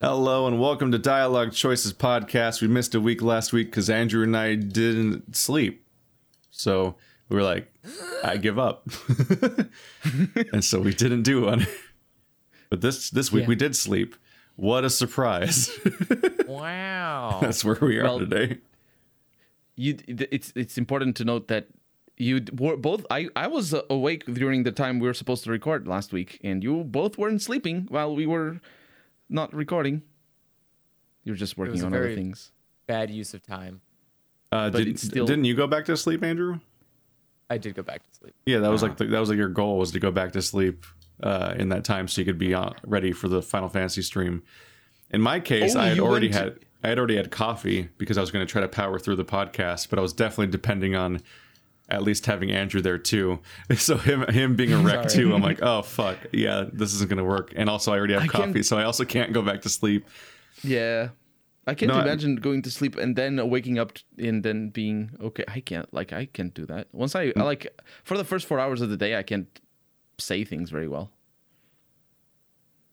Hello and welcome to Dialogue Choices podcast. We missed a week last week because Andrew and I didn't sleep, so we were like, "I give up," and so we didn't do one. But this this week Yeah. we did sleep. What a surprise! Wow. That's where we are Well, today. you it's it's important to note that you were both I I was uh, awake during the time we were supposed to record last week and you both weren't sleeping while we were not recording. You were just working on other things. bad use of time. Uh, did, still... Didn't you go back to sleep, Andrew? I did go back to sleep. Yeah, that was Uh-huh. like the, that was like your goal was to go back to sleep uh, in that time so you could be on, ready for the Final Fantasy stream. In my case, Oh, I had already went to- had I had already had coffee because I was going to try to power through the podcast, but I was definitely depending on at least having Andrew there too. So him him being a wreck Sorry. too, I'm like, oh fuck, yeah, this isn't going to work. And also, I already have I coffee, can't- so I also can't go back to sleep. Yeah. I can't No, I- imagine going to sleep and then waking up and then being okay. I can't like I can't do that. Once I Mm. like for the first 4 hours of the day I can't say things very well.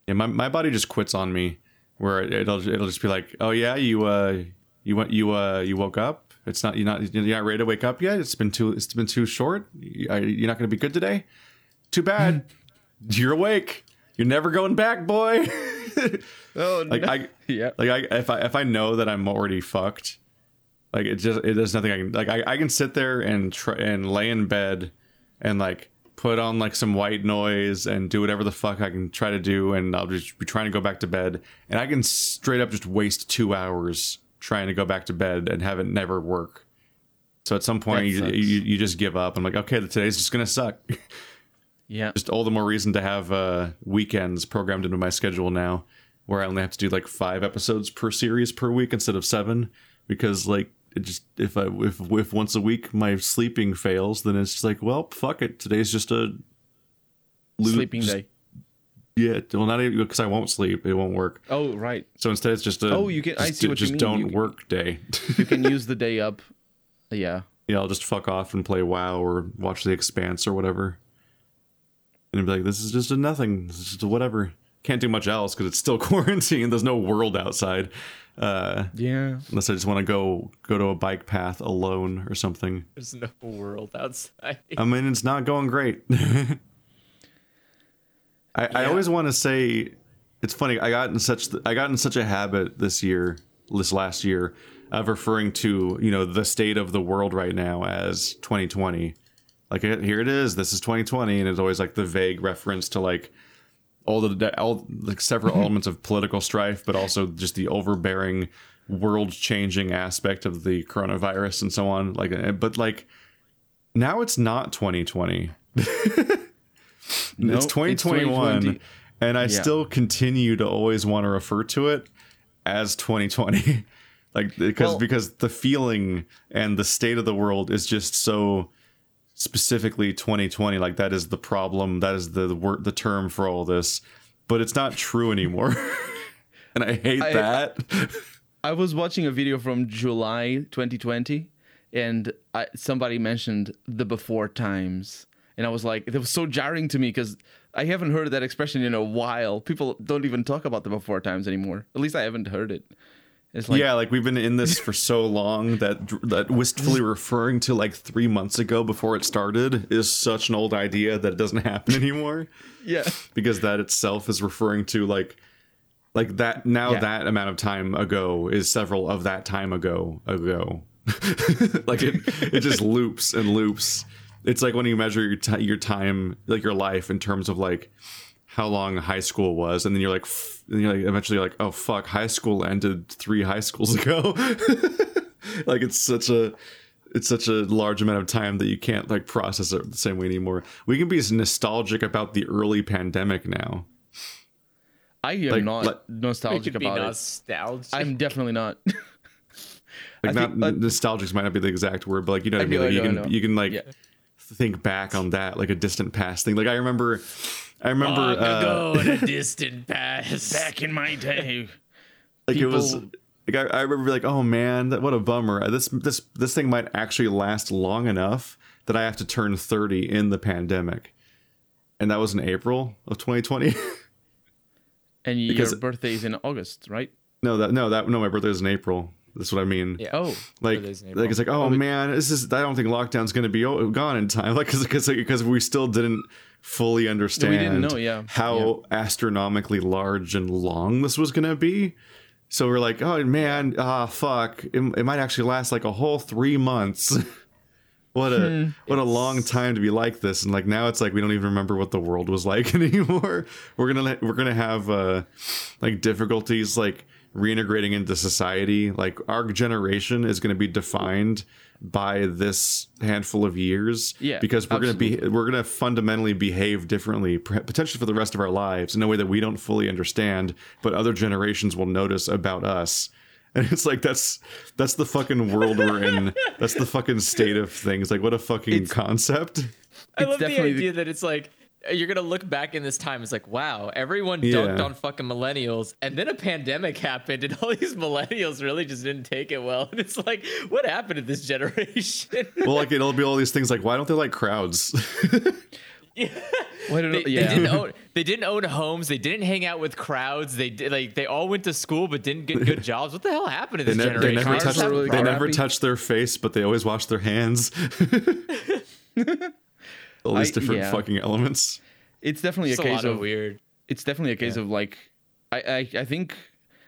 Yeah, my, my body just quits on me, where it'll it'll just be like, oh yeah, you uh you went you uh you woke up. It's not you're not you're not ready to wake up yet. It's been too it's been too short. You- are- not going to be good today. Too bad. you're awake. You're never going back, boy. Oh, like I yeah. like I if I if I know that I'm already fucked, like it just it there's nothing I can like I, I can sit there and try and lay in bed and like put on like some white noise and do whatever the fuck I can try to do and I'll just be trying to go back to bed and I can straight up just waste two hours trying to go back to bed and have it never work. So at some point you, you you just give up. I'm like, okay, today's just gonna suck. Yeah. just all the more reason to have uh, weekends programmed into my schedule now, where I only have to do like five episodes per series per week instead of seven, because like it just if I if if once a week my sleeping fails, then it's just like well fuck it, today's just a lo- Sleeping just- day. Yeah, well not even because I won't sleep, it won't work. Oh, right. So instead, it's just a Oh, you can- I just, see what you mean. don't You can- work day. You can use the day up. Yeah. yeah, I'll just fuck off and play WoW or watch The Expanse or whatever. And I'd be like, this is just a nothing. This is just a whatever. Can't do much else because it's still quarantine. There's no world outside. Uh, Yeah. unless I just want to go go to a bike path alone or something. There's no world outside. I mean, it's not going great. I, I always want to say it's funny. I got in such I got in such a habit this year, this last year, of referring to you know the state of the world right now as 2020. Like here it is. This is 2020, and it's always like the vague reference to like all the all like several elements of political strife, but also just the overbearing, world-changing aspect of the coronavirus and so on. Like, uh, but like now it's not 2020. No, it's 2021, 2020. and I Yeah. still continue to always want to refer to it as 2020. like because Well- because the feeling and the state of the world is just so specifically 2020 like that is the problem that is the the word the term for all this but it's not true anymore and i hate I- that I was watching a video from July 2020, and I, somebody mentioned the before times, and I was like, it was so jarring to me because I haven't heard that expression in a while. People don't even talk about the before times anymore. At least I haven't heard it. It's like, yeah like we've been in this for so long that that wistfully referring to like three months ago before it started is such an old idea that it doesn't happen anymore yeah, because that itself is referring to like like that now Yeah. that amount of time ago is several of that time ago ago like it it just loops and loops it's like when you measure your ti your time like your life in terms of like how long high school was and then you're like f- and you're like eventually you're like oh fuck high school ended three high schools ago like it's such a it's such a large amount of time that you can't like process it the same way anymore we can be as nostalgic about the early pandemic now I am Like- not like- nostalgic could be about it. I'm definitely not. like I not think, but- nostalgic might not be the exact word but like you know what I I mean like you know, I can know. you can like Yeah. Think back on that like a distant past thing like I remember I remember Long uh, in a distant past. Back in my day, like it was like I, I remember like oh man that what a bummer this this this thing might actually last long enough that I have to turn 30 in the pandemic and that was in April of 2020 And Because- your birthday is in August, right? No, that no that no my birthday is in April. That's what I mean. Yeah. Oh, Like, like it's like, oh Oh, man, this is. I don't think lockdown's going to be gone in time. Like, because because we still didn't fully understand We didn't know, yeah. how astronomically large and long this was going to be. So we're like, oh man, ah, fuck, it, it might actually last like a whole three months. what a Hmm. what a long time to be like this, and like now it's like we don't even remember what the world was like anymore. We're gonna we're gonna have uh, like difficulties like reintegrating into society. Like our generation is going to be defined by this handful of years. Yeah, because we're going to be we're going to fundamentally behave differently, potentially for the rest of our lives in a way that we don't fully understand, but other generations will notice about us. And it's like that's that's the fucking world we're in. That's the fucking state of things. Like what a fucking concept. I It's love the definitely the- idea that it's like you're gonna look back in this time. It's like, wow, everyone Yeah. dunked on fucking millennials, and then a pandemic happened, and all these millennials really just didn't take it well. And it's like, what happened to this generation? Well, like it'll be all these things like why don't they like crowds? Well, I don't they, yeah. they didn't own they didn't own homes. They didn't hang out with crowds. They did like they all went to school but didn't get good jobs. What the hell happened to They, this ne- they generation? never Cars touch are really they never crappy. touch their face, but they always wash their hands. All these I- different yeah. fucking elements. it's definitely It's a a case lot of of weird. it's definitely a case of like I, I I think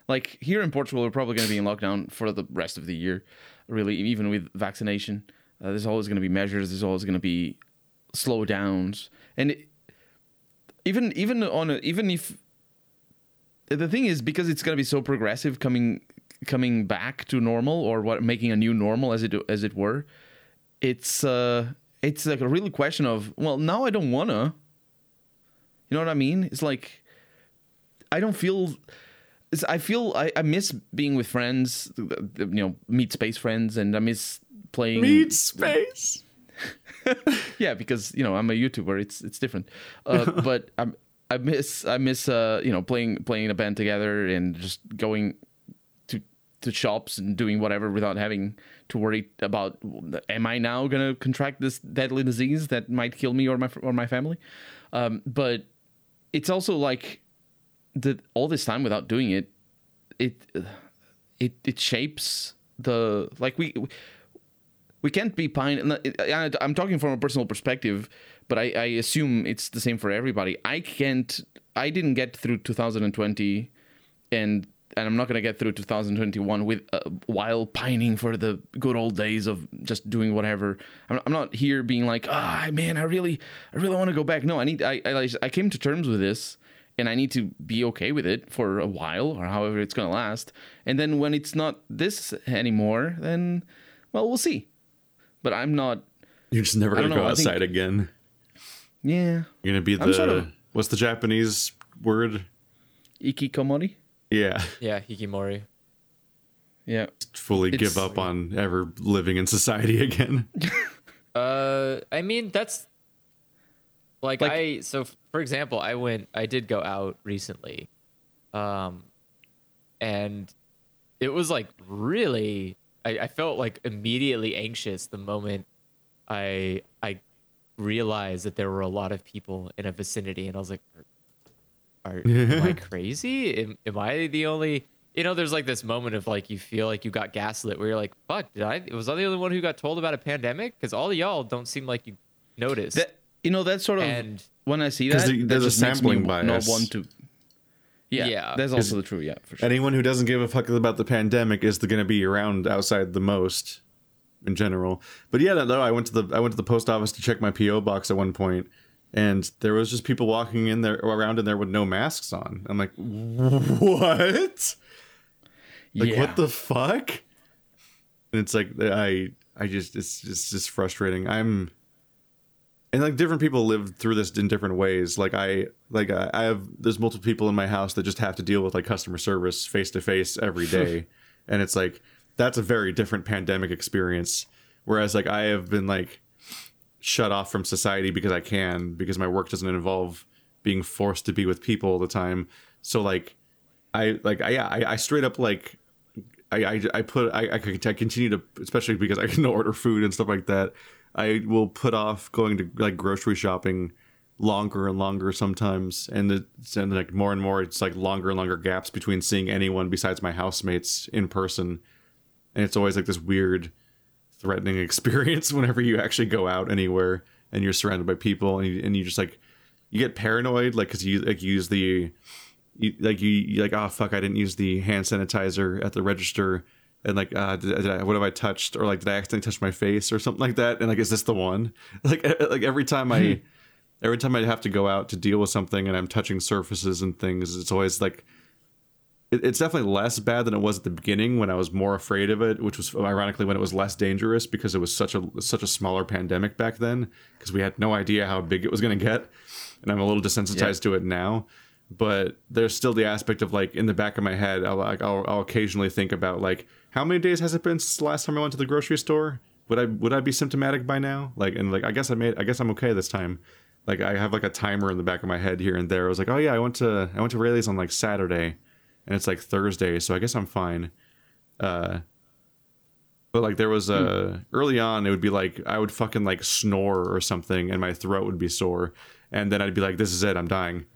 like here in Portugal we're probably going to be in lockdown for the rest of the year really even with vaccination uh, there's always going to be measures there's always going to be slowdowns and it, even even on a, even if the thing is because it's going to be so progressive coming coming back to normal or what making a new normal as it as it were it's uh it's like a real question of well now I don't want to you know what I mean? It's like I don't feel. It's, I feel I, I miss being with friends, you know, meet space friends, and I miss playing. meet space. Yeah, because you know I'm a YouTuber. It's it's different. Uh, but I I miss I miss uh you know playing playing a band together and just going to to shops and doing whatever without having to worry about am I now gonna contract this deadly disease that might kill me or my or my family. Um, but it's also like that all this time without doing it, it it it shapes the like we we can't be pine. I'm talking from a personal perspective, but I, I assume it's the same for everybody. I can't. I didn't get through 2020, and and I'm not gonna get through 2021 with uh, while pining for the good old days of just doing whatever. I'm, I'm not here being like, ah, man, I really, I really want to go back. No, I need. I, I I came to terms with this, and I need to be okay with it for a while or however it's gonna last. And then when it's not this anymore, then well, we'll see. But I'm not. You're just never gonna go know, I think- outside again. Yeah, You're gonna be the sort of- what's the Japanese word? ikikomori. Yeah, Yeah, Hikimori. Yeah, fully It's- give up on ever living in society again. Uh, I mean that's like, Like- I. So for example, I went. I did go out recently, um, and it was like really. I, I felt like immediately anxious the moment I I realized that there were a lot of people in a vicinity, and I was like, "Are, are am I crazy? Am, am I the only?" You know, there's like this moment of like you feel like you got gaslit, where you're like, "Fuck, did I? Was I the only one who got told about a pandemic?" Because all of y'all don't seem like you noticed. that you know that's sort of And- when I see that, there- that there's a just makes sampling me bias. Not want to. Yeah, Yeah. that's also the true. Yeah, for sure. Anyone who doesn't give a fuck about the pandemic is going to be around outside the most in general. But yeah, no, I went to the I went to the post office to check my PO box at one point, and there was just people walking in there around in there with no masks on. I'm like, what? Like yeah. what the fuck? And it's like I I just it's it's just frustrating. I'm and like different people live through this in different ways. Like I like I I have there's multiple people in my house that just have to deal with like customer service face to face every day. and it's like that's a very different pandemic experience. Whereas like I have been like shut off from society because I can because my work doesn't involve being forced to be with people all the time. So like I like I yeah, I, I straight up like I, I, I put I, I continue to especially because I can order food and stuff like that. I will put off going to like grocery shopping longer and longer sometimes, and it's and like more and more. It's like longer and longer gaps between seeing anyone besides my housemates in person, and it's always like this weird, threatening experience whenever you actually go out anywhere and you're surrounded by people and you, and you just like you get paranoid like because you like use the you, like you you like oh fuck I didn't use the hand sanitizer at the register and like uh did, did I, what have I touched? or like did I accidentally touch my face? or something like that and like is this the one? Like like every time I every time I have to go out to deal with something and I'm touching surfaces and things it's always like it's definitely less bad than it was at the beginning when I was more afraid of it which was ironically when it was less dangerous because it was such a such a smaller pandemic back then because we had no idea how big it was going to get and I'm a little desensitized to it now. But there's still the aspect of like in the back of my head I'll like I'll, I'll occasionally think about like how many days has it been since the last time I went to the grocery store? Would I would I be symptomatic by now? Like and like I guess I made I guess I'm okay this time. Like I have like a timer in the back of my head here and there. I was like oh yeah I went to I went to Raley's on like Saturday and it's like Thursday so I guess I'm fine uh but like there was a early on it would be like I would fucking like snore or something and my throat would be sore and then I'd be like, "This is it, I'm dying."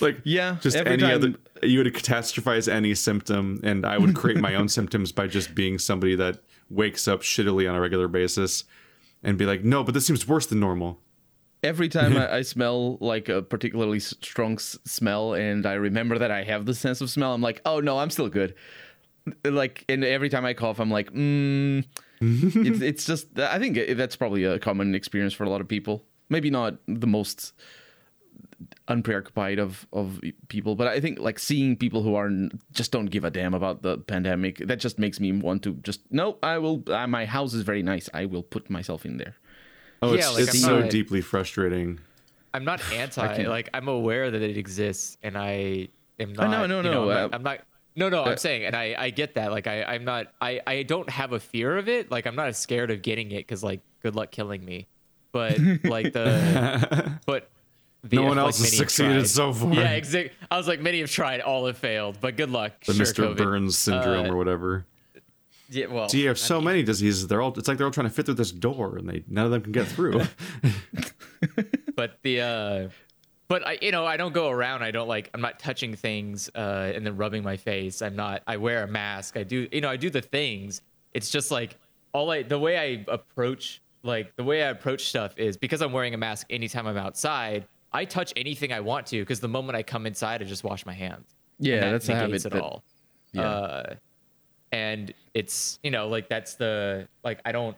like, Yeah, just every any time- other. You would catastrophize any symptom, and I would create my own symptoms by just being somebody that wakes up shittily on a regular basis, and be like, "No, but this seems worse than normal." Every time I, I smell like a particularly strong s- smell, and I remember that I have the sense of smell, I'm like, oh no, I'm still good. Like, and every time I cough, I'm like, mm. it's, it's just, I think that's probably a common experience for a lot of people. Maybe not the most unpreoccupied of of people, but I think like seeing people who are just don't give a damn about the pandemic, that just makes me want to just no, I will. Uh, my house is very nice. I will put myself in there. Oh, Yeah, it's, like, it's so not- deeply frustrating. I'm not anti. like I'm aware that it exists, and I am Uh, not. no, no, you know, no, I'm, uh, not, I'm not. No, no, uh, I'm saying, and I, I get that. Like, I, I'm not. I, I don't have a fear of it. Like, I'm not as scared of getting it because, like, good luck killing me. But like the, but the, No one like, else has succeeded tried. so far. Yeah, exactly. I was like, many have tried, all have failed. But good luck. The sure, Mr. COVID. Burns syndrome Uh, or whatever. Yeah, well, So you have I so mean, many diseases. They're all. It's like they're all trying to fit through this door, and they none of them can get through. but the uh but I, you know, I don't go around. I don't like. I'm not touching things uh, and then rubbing my face. I'm not. I wear a mask. I do. You know, I do the things. It's just like all I. The way I approach, like the way I approach stuff is because I'm wearing a mask anytime I'm outside. I touch anything I want to because the moment I come inside, I just wash my hands. Yeah, that that's a habit negates it that- all. yeah. Uh, and it's you know like that's the like I don't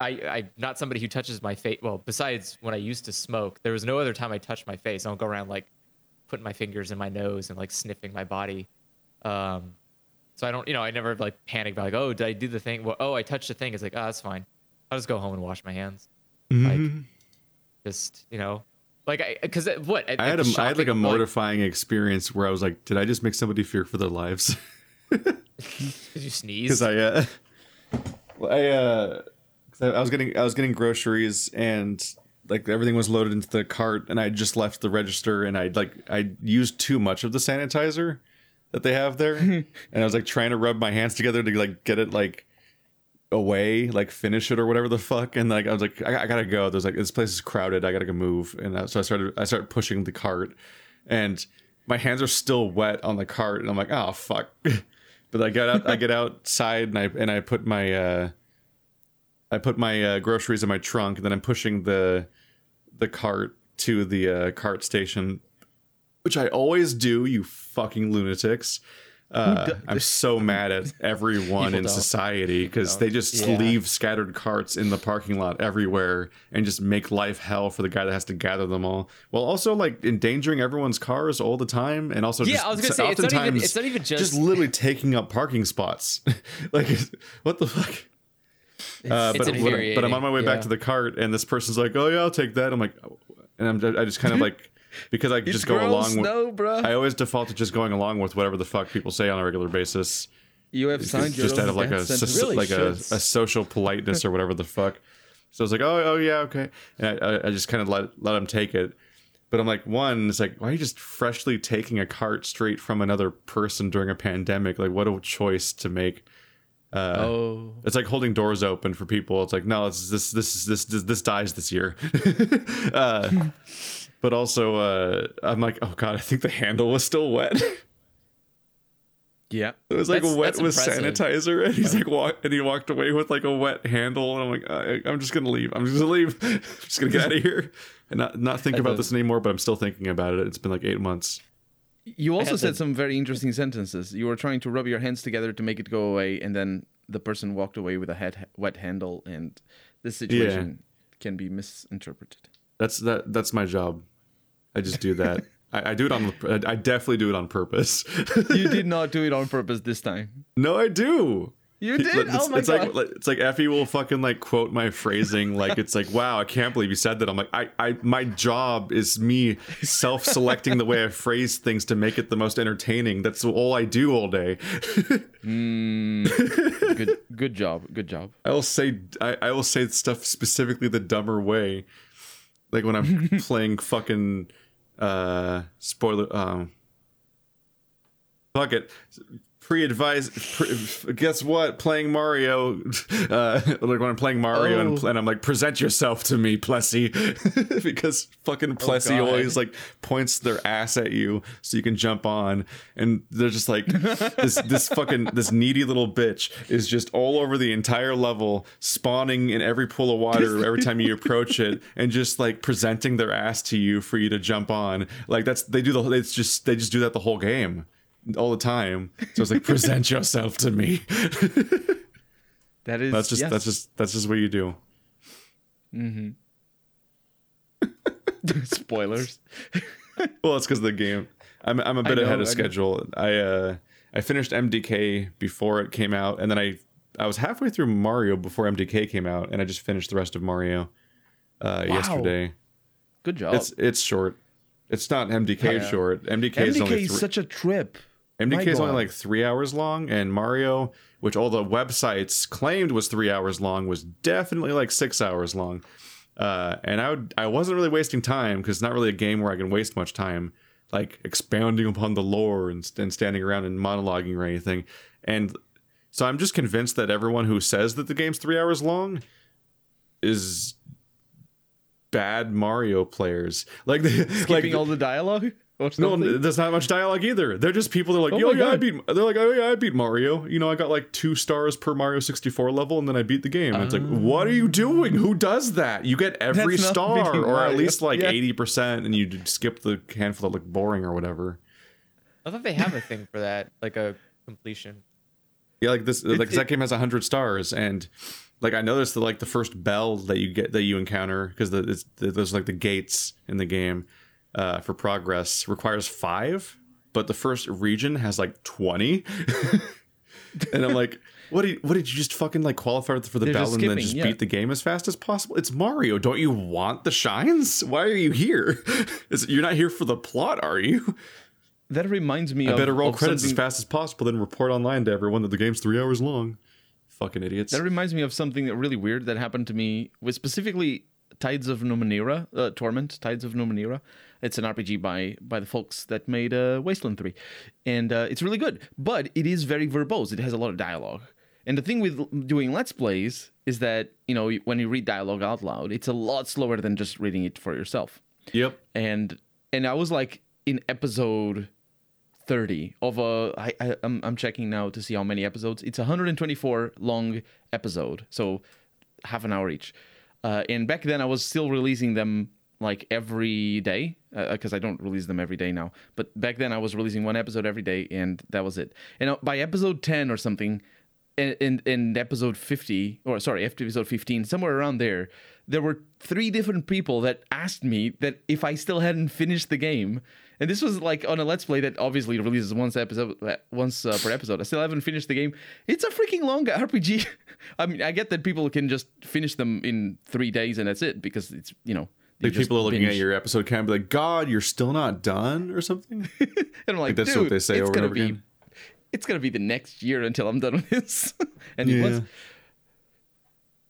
I, I'm not somebody who touches my face. Well, besides when I used to smoke, there was no other time I touched my face. I don't go around like putting my fingers in my nose and like sniffing my body. Um, so I don't, you know, I never like panic about like, oh, did I do the thing? Well, oh, I touched the thing. It's like, oh, that's fine. I'll just go home and wash my hands. Mm-hmm. Like, just you know, like I because uh, what I had a, I had like a mortifying experience where I was like, did I just make somebody fear for their lives? Did you sneeze? Because I, uh, I, uh, I, I was getting, I was getting groceries and like everything was loaded into the cart, and I just left the register, and I like I used too much of the sanitizer that they have there, and I was like trying to rub my hands together to like get it like away, like finish it or whatever the fuck. And like I was like, I, I gotta go. There's like this place is crowded. I gotta go move. And uh, so I started, I started pushing the cart, and my hands are still wet on the cart, and I'm like, oh fuck. but I get out, I get outside, and I and I put my, uh I put my uh, groceries in my trunk, and then I'm pushing the the cart to the uh, cart station, which I always do. You fucking lunatics. Uh, I'm so mad at everyone in don't. society because they just Yeah. leave scattered carts in the parking lot everywhere and just make life hell for the guy that has to gather them all. While also like endangering everyone's cars all the time, and also Yeah, just I was gonna say, it's not even- it's not even just- literally taking up parking spots. like what the fuck? Uh, but, but, but I'm on my way back to the cart, and this person's like, "Oh yeah, I'll take that." I'm like, and I'm I just kind of like because I just go along with. No, bro. I always default to just going along with whatever the fuck people say on a regular basis, you have signed your just out of like a soc- really like a, a social politeness or whatever the fuck. So I was like, "Oh, oh yeah, okay," and I, I, I just kind of let let him take it. But I'm like, one, it's like, why are you just freshly taking a cart straight from another person during a pandemic? Like, what a choice to make. Uh, Oh, It's like holding doors open for people. It's like no, it's this this this this, this dies this year. uh, but also, uh, I'm like, oh god, I think the handle was still wet. yeah. It was like That's- wet that's with impressive. sanitizer, and he's like, walk, and he walked away with like a wet handle, and I'm like, I, I'm just gonna leave. I'm just gonna leave. I'm just gonna get out of here and not not think about this anymore. But I'm still thinking about it. It's been like eight months. You also said the- some very interesting sentences. You were trying to rub your hands together to make it go away, and then the person walked away with a head, wet handle, and this situation can be misinterpreted. That's that. That's my job. I just do that. I, I do it on. I definitely do it on purpose. You did not do it on purpose this time. no, I do. You did? It's, oh my it's god! like it's like Effie will fucking like quote my phrasing like it's like wow I can't believe you said that I'm like I I my job is me self-selecting the way I phrase things to make it the most entertaining that's all I do all day hmm. good, good job, good job. I will say I, I will say stuff specifically the dumber way like when I'm playing fucking uh spoiler um fuck it pre-advised pre, guess what playing mario uh like when i'm playing mario and, Oh. and i'm like present yourself to me Plessie because fucking Plessie God. always like points their ass at you so you can jump on and they're just like this this fucking this needy little bitch is just all over the entire level spawning in every pool of water every time you approach it and just like presenting their ass to you for you to jump on like that's they do the it's just they just do that the whole game all the time so it's like present yourself to me That is that's just yes. that's just that's just what you do Mm-hmm. spoilers. well it's because of the game i'm, I'm a bit know, ahead I of know. schedule i uh i finished mdk before it came out and then i i was halfway through mario before mdk came out and i just finished the rest of mario uh Wow. yesterday Good job. it's it's short it's not mdk Yeah. short mdk, is MDK only is three, such a trip. MDK is only like three hours long, and Mario, which all the websites claimed was three hours long, was definitely like six hours long. Uh, and I would, I wasn't really wasting time because it's not really a game where I can waste much time, like expounding upon the lore and, and standing around and monologuing or anything. And so I'm just convinced that everyone who says that the game's three hours long is bad Mario players. Like, like Skipping all the dialogue. Or no, something? there's not much dialogue either. They're just people. They're like, Oh yo, my yeah, I beat. They're like, oh yeah, I beat Mario. You know, I got like two stars per Mario 64 level, and then I beat the game. And it's like, what are you doing? Who does that? You get every star, beating or at least like Yeah. 80 percent, and you skip the handful that look boring or whatever. I thought they have a thing for that, like a completion. Yeah, like this, like that game has 100 stars, and like I noticed that like the first bell that you get that you encounter because the, it's, there's like the gates in the game uh, for progress requires five, but the first region has like 20, and I'm like. What did, what did you just fucking like qualify for the They're bell and then just yeah. beat the game as fast as possible? It's Mario. Don't you want the shines? Why are you here? Is, you're not here for the plot, are you? That reminds me I of, better roll credits as something- fast as possible, then report online to everyone that the game's three hours long. Fucking idiots. That reminds me of something that really weird that happened to me with specifically Tides of Numenera, uh, Torment, Tides of Numenera. It's an RPG by by the folks that made uh, Wasteland 3. And uh, it's really good, but it is very verbose. It has a lot of dialogue. And the thing with doing Let's Plays is that, you know, when you read dialogue out loud, it's a lot slower than just reading it for yourself. Yep. and and I was like in episode 30 of a I, I I'm, I'm checking now to see how many episodes it's a 124 long episode so half an hour each uh, and back then I was still releasing them like every day because I don't release them every day now. But back then I was releasing one episode every day and that was it. And uh, by episode 10 or something in, in episode 50 or sorry after episode 15 somewhere around there there were three different people that asked me that if i still hadn't finished the game. And this was like on a let's play that obviously releases once episode once uh, per episode. I still haven't finished the game. It's a freaking long rpg i mean i get that people can just finish them in three days and that's it because it's you know Like people are looking at your episode can be like, God, you're still not done or something. and i'm like, that's Dude, what they say it's over and over be again. it's gonna be the next year until i'm done with this and it Yeah. was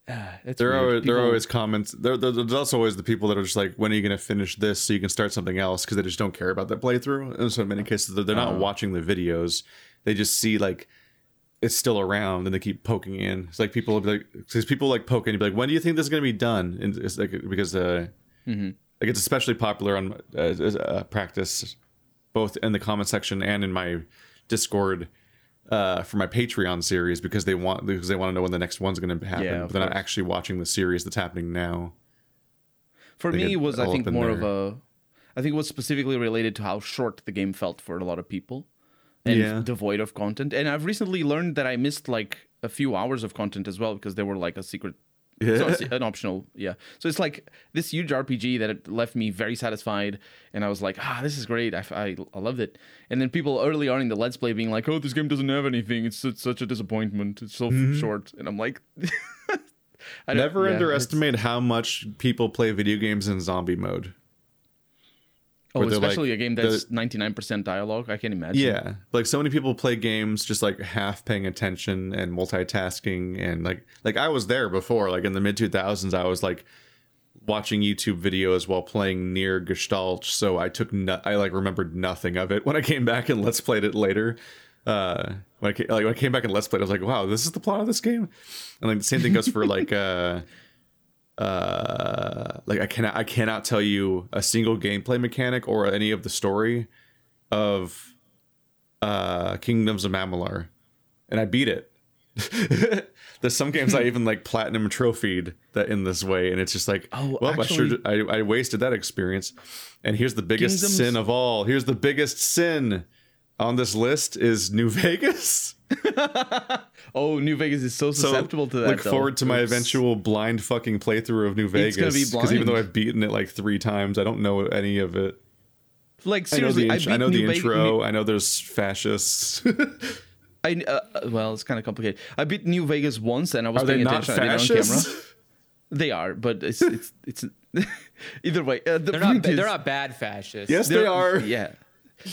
Ah, There weird. are there are always comments. There, there- there's also always the people that are just like, when are you going to finish this so you can start something else because they just don't care about that playthrough. And so in many cases, they're, they're not Uh. watching the videos. They just see like it's still around and they keep poking in. It's like people will be like, because people like poking. in, and be like, when do you think this is gonna be done? And it's like because uh, like it's especially popular on uh, a practice, both in the comment section and in my Discord. Uh, for my Patreon series because they want because they want to know when the next one's going to happen, Yeah, but they're not actually watching the series that's happening now. For They me, it was I think more of a, I think it was specifically related to how short the game felt for a lot of people, and Yeah. devoid of content. And I've recently learned that I missed like a few hours of content as well because there were like a secret, so it's an optional. Yeah, so it's like this huge RPG that it left me very satisfied, and I was like, ah, this is great. I, I, I loved it. And then people early on in the Let's Play being like, oh, this game doesn't have anything. It's, it's such a disappointment. It's so short. And I'm like. I Never yeah, underestimate how much people play video games in zombie mode. Oh, they're like- especially a game that's ninety nine percent dialogue. I can't imagine. Yeah, like so many people play games just like half paying attention and multitasking, and like like I was there before. Like in the mid two thousands, I was like watching YouTube videos while playing NieR Gestalt. So I took no- I like remembered nothing of it when I came back and let's played it later. Uh, when I came, like when I came back and let's played, I was like, wow, this is the plot of this game. And like the same thing goes for like uh uh like I cannot I cannot tell you a single gameplay mechanic or any of the story of uh Kingdoms of Amalur. And I beat it. There's some games I even like platinum trophied that in this way, and it's just like, Oh, well, actually- I sure I, I wasted that experience. And here's the biggest Kingdoms- sin of all. Here's the biggest sin on this list is New Vegas. Oh, New Vegas is so So susceptible to that. look though. forward to my eventual blind fucking playthrough of New Vegas. gonna be Because even though. I've beaten it like three times, I don't know any of it. Like I know seriously, the, I, int- I know the New Vegas- intro. I know there's fascists. I uh, well, it's kind of complicated. I beat New Vegas once, and I was Are they paying not attention. I did it on fascists? camera. They are, but it's it's it's either way. Uh, the They're not. is- They're not bad fascists. Yes, they they're- are. Yeah,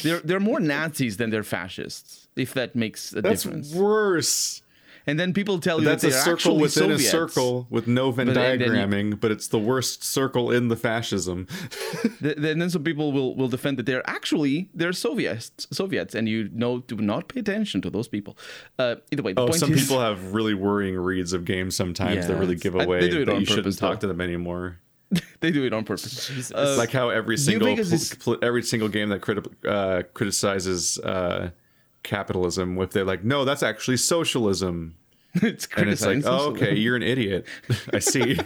they're they're more Nazis than they're fascists. If that makes a That's difference. worse. And then people tell you That's that a circle within Soviets. a circle with no Venn But then- then you- diagramming, but it's the worst circle in the fascism. Th- then then some people will, will defend that they're actually they're Soviets Soviets and you know do not pay attention to those people. Uh, either way, the Oh, point some is, people have really worrying reads of games sometimes that really give I- they away do it that on you shouldn't purpose, talk to them anymore. they do it on purpose. Jesus. Uh, like how every single Vegas pl- is- pl- every single game that criti- uh, criticizes uh, capitalism, if they're like, no, that's actually socialism, it's and it's like, criticizing oh, okay, you're an idiot. I see.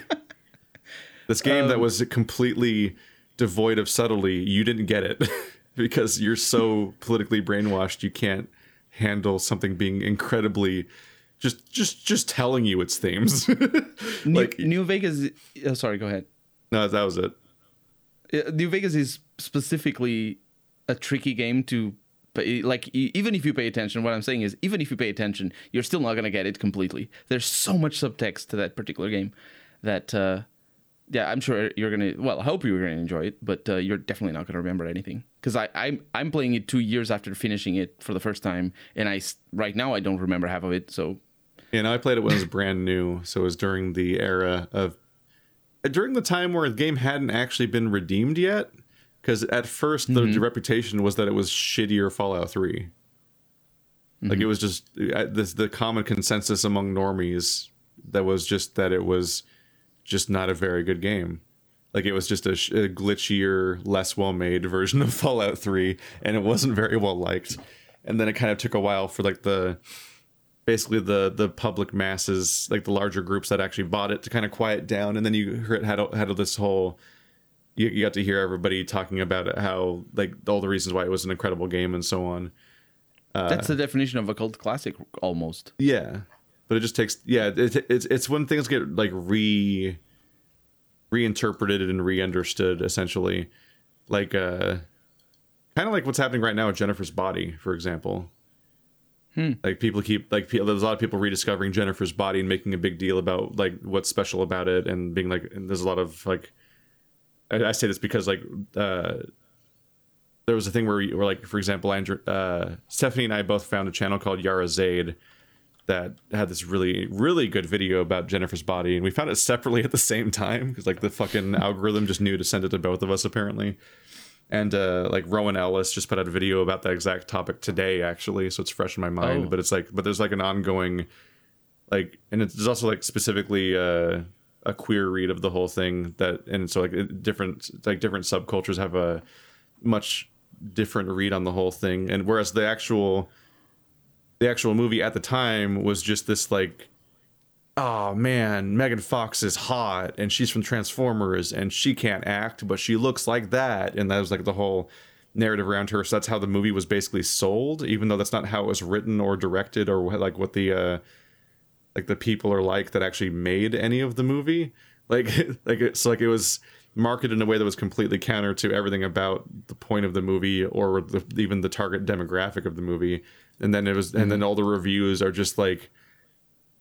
this game Um, that was completely devoid of subtlety, you didn't get it because you're so politically brainwashed. You can't handle something being incredibly just just just telling you its themes. New, like New Vegas. Oh, sorry, go ahead. No, that was it. Uh, New Vegas is specifically a tricky game to. Pay, like even if you pay attention, what I'm saying is, even if you pay attention, you're still not gonna get it completely. There's so much subtext to that particular game that, uh, yeah, I'm sure you're gonna. Well, I hope you're gonna enjoy it, but uh, you're definitely not gonna remember anything because I I'm I'm playing it two years after finishing it for the first time, and i right now I don't remember half of it. So And I played it when it was brand new, so it was during the era of during the time where the game hadn't actually been redeemed yet. Because at 1st the, the reputation was that it was shittier Fallout 3. Like it was just uh, this the common consensus among normies that was just that it was just not a very good game. Like it was just a, sh- a glitchier, less well made version of Fallout 3, and it wasn't very well liked. And then it kind of took a while for like the basically the the public masses, like the larger groups that actually bought it, to kind of quiet down. And then you heard had had this whole you, you got to hear everybody talking about it, how like all the reasons why it was an incredible game and so on. that's the definition of a cult classic, almost. Yeah, but it just takes yeah. It, it's it's when things get like re reinterpreted and re-understood essentially, like uh, kind of like what's happening right now with Jennifer's Body, for example. Like people keep like there's a lot of people rediscovering Jennifer's Body and making a big deal about like what's special about it and being like and there's a lot of like I, I say this because like uh there was a thing where, we, where like for example Andrew, uh, Stephanie and I both found a channel called Yhara zayd that had this really really good video about Jennifer's body and we found it separately at the same time because like the fucking algorithm just knew to send it to both of us apparently and uh, like Rowan Ellis just put out a video about that exact topic today, actually. So it's fresh in my mind. Oh. But it's like, but there's like an ongoing, like, and it's there's also like specifically uh, a queer read of the whole thing that, and so like different like different subcultures have a much different read on the whole thing, and whereas the actual the actual movie at the time was just this like oh man, Megan Fox is hot and she's from Transformers and she can't act, but she looks like that. And that was like the whole narrative around her. So that's how the movie was basically sold, even though that's not how it was written or directed or like what the uh like the people are like that actually made any of the movie. Like like it's like it was marketed in a way that was completely counter to everything about the point of the movie or the, even the target demographic of the movie. And then it was and then all the reviews are just like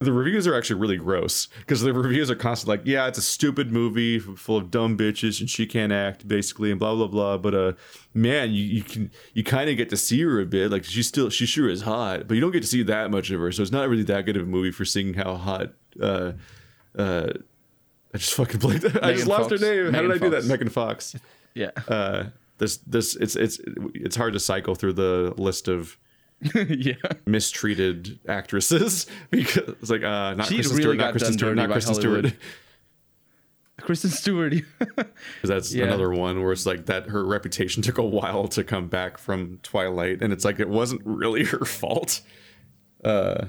the reviews are actually really gross because the reviews are constantly like, yeah, it's a stupid movie full of dumb bitches and she can't act basically and blah blah blah. But uh, man, you, you can you kind of get to see her a bit. Like she's still she sure is hot, but you don't get to see that much of her. So it's not really that good of a movie for seeing how hot. Uh, uh, I just fucking blanked. I just Megan lost her name. How did I do that? Fox. Megan Fox. Yeah. Uh, this this it's it's it's hard to cycle through the list of yeah. mistreated actresses because it's like uh not She Kristen really Stewart, not Kristen Stewart, not Kristen Stewart. Kristen Stewart. Because that's Yeah. another one where it's like that her reputation took a while to come back from Twilight, and it's like it wasn't really her fault. Uh,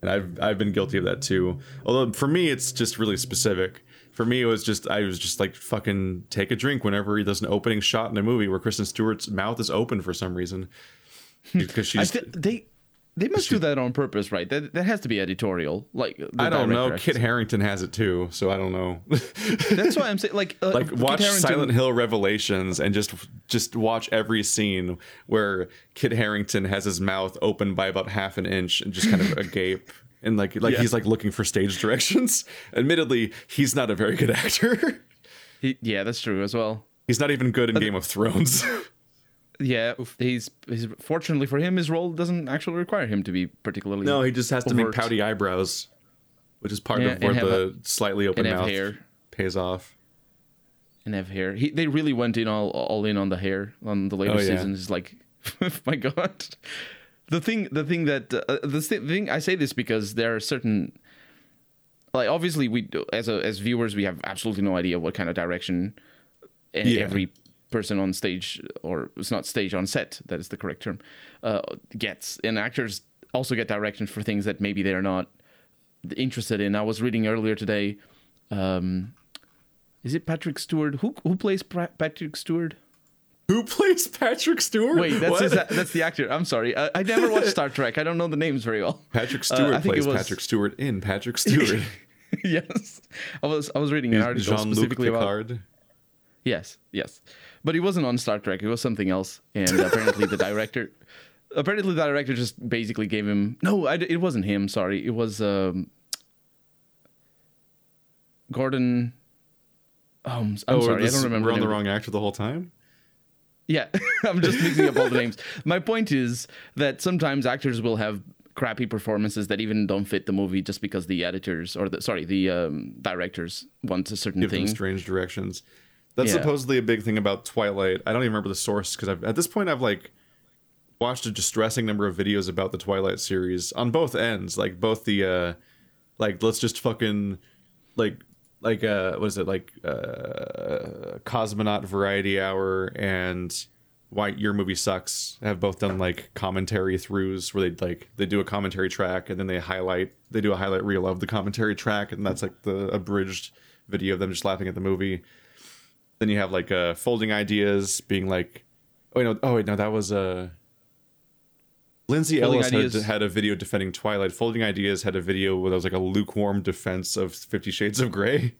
and I've I've been guilty of that too. Although for me, it's just really specific. For me, it was just I was just like fucking take a drink whenever there's an opening shot in a movie where Kristen Stewart's mouth is open for some reason because she's. th- they they must do that on purpose, right? That that has to be editorial. Like the I don't know. director Kit has- Harington has it too, so I don't know. That's why I'm saying like uh, like watch Silent Hill Revelations and just just watch every scene where Kit Harington has his mouth open by about half an inch and just kind of agape and like like Yeah. he's like looking for stage directions. Admittedly, he's not a very good actor. He, yeah, that's true as well. he's not even good in Game of Thrones. Yeah, he's, he's fortunately for him, his role doesn't actually require him to be particularly. no, he just has to make pouty eyebrows, which is part Yeah, of where the slightly open mouth hair. pays off. and have hair. He, they really went in all all in on the hair on the later Oh, yeah. seasons. It's like, my god, the thing the thing that uh, the thi- thing I say this because there are certain like obviously we as a, as viewers we have absolutely no idea what kind of direction Yeah. every person on stage or it's not stage on set that is the correct term uh, gets and actors also get direction for things that maybe they're not interested in. I was reading earlier today. Um, is it Patrick Stewart? Who who plays pra- Patrick Stewart? Who plays Patrick Stewart? Wait, that's his, that's the actor. I'm sorry, I, I never watched Star Trek. I don't know the names very well. Patrick Uh, Stewart I think plays it was- Patrick Stewart in Patrick Stewart. yes, I was I was reading an article Jean Luc specifically about. Yes, yes, but he wasn't on Star Trek. It was something else, and apparently the director. Apparently, the director just basically gave him no. I, it wasn't him. Sorry, it was um, Gordon. Oh, I'm, I'm Oh, sorry, I don't remember. We're on the the wrong actor the whole time. Yeah, I'm just mixing up all the names. My point is that sometimes actors will have crappy performances that even don't fit the movie just because the editors or the sorry the um, directors want a certain give thing. them strange directions. That's Yeah. supposedly a big thing about Twilight. I don't even remember the source because at this point I've like watched a distressing number of videos about the Twilight series on both ends, like both the uh like let's just fucking like like uh what is it like uh cosmonaut variety hour and why your movie sucks have both done like commentary throughs where they like they do a commentary track and then they highlight they do a highlight reel of the commentary track and that's like the abridged video of them just laughing at the movie then you have like uh folding ideas being like oh wait, no oh wait no that was uh Lindsay Folding Ellis had, Ideas- had a video defending Twilight. Folding Ideas had a video where there was like a lukewarm defense of Fifty Shades of Grey.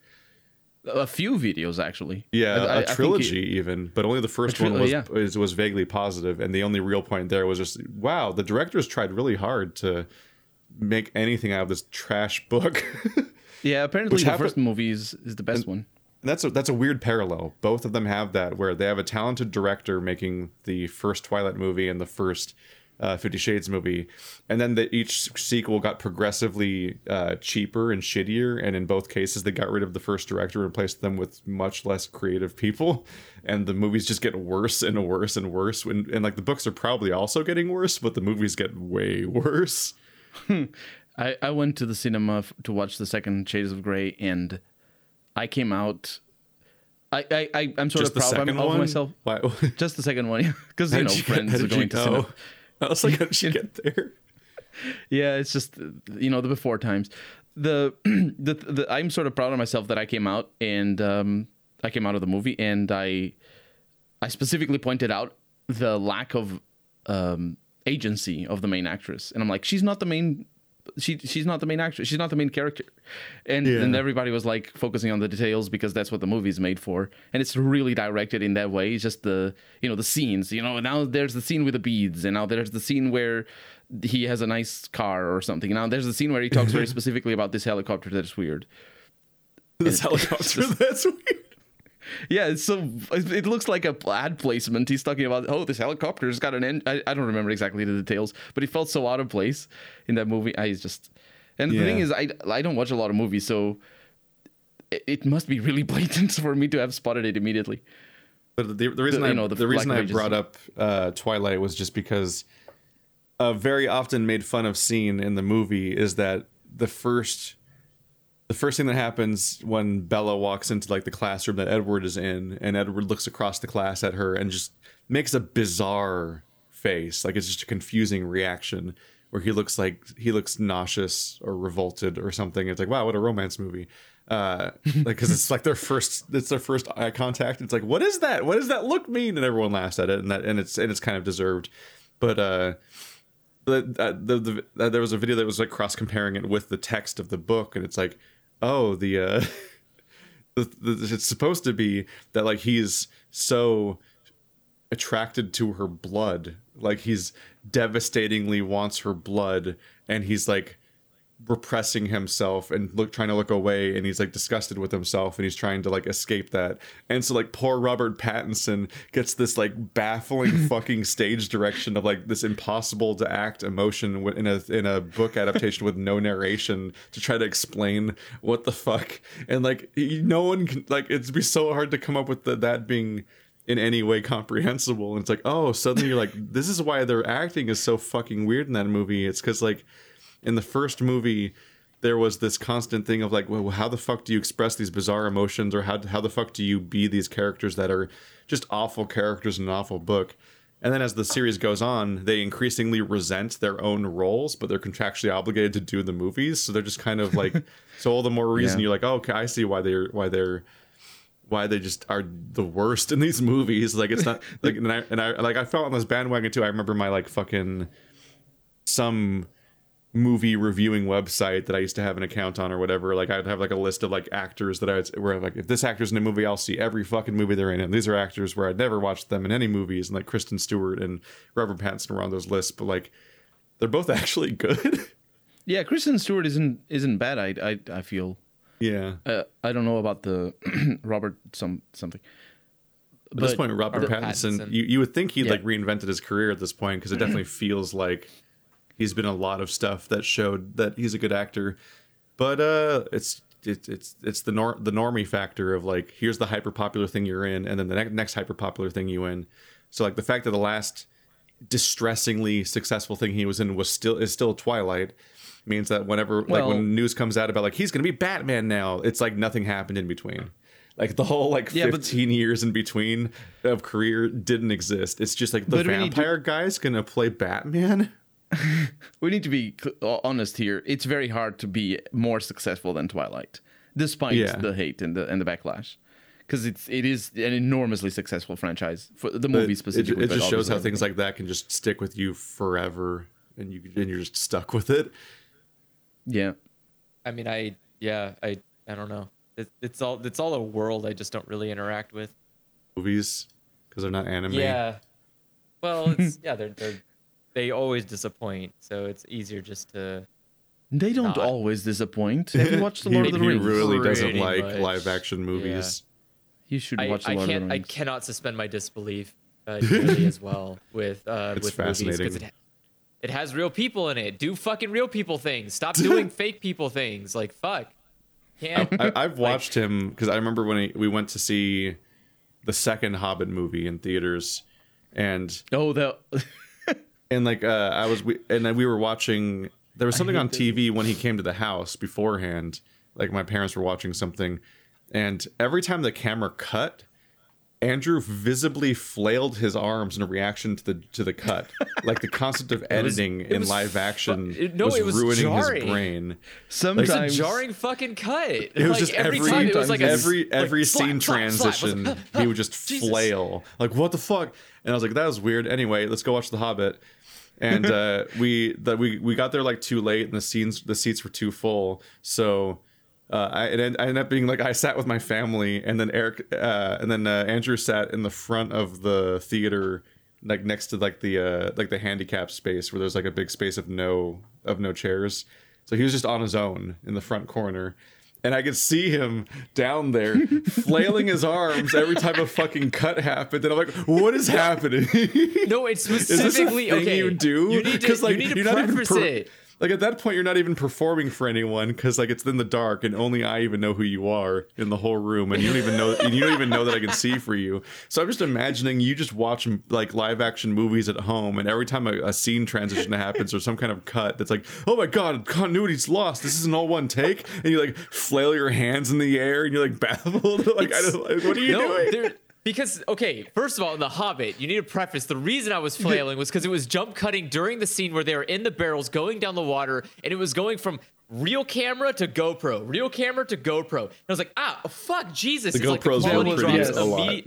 A few videos actually. Yeah, I- I- I a think trilogy it- even, but only the first tri- one was, yeah. was was vaguely positive, and the only real point there was just wow, the directors tried really hard to make anything out of this trash book. yeah, apparently Which the happen- first movie is, is the best one. And that's a that's a weird parallel. Both of them have that where they have a talented director making the first Twilight movie and the first uh, Fifty Shades movie, and then the, each sequel got progressively uh, cheaper and shittier, and in both cases they got rid of the first director and replaced them with much less creative people, and the movies just get worse and worse and worse. And, and like the books are probably also getting worse, but the movies get way worse. I, I went to the cinema f- to watch the second Shades of Grey, and I came out. I, I, I I'm sort Just of proud of one. myself. Why? Just the second one, yeah, because you know you, friends are going to cinema. know? I was like, how did you get there? Yeah, it's just you know the before times. The, the the I'm sort of proud of myself that I came out and um, I came out of the movie and I I specifically pointed out the lack of um, agency of the main actress and I'm like she's not the main she she's not the main actress she's not the main character and Yeah. and everybody was like focusing on the details because that's what the movie's made for and it's really directed in that way it's just the you know the scenes you know now there's the scene with the beads and now there's the scene where he has a nice car or something now there's the scene where he talks very specifically about this helicopter that's weird This helicopter. That's weird. Yeah it's so it looks like a ad placement. He's talking about oh this helicopter's got an en-. I, I don't remember exactly the details but it felt so out of place in that movie. I just and the thing is i i don't watch a lot of movies so it, it must be really blatant for me to have spotted it immediately. But the, the reason The- I you know, the the reason I brought up uh, Twilight was just because a very often made fun of scene in the movie is that the first the first thing that happens when Bella walks into like the classroom that Edward is in, and Edward looks across the class at her and just makes a bizarre face, like it's just a confusing reaction where he looks like he looks nauseous or revolted or something. It's like wow, what a romance movie. Uh, like because it's like their first, it's their first eye contact. It's like, what is that? What does that look mean? And everyone laughs at it, and that and it's and it's kind of deserved. But uh, the, uh, the, the uh, there was a video that was like cross comparing it with the text of the book, and it's like, oh, the uh, the, the, it's supposed to be that like he's so attracted to her blood, like he's devastatingly wants her blood, and he's like repressing himself and look trying to look away and he's like disgusted with himself and he's trying to like escape that. And so like poor robert pattinson gets this like baffling fucking stage direction of like this impossible to act emotion in a in a book adaptation with no narration to try to explain what the fuck. And like no one can like it'd be so hard to come up with the, that being in any way comprehensible. And it's like oh suddenly you're like this is why their acting is so fucking weird in that movie. It's because like in the first movie there was this constant thing of like well how the fuck do you express these bizarre emotions or how, how the fuck do you be these characters that are just awful characters in an awful book? And then as the series goes on they increasingly resent their own roles but they're contractually obligated to do the movies. So they're just kind of like so all the more reason Yeah. you're like oh okay i see why they're why they're why they just are the worst in these movies. Like it's not like and I, and I like i felt on this bandwagon too. I remember my like fucking some movie reviewing website that I used to have an account on or whatever. Like I'd have like a list of like actors that I would where like if this actor's in a movie, I'll see every fucking movie they're in. And these are actors where I'd never watched them in any movies. And like Kristen Stewart and Robert Pattinson were on those lists, but like they're both actually good. yeah kristen stewart isn't isn't bad i i, I feel yeah. uh, i don't know about the robert some something At this But- point, Robert Robert Pattinson, Pattinson. You, you would think he'd Yeah. like reinvented his career at this point because it definitely feels like he's been a lot of stuff that showed that he's a good actor. But uh, it's it's it's it's the nor- the normie factor of like here's the hyper popular thing you're in, and then the ne- next hyper popular thing you in. So like the fact that the last distressingly successful thing he was in was still is still Twilight means that whenever like Well- when news comes out about like he's gonna be Batman now, it's like nothing happened in between. Like the whole like Yeah, but- 15 years in between of career didn't exist. It's just like the But vampire guy's gonna play Batman. we need to be honest here. It's very hard to be more successful than Twilight, despite Yeah. the hate and the and the backlash, because it's it is an enormously successful franchise for the movie It, specifically. it but just shows how things like that can just stick with you forever, and you and you're just stuck with it. yeah, I mean, I yeah, I I don't know. It, it's all it's all a world I just don't really interact with. Movies because they're not anime. Yeah. Well, it's yeah, they're they're they always disappoint, so it's easier just to they don't Not. always disappoint. Have you watched the he, Lord of the Rings? he really doesn't Pretty like much. live action movies. You should I, watch the I Lord can't of the I cannot suspend my disbelief uh, nearly as well with uh It's with movies 'cause fascinating. it, It has real people in it. Do fucking real people things. Stop doing fake people things. Like fuck. Can't. I, I've watched him because I remember when he, we went to see the second Hobbit movie in theaters, and Oh, the and like uh, I was we, and then we were watching. There was something on TV when he came to the house beforehand. Like my parents were watching something, and every time the camera cut, Andrew visibly flailed his arms in a reaction to the to the cut. like the concept of editing in was live fu- action it- no, was, it was ruining jarring. his brain. It was sometimes a jarring fucking cut. It was like, just every, every time it was like a, every like, every slap, scene slap, slap. Transition like, he would just Jesus. flail like what the fuck and I was like that was weird anyway let's go watch The Hobbit and uh, we that we we got there like too late and the scenes the seats were too full. So uh, I, it end, I ended up being like I sat with my family and then Eric uh, and then uh, Andrew sat in the front of the theater like next to like the uh, like the handicap space where there's like a big space of no of no chairs. So he was just on his own in the front corner and I could see him down there flailing his arms every time a fucking cut happened. And I'm like, what is happening? No, it's is this a specifically thing okay. you do? You need to, like you need to you're not even per- it. Like at that point, you're not even performing for anyone because like it's in the dark and only I even know who you are in the whole room, and you don't even know and you don't even know that I can see for you. So I'm just imagining you just watch like live action movies at home, and every time a, a scene transition happens or some kind of cut, that's like, oh my god, continuity's lost. This isn't all one take, and you like flail your hands in the air and you're like baffled. like I don't, like, what are you no, doing? there, because okay, first of all, in The Hobbit, you need to preface the reason I was flailing was because it was jump cutting during the scene where they were in the barrels going down the water, and it was going from real camera to GoPro, real camera to GoPro. And I was like, ah, fuck, Jesus! The It's like GoPros quality will drops produce a lot.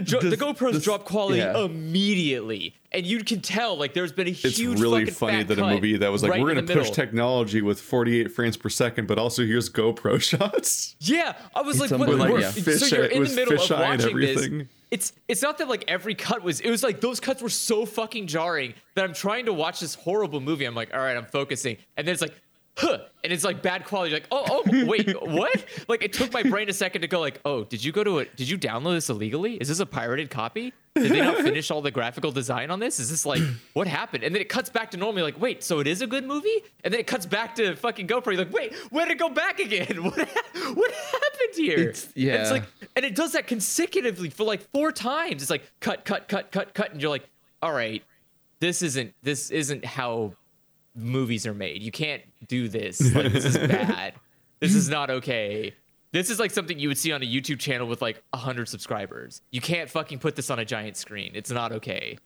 The, the, The- GoPros drop quality yeah. immediately, and you can tell like there's been a it's huge. It's really funny that a movie that was like right we're going to push technology with 48 frames per second but also here's gopro shots Yeah, I was It's like, what, what- Yeah. Fish so you're in the middle of watching this. It's it's not that like every cut was. It was like those cuts were so fucking jarring that I'm trying to watch this horrible movie. I'm like, all right, I'm focusing, and then it's like, huh, and it's like bad quality. Like, oh, oh, wait, what? Like, it took my brain a second to go like, oh, did you go to a? Did you download this illegally? Is this a pirated copy? Did they not finish all the graphical design on this? Is this like what happened? And then it cuts back to normal. You're like, wait, so it is a good movie? And then it cuts back to fucking GoPro. You're like, wait, where did it go back again? What ha- what happened here? It's- And it's like, and it does that consecutively for like four times. It's like cut, cut, cut, cut, cut, and you're like, all right, this isn't this isn't how movies are made. You can't do this. Like this is bad. this is not okay. This is like something you would see on a YouTube channel with like hundred subscribers. You can't fucking put this on a giant screen. It's not okay.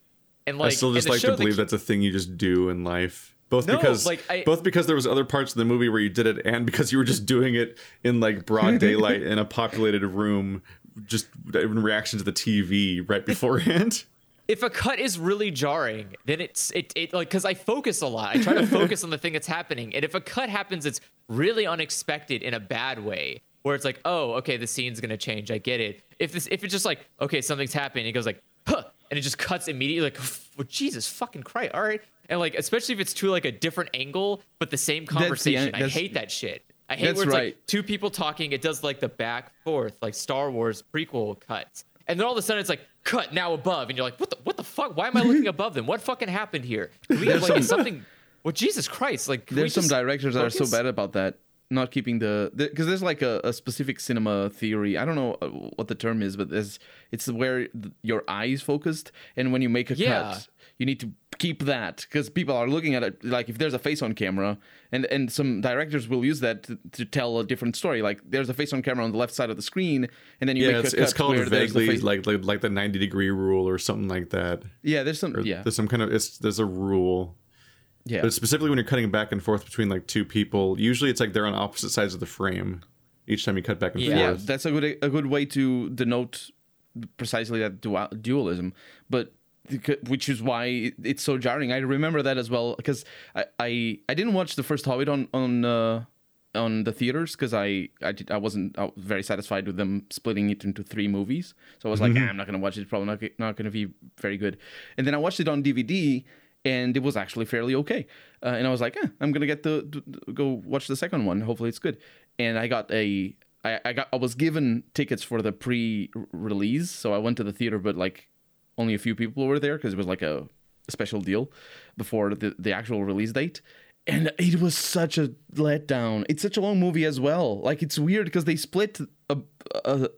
And like, i still just like to believe ke- that's a thing you just do in life both No, because like, I- both because there was other parts of the movie where you did it and because you were just doing it in like broad daylight in a populated room just in reaction to the tv right beforehand if a cut is really jarring, then it's it, it like because I focus a lot. I try to focus on the thing that's happening, and if a cut happens, it's really unexpected in a bad way, where it's like, oh, okay, the scene's gonna change. I get it. If this, if it's just like, okay, something's happening, it goes like, huh, and it just cuts immediately, like, well, Jesus fucking Christ, all right, and like, especially if it's to like a different angle, but the same the- conversation. I hate that shit. I hate where it's right. like two people talking. It does like the back forth, like Star Wars prequel cuts, and then all of a sudden it's like cut now above, and you're like, what the what the fuck? Why am I looking above them? What fucking happened here? Can we have like something? Well, Jesus Christ! Like there's some directors that are so bad about that not keeping the because there's like a, a specific cinema theory i don't know uh, what the term is but there's it's where your eye is focused and when you make a Yeah. cut you need to keep that because people are looking at it like if there's a face on camera and and some directors will use that to, to tell a different story. Like there's a face on camera on the left side of the screen and then you yeah make it's, a cut it's called vaguely like, like like the 90 degree rule or something like that. Yeah there's some or yeah. there's some kind of it's there's a rule. Yeah. But specifically when you're cutting back and forth between like two people usually it's like they're on opposite sides of the frame each time you cut back and Yeah. yeah, forth. that's a good a good way to denote precisely that dual, dualism. But which is why it's so jarring. I remember that as well because I, I I didn't watch the first Hobbit on on uh, on the theaters because I I, did, I wasn't very satisfied with them splitting it into three movies. So I was like, "Ah, I'm not gonna watch it. It's probably not not gonna be very good. And then I watched it on DVD. And it was actually fairly okay, uh, and I was like, eh, "I'm gonna get the, the- the- go watch the second one. Hopefully, it's good." And I got a I, I got I was given tickets for the pre-release, so I went to the theater, but like only a few people were there because it was like a special deal before the, the actual release date. And it was such a letdown. It's such a long movie as well. Like it's weird because they split a, a,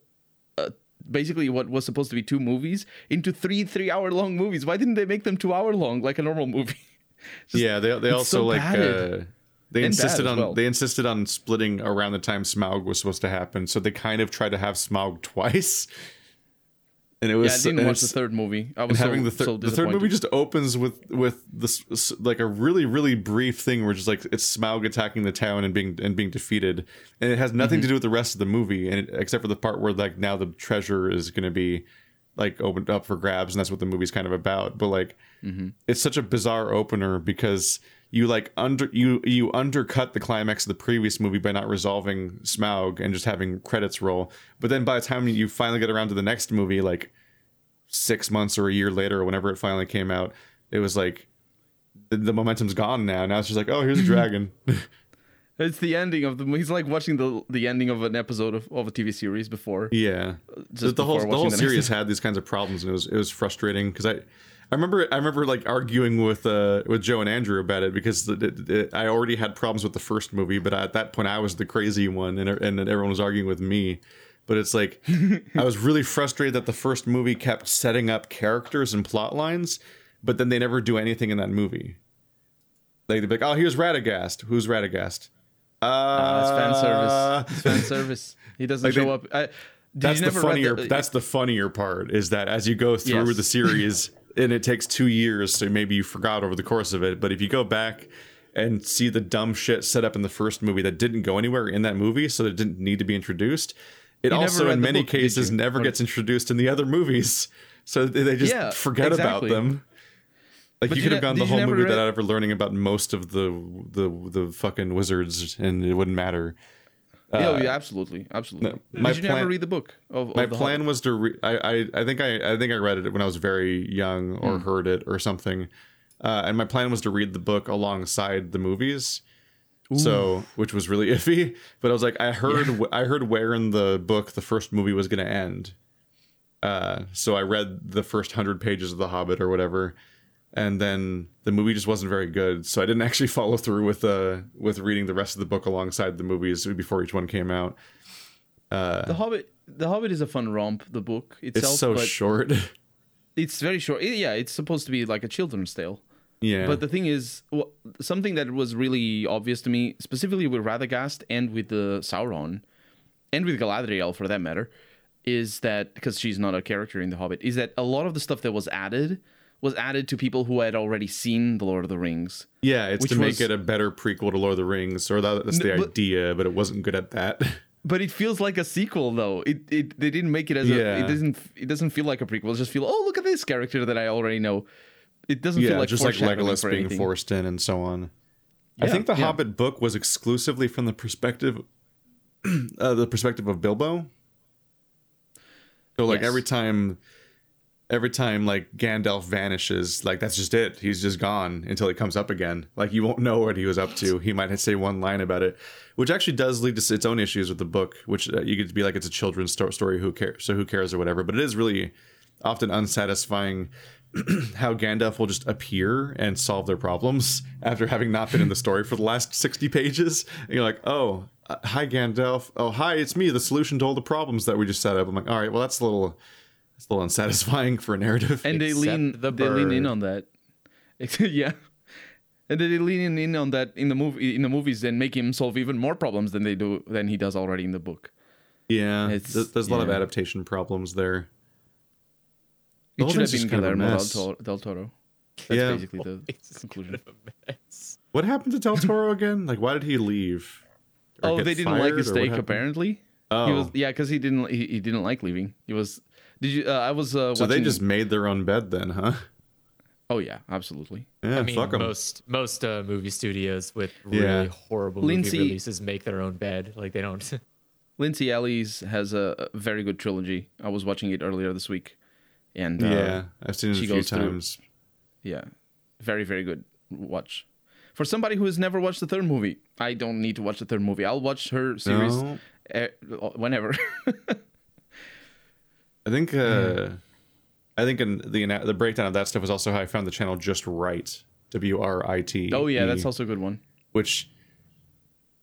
a, basically what was supposed to be two movies into three three hour long movies. Why didn't they make them two hour long like a normal movie? Just- yeah, they they also so like uh, they insisted on well. they insisted on splitting around the time Smaug was supposed to happen. So they kind of tried to have Smaug twice. And it was yeah, I didn't watch the third movie. I was so, having the, thir- so the third movie just opens with with this like a really really brief thing where just like it's Smaug attacking the town and being and being defeated and it has nothing Mm-hmm. to do with the rest of the movie and it, except for the part where like now the treasure is going to be like opened up for grabs and that's what the movie's kind of about but like Mm-hmm. it's such a bizarre opener because you like under you you undercut the climax of the previous movie by not resolving Smaug and just having credits roll. But then by the time you finally get around to the next movie like six months or a year later or whenever it finally came out it was like the, the momentum's gone now. Now it's just like oh here's a mm-hmm. dragon. It's the ending of the. He's like watching the the ending of an episode of, of a TV series before. yeah. Just the whole the whole the next series had these kinds of problems and it was it was frustrating because i I remember, I remember like arguing with uh, with Joe and Andrew about it because it, it, it- I already had problems with the first movie, but at that point I was the crazy one, and and everyone was arguing with me. But it's like I was really frustrated that the first movie kept setting up characters and plot lines, but then they never do anything in that movie. Like they'd be like, "Oh, here's Radagast. Who's Radagast?" Uh, Uh, it's fan service. It's fan service. He doesn't Like they- show up. I, that's the funnier. the- that's the funnier part is that as you go through Yes. the series, and it takes two years, so maybe you forgot over the course of it. But if you go back and see the dumb shit set up in the first movie that didn't go anywhere in that movie, so that it didn't need to be introduced, it never also in many book, cases never gets introduced in the other movies. So they just Yeah, forget about them. Like But you you could have ne- gone the whole movie read- without ever learning about most of the the the fucking wizards, and it wouldn't matter. Yeah, yeah, absolutely, absolutely. uh, no, my did you plan- never read the book? Of, my the plan Hobbit? was to read. I, I i think i i think i read it when i was very young or Hmm. heard it or something uh, and my plan was to read the book alongside the movies so which was really iffy but i was like i heard i heard where in the book the first movie was going to end uh, so i read the first 100 pages of the hobbit or whatever and then the movie just wasn't very good so i didn't actually follow through with uh with reading the rest of the book alongside the movies before each one came out the Hobbit. The Hobbit is a fun romp. The book itself, it's so short it's very short. Yeah, it's supposed to be like a children's tale. yeah But the thing is, something that was really obvious to me, specifically with Radagast and with the Sauron, and with Galadriel for that matter, is that because she's not a character in The Hobbit, is that a lot of the stuff that was added was added to people who had already seen The Lord of the Rings. Yeah, it's to make was- it a better prequel to Lord of the Rings, or that, that's the but- idea, but it wasn't good at that. But it feels like a sequel, though. It, it they didn't make it as a. It doesn't. It doesn't feel like a prequel. It just feel. Oh, look at this character that I already know. It doesn't feel yeah, like just like Legolas being anything. forced in and so on. I think the yeah. Hobbit book was exclusively from the perspective, uh, the perspective of Bilbo. So like Yes. every time, every time like Gandalf vanishes, like that's just it. He's just gone until he comes up again. Like you won't know what he was up to. He might say one line about it, which actually does lead to its own issues with the book. Which uh, you could be like it's a children's sto- story. Who cares? So who cares or whatever. But it is really often unsatisfying how Gandalf will just appear and solve their problems after having not been in the story for the last 60 pages. And you're like, oh, uh, hi, Gandalf. Oh, hi, it's me, the solution to all the problems that we just set up. I'm like, all right, well, that's a little, that's a little unsatisfying for a narrative. and they lean the they lean in on that yeah and they lean in on that in the movie in the movies and make him solve even more problems than they do than he does already in the book yeah, it's- there's, there's a lot of adaptation problems there. The it should have been just kind of a Guillermo del, mess. Toro- del Toro that's Yeah. basically the It's conclusion kind of a mess. What happened to Del Toro again? Like, why did he leave? Or oh they didn't like fired, his or take apparently Oh, he was oh. yeah because he didn't he, he didn't like leaving he was did you uh, i was uh so they just made their own bed then, huh? oh yeah absolutely Yeah, I mean, fuck 'em. most most uh, movie studios with really Yeah. horrible Lindsay- movie releases make their own bed. Like they don't. lindsay ellis has a, a very good trilogy i was watching it earlier this week and uh, yeah, I've seen it a few goes through- times. Yeah, very very good watch. For somebody who has never watched the third movie, I don't need to watch the third movie. I'll watch her series No. whenever. I think uh I think in the the breakdown of that stuff was also how I found the channel Just Write. W R I T. Oh yeah, that's also a good one. which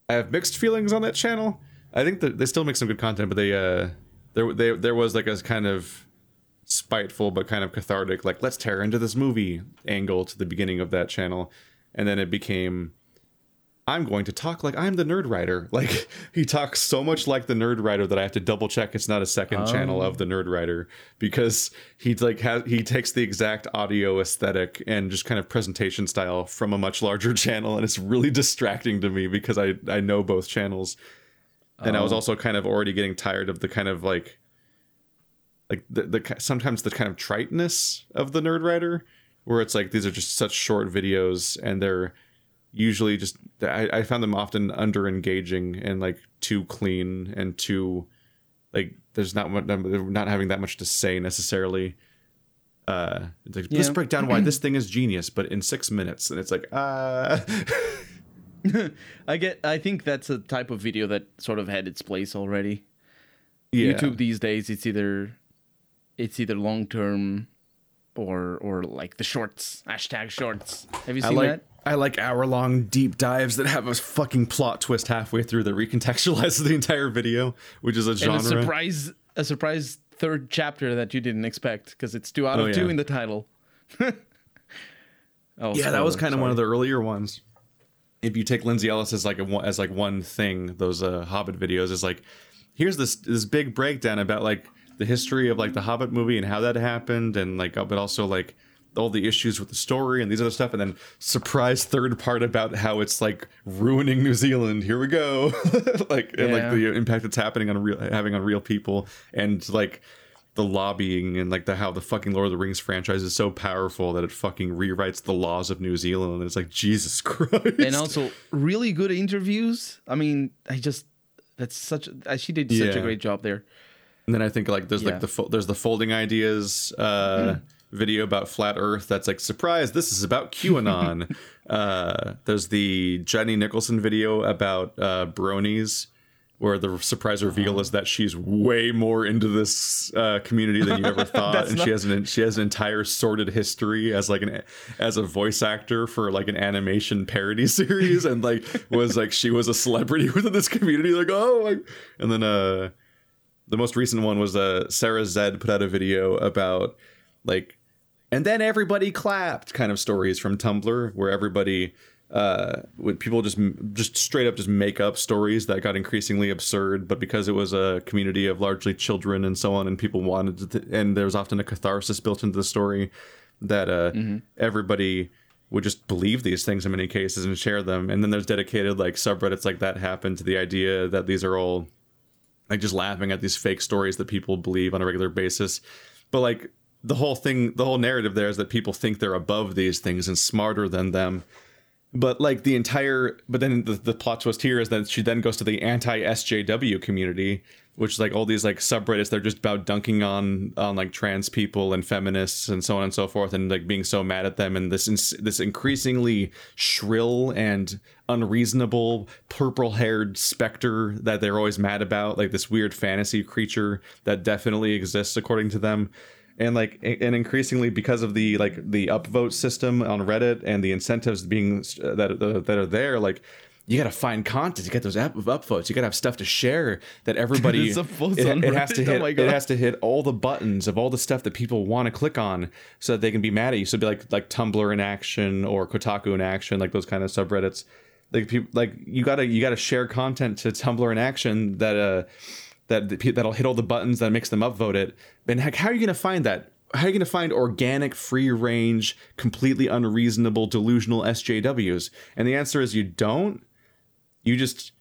I have mixed feelings on that channel. I think that they still make some good content, but they uh there they, there was like a kind of spiteful but kind of cathartic like let's tear into this movie angle to the beginning of that channel, and then it became I'm going to talk like I'm the Nerdwriter. Like he talks so much like the Nerdwriter that I have to double check it's not a second channel of the Nerdwriter because he like has he takes the exact audio aesthetic and just kind of presentation style from a much larger channel and it's really distracting to me because I I know both channels. And I was oh. also kind of already getting tired of the kind of like like the, the sometimes the kind of triteness of the Nerdwriter where it's like these are just such short videos and they're usually just I, I found them often under engaging and like too clean and too like there's not much they're not having that much to say necessarily uh it's like, let's break down why this thing is genius but in six minutes and it's like uh I get. I think that's a type of video that sort of had its place already. yeah YouTube these days, it's either it's either long term or or like the shorts hashtag shorts. Have you I seen like that? I like hour long deep dives that have a fucking plot twist halfway through that recontextualizes the entire video, which is a genre. And a surprise a surprise third chapter that you didn't expect because it's two out of Oh, two in the title. oh, yeah, that was kind of one of the earlier ones. If you take Lindsay Ellis as like a one- as like one thing, those uh, Hobbit videos is like, here's this this big breakdown about like the history of like the Hobbit movie and how that happened, and like uh, but also like all the issues with the story and these other stuff, and then surprise third part about how it's like ruining New Zealand. Here we go, like and like the impact it's happening on real having on real people, and like the lobbying and like the how the fucking Lord of the Rings franchise is so powerful that it fucking rewrites the laws of New Zealand. And it's like Jesus Christ. and also really good interviews. I mean, I just that's such uh, she did such a great job there. And then I think like there's Yeah. like the fo- there's the folding ideas uh, video about flat Earth that's like surprise this is about QAnon. uh, there's the Jenny Nicholson video about uh, bronies. Where the surprise reveal is that she's way more into this uh, community than you ever thought, and not- she has an she has an entire sordid history as like an as a voice actor for like an animation parody series, and like was like she was a celebrity within this community. Like oh, like, and then uh, the most recent one was uh Sarah Z put out a video about like and then everybody clapped kind of stories from Tumblr where everybody uh would people just just straight up just make up stories that got increasingly absurd but because it was a community of largely children and so on and people wanted to and there was often a catharsis built into the story that uh everybody would just believe these things in many cases and share them and then there's dedicated like subreddits like that happen to the idea that these are all like just laughing at these fake stories that people believe on a regular basis. But like the whole thing, the whole narrative there is that people think they're above these things and smarter than them. But like the entire, but then the, the plot twist here is that she then goes to the anti SJW community, which is like all these like subreddits. They're just about dunking on on like trans people and feminists and so on and so forth, and like being so mad at them. And this ins- this increasingly shrill and unreasonable purple haired specter that they're always mad about, like this weird fantasy creature that definitely exists according to them and like and increasingly because of the like the upvote system on reddit and the incentives being uh, that that are there like you gotta find content to get those up, upvotes. You gotta have stuff to share that everybody it, it has to Reddit? Oh hit it has to hit all the buttons of all the stuff that people want to click on so that they can be mad at you. So it'd be like like tumblr in action or kotaku in action like those kind of subreddits. Like people like you gotta you gotta share content to tumblr in action that uh that that'll hit all the buttons that makes them upvote it. And heck, how are you going to find that? How are you going to find organic, free range, completely unreasonable, delusional SJWs? And the answer is you don't. You just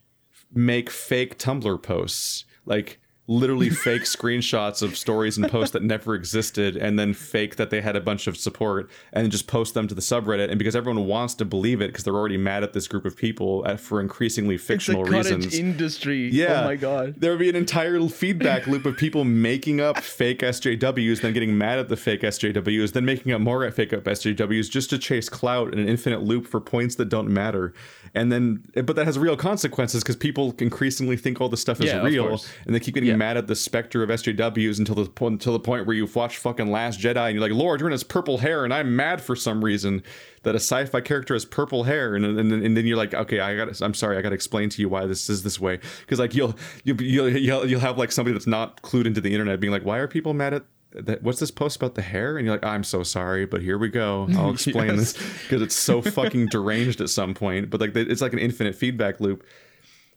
make fake Tumblr posts, like literally fake screenshots of stories and posts that never existed, and then fake that they had a bunch of support, and just post them to the subreddit. And because everyone wants to believe it, because they're already mad at this group of people at, for increasingly It's a fictional reasons. industry. Oh yeah. Oh my god. There would be an entire feedback loop of people making up fake SJWs, then getting mad at the fake SJWs, then making up more fake up SJWs just to chase clout in an infinite loop for points that don't matter. And then, but that has real consequences because people increasingly think all this stuff is Yeah, real, and they keep getting Yeah. mad at the specter of SJWs until the point until the point where you've watched fucking Last Jedi and you're like, Laura Dern has purple hair, and I'm mad for some reason that a sci-fi character has purple hair, and and, and then you're like, okay, I got, I'm sorry, I got to explain to you why this is this way, because like you'll you'll you'll you'll you'll have like somebody that's not clued into the internet being like, why are people mad at that, what's this post about the hair? And you're like, I'm so sorry, but here we go. I'll explain Yes. this because it's so fucking deranged at some point. But like, it's like an infinite feedback loop.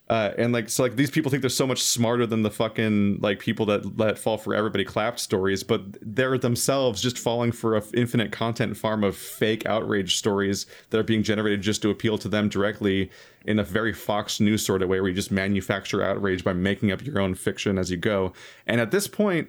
Uh, and like, so like these people think they're so much smarter than the fucking like people that let fall for everybody clapped stories, but they're themselves just falling for a f- infinite content farm of fake outrage stories that are being generated just to appeal to them directly in a very Fox News sort of way, where you just manufacture outrage by making up your own fiction as you go. And at this point,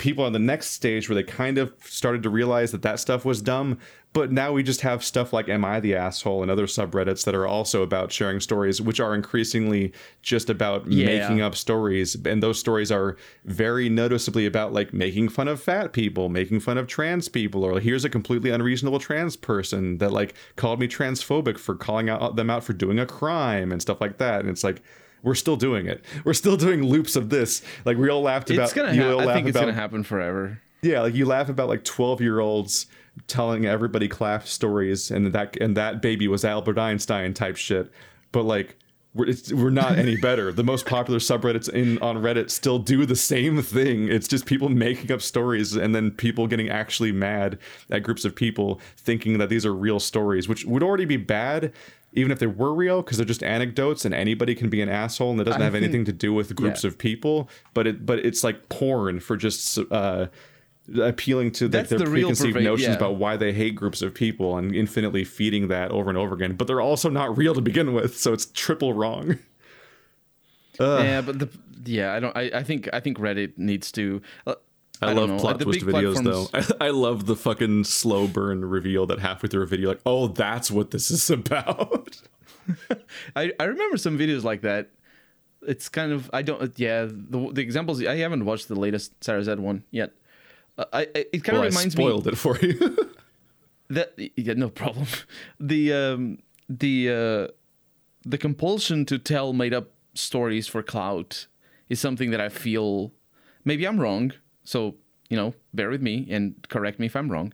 people on the next stage where they kind of started to realize that that stuff was dumb but now we just have stuff like am i the asshole and other subreddits that are also about sharing stories which are increasingly just about Yeah. making up stories and those stories are very noticeably about like making fun of fat people making fun of trans people or here's a completely unreasonable trans person that like called me transphobic for calling out them out for doing a crime and stuff like that and it's like we're still doing it. We're still doing loops of this. Like we all laughed about. It's gonna. Ha- I think it's about gonna happen forever. yeah, like you laugh about like twelve year olds telling everybody clap stories, and that and that baby was Albert Einstein type shit. But like we're it's, we're not any better. The most popular subreddits in on Reddit still do the same thing. It's just people making up stories, and then people getting actually mad at groups of people thinking that these are real stories, which would already be bad. Even if they were real, because they're just anecdotes, and anybody can be an asshole, and it doesn't I have think- anything to do with groups yeah. of people. But it, but it's like porn for just uh, appealing to like, their the preconceived notions yeah. about why they hate groups of people and infinitely feeding that over and over again. But they're also not real to begin with, so it's triple wrong. Ugh. Yeah, but the yeah, I don't. I, I think I think Reddit needs to. Uh, I, love know, plot the twist videos platforms- though. I, I love the fucking slow burn reveal that halfway through a video, like, oh, that's what this is about. I, I remember some videos like that. It's kind of I don't yeah the the examples I haven't watched the latest Sarah Z one yet. Uh, I, I it kind well, of I reminds me spoiled it for you. that yeah no problem. The um the uh the compulsion to tell made up stories for clout is something that I feel maybe I'm wrong. So you know bear with me and correct me if I'm wrong,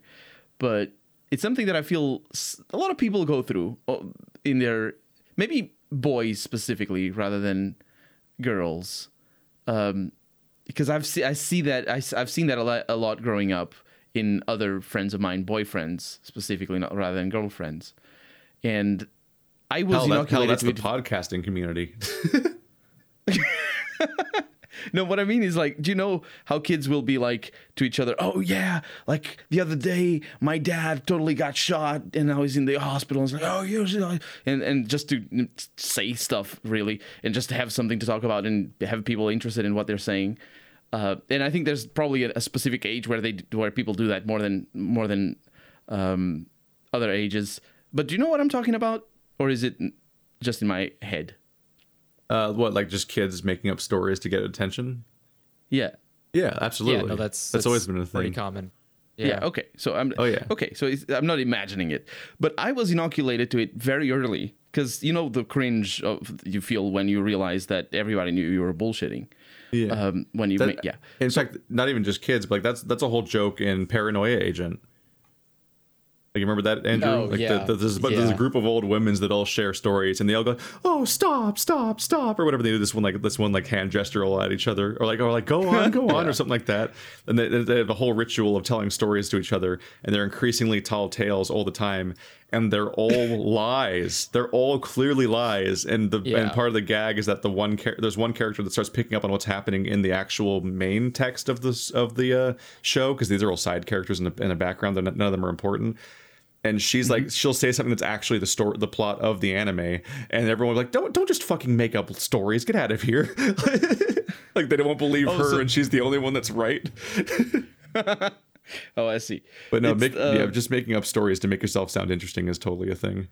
but it's something that I feel a lot of people go through uh, in their maybe boys specifically rather than girls um because i've see, i see that I, have seen that a lot, a lot growing up in other friends of mine boyfriends specifically not rather than girlfriends and i was hell, that, hell, that's the podcasting community. no what i mean is like do you know how kids will be like to each other oh yeah like the other day my dad totally got shot and now he's in the hospital. And it's like oh should-" and and just to say stuff really and just to have something to talk about and have people interested in what they're saying. Uh, and i think there's probably a, a specific age where they where people do that more than more than um, other ages. But do you know what i'm talking about? Or is it just in my head uh, what, like just kids making up stories to get attention? yeah Yeah, absolutely. Yeah, no, that's that's, always been a thing. pretty common. Yeah. Okay. So I'm. Oh, yeah. Okay. So I'm not imagining it, but I was inoculated to it very early because you know the cringe of you feel when you realize that everybody knew you were bullshitting. Yeah. Um, when you That- make yeah. In fact, not even just kids, but like that's that's a whole joke in Paranoia Agent. Like you remember that, Andrew? Oh, like yeah. the, the, there's, but there's a group of old women that all share stories, and they all go, "Oh, stop, stop, stop," or whatever they do. This one like this one like hand gesture all at each other, or like or like go on, go on, or something like that. And they, they have a whole ritual of telling stories to each other, and they're increasingly tall tales all the time, and they're all lies. They're all clearly lies, and the and part of the gag is that the one char- there's one character that starts picking up on what's happening in the actual main text of this of the uh, show because these are all side characters in the, in the background. They're not, none of them are important. And she's like, she'll say something that's actually the story, the plot of the anime, and everyone will be like, "Don't, don't just fucking make up stories. Get out of here!" like they won't believe her, so- and she's the only one that's right. Oh, I see. But no, make, uh, yeah, just making up stories to make yourself sound interesting is totally a thing.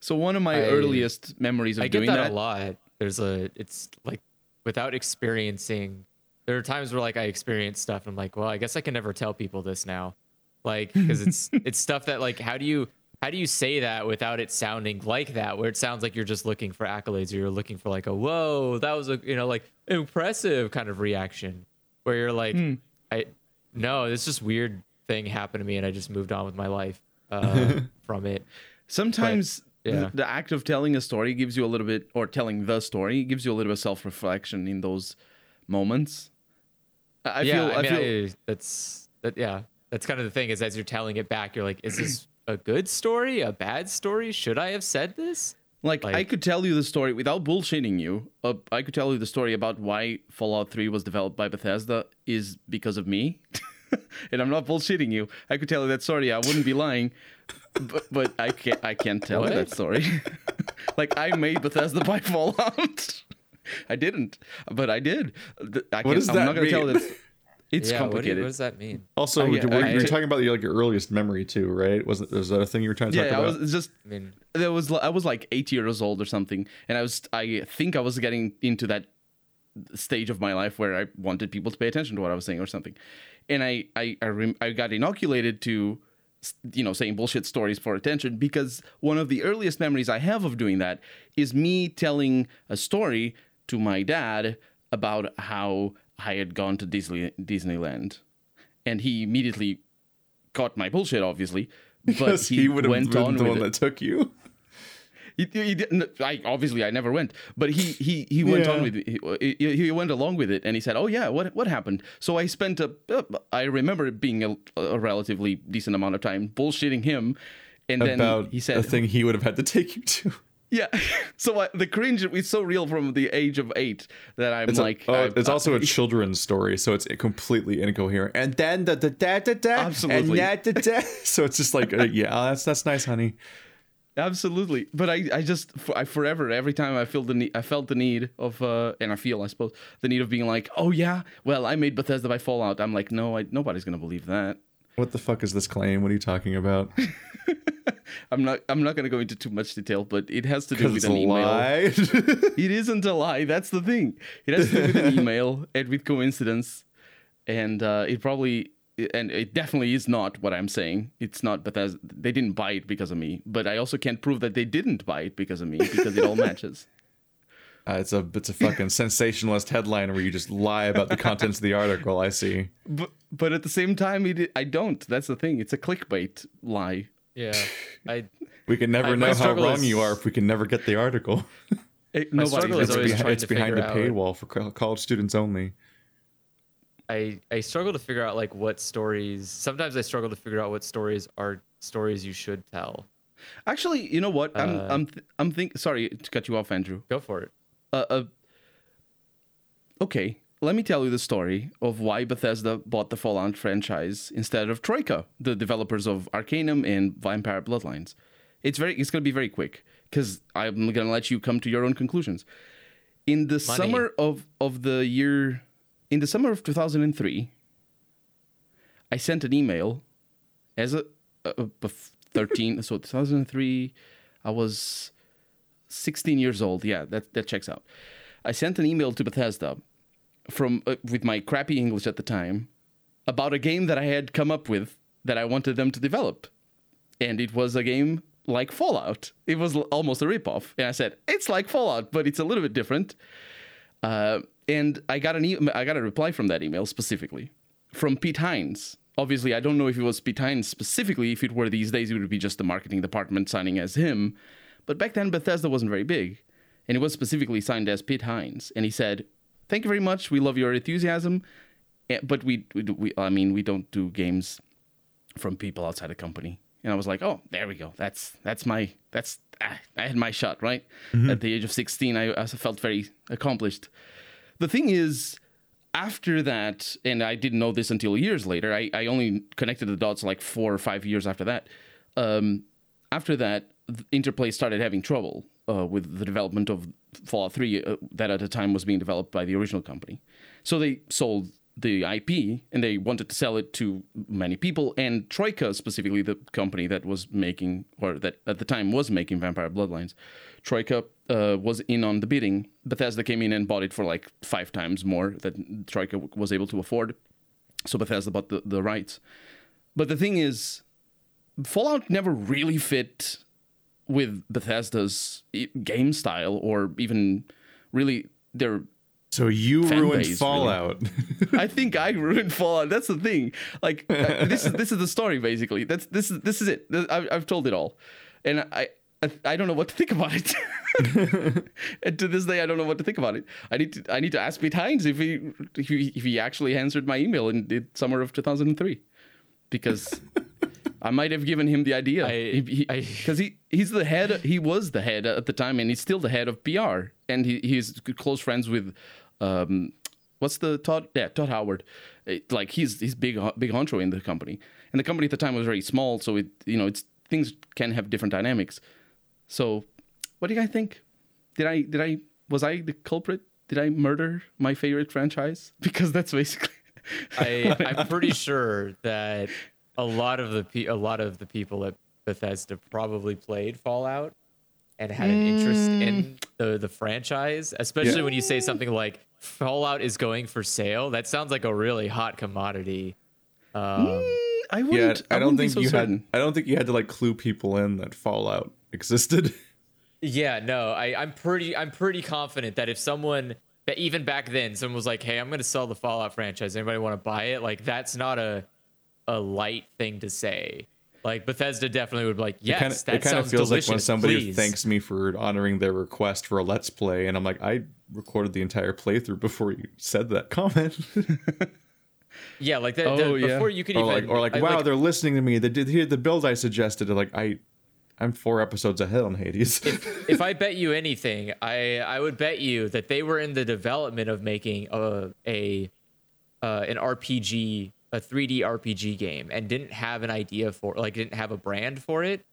So one of my I- earliest memories of I get doing that, that. a lot. There's a it's like without experiencing there are times where like I experience stuff and I'm like, well, I guess I can never tell people this now. Like because it's it's stuff that like how do you how do you say that without it sounding like that where it sounds like you're just looking for accolades or you're looking for like a whoa that was a you know like impressive kind of reaction where you're like Hmm. i no this just weird thing happened to me and i just moved on with my life uh, from it Sometimes yeah. the, act of telling a story gives you a little bit, or telling the story gives you a little bit of self reflection in those moments. I yeah feel, i, I, mean feel, I, that's that yeah that's kind of the thing is as you're telling it back you're like is this a good story a bad story should i have said this like, I could tell you the story without bullshitting you. Uh, I could tell you the story about why Fallout 3 was developed by Bethesda is because of me. and I'm not bullshitting you. I could tell you that story. I wouldn't be lying. But, but I can't. I can't tell you What? that story. like I made Bethesda buy Fallout. I didn't, but I did. Th- I can't, does I'm that not going to tell mean? That. It's yeah what, do you- complicated. what does that mean Also, Oh, yeah, we're, I- you're I- talking about your, like your earliest memory too, right? Wasn't was that a thing you were trying to talk about? yeah, I was just i mean there was I was like eight years old or something, and I was I think I was getting into that stage of my life where I wanted people to pay attention to what I was saying or something, and I I I, rem- I got inoculated to you know saying bullshit stories for attention because one of the earliest memories I have of doing that is me telling a story to my dad about how I had gone to Disney Disneyland, and he immediately caught my bullshit, obviously. But because he, he would have went been on the one it. that took you. He, he didn't. I obviously I never went, but he he he went Yeah. on with he, he went along with it, and he said, "Oh yeah, what what happened?" So I spent a uh, I remember it being a, a relatively decent amount of time bullshitting him, and then he said, a thing he would have had to take you to. "Yeah." So I, the cringe is so real from the age of eight that I'm It's, a- like, oh, I- it's I- also a children's story, so it's completely incoherent. And then the da da da da, Absolutely. and da da da. So it's just like, uh, yeah, that's that's nice, honey. Absolutely, but I, I just, I forever, every time I feel the need, I felt the need of, uh, and I feel, I suppose, the need of being like, oh yeah, well, I made Bethesda buy Fallout. I'm like, no, I, nobody's gonna believe that. What the fuck is this claim? What are you talking about? I'm not, I'm not gonna go into too much detail, but it has to do with it's an a email. lie. It isn't a lie. That's the thing. It has to do with an email and with coincidence, and uh, it probably, and it definitely is not what I'm saying. It's not Bethesda. They didn't buy it because of me, but I also can't prove that they didn't buy it because of me because it all matches. Uh, it's a it's a fucking sensationalist headline where you just lie about the contents of the article. I see. But but at the same time, it, I don't. That's the thing. It's a clickbait lie. Yeah i We can never I- know how wrong is- you are if we can never get the article. It, My nobody struggle is It's, always behi- trying it's to behind a figure out- paywall for college students only. I I struggle to figure out like what stories. Sometimes I struggle to figure out what stories are stories you should tell. Actually, you know what? I'm Uh, I'm th- I'm think. Sorry to cut you off, Andrew. Go for it. Uh, uh, okay, let me tell you the story of why Bethesda bought the Fallout franchise instead of Troika, the developers of Arcanum and Vampire Bloodlines. It's very. It's going to be very quick because I'm going to let you come to your own conclusions. In the Money. summer of of the year, in the summer of 2003, I sent an email as a, a, a 13. so 2003, I was 16 years old. Yeah, that that checks out. I sent an email to Bethesda from uh, with my crappy English at the time about a game that I had come up with that I wanted them to develop. And it was a game like Fallout. It was l- almost a ripoff. And I said, "It's like Fallout, but it's a little bit different." Uh, and I got an e- I got a reply from that email specifically from Pete Hines. Obviously, I don't know if it was Pete Hines specifically. If it were these days, it would be just the marketing department signing as him. But back then, Bethesda wasn't very big, and it was specifically signed as Pete Hines. And he said, "Thank you very much. We love your enthusiasm, eh, but we, we, we I mean, we don't do games from people outside the company." And I was like, "Oh, there we go. That's that's my that's ah, I had my shot right at the age of 16. I, I felt very accomplished." The thing is, after that, and I didn't know this until years later. I, I only connected the dots like four or five years after that. Um, after that, Interplay started having trouble uh, with the development of Fallout 3, uh, that at the time was being developed by the original company. So they sold the IP and they wanted to sell it to many people. And Troika, specifically the company that was making, or that at the time was making Vampire Bloodlines, Troika uh, was in on the bidding. Bethesda came in and bought it for like five times more that Troika was able to afford. So Bethesda bought the, the rights. But the thing is, Fallout never really fit with Bethesda's game style or even really their So you ruined base, really. Fallout. I think I ruined Fallout. That's the thing. Like uh, this is this is the story basically. That's this is this is it. I've, I've told it all, and I I, I don't know what to think about it. and to this day, I don't know what to think about it. I need to I need to ask Pete Hines if he if he, if he actually answered my email in the summer of 2003, because. I might have given him the idea because I- he, he's the head. He was the head at the time, and he's still the head of PR. And he, he's close friends with, um, what's the Todd? Yeah, Todd Howard. It- like he's he's big big honcho in the company, and the company at the time was very small, so it you know it's things can have different dynamics. So, what do you guys think? Did I did I was I the culprit? Did I murder my favorite franchise? Because that's basically. I, I'm pretty sure that a lot of the pe- a lot of the people at Bethesda probably played Fallout and had an interest in the the franchise, especially when you say something like Fallout is going for sale. That sounds like a really hot commodity. Um, I wouldn't. I don't wouldn't think so you certain. had. I don't think you had to like clue people in that Fallout existed. Yeah, no, I, I'm pretty I'm pretty confident that if someone that even back then someone was like, Hey, I'm gonna sell the Fallout franchise, anybody wanna buy it? Like that's not a a light thing to say. Like Bethesda definitely would be like, Yes, it kind of that it kind of sounds feels delicious. like when somebody please. thanks me for honoring their request for a let's play, and I'm like, I recorded the entire playthrough before you said that comment, Yeah, like that Oh, yeah. before you could or even like, or like, I- wow, they're listening to me. They did hear the build I suggested. And like, I, I'm four episodes ahead on Hades. if I bet you anything, I I would bet you that they were in the development of making a a uh, an RPG, a 3D RPG game, and didn't have an idea for like didn't have a brand for it.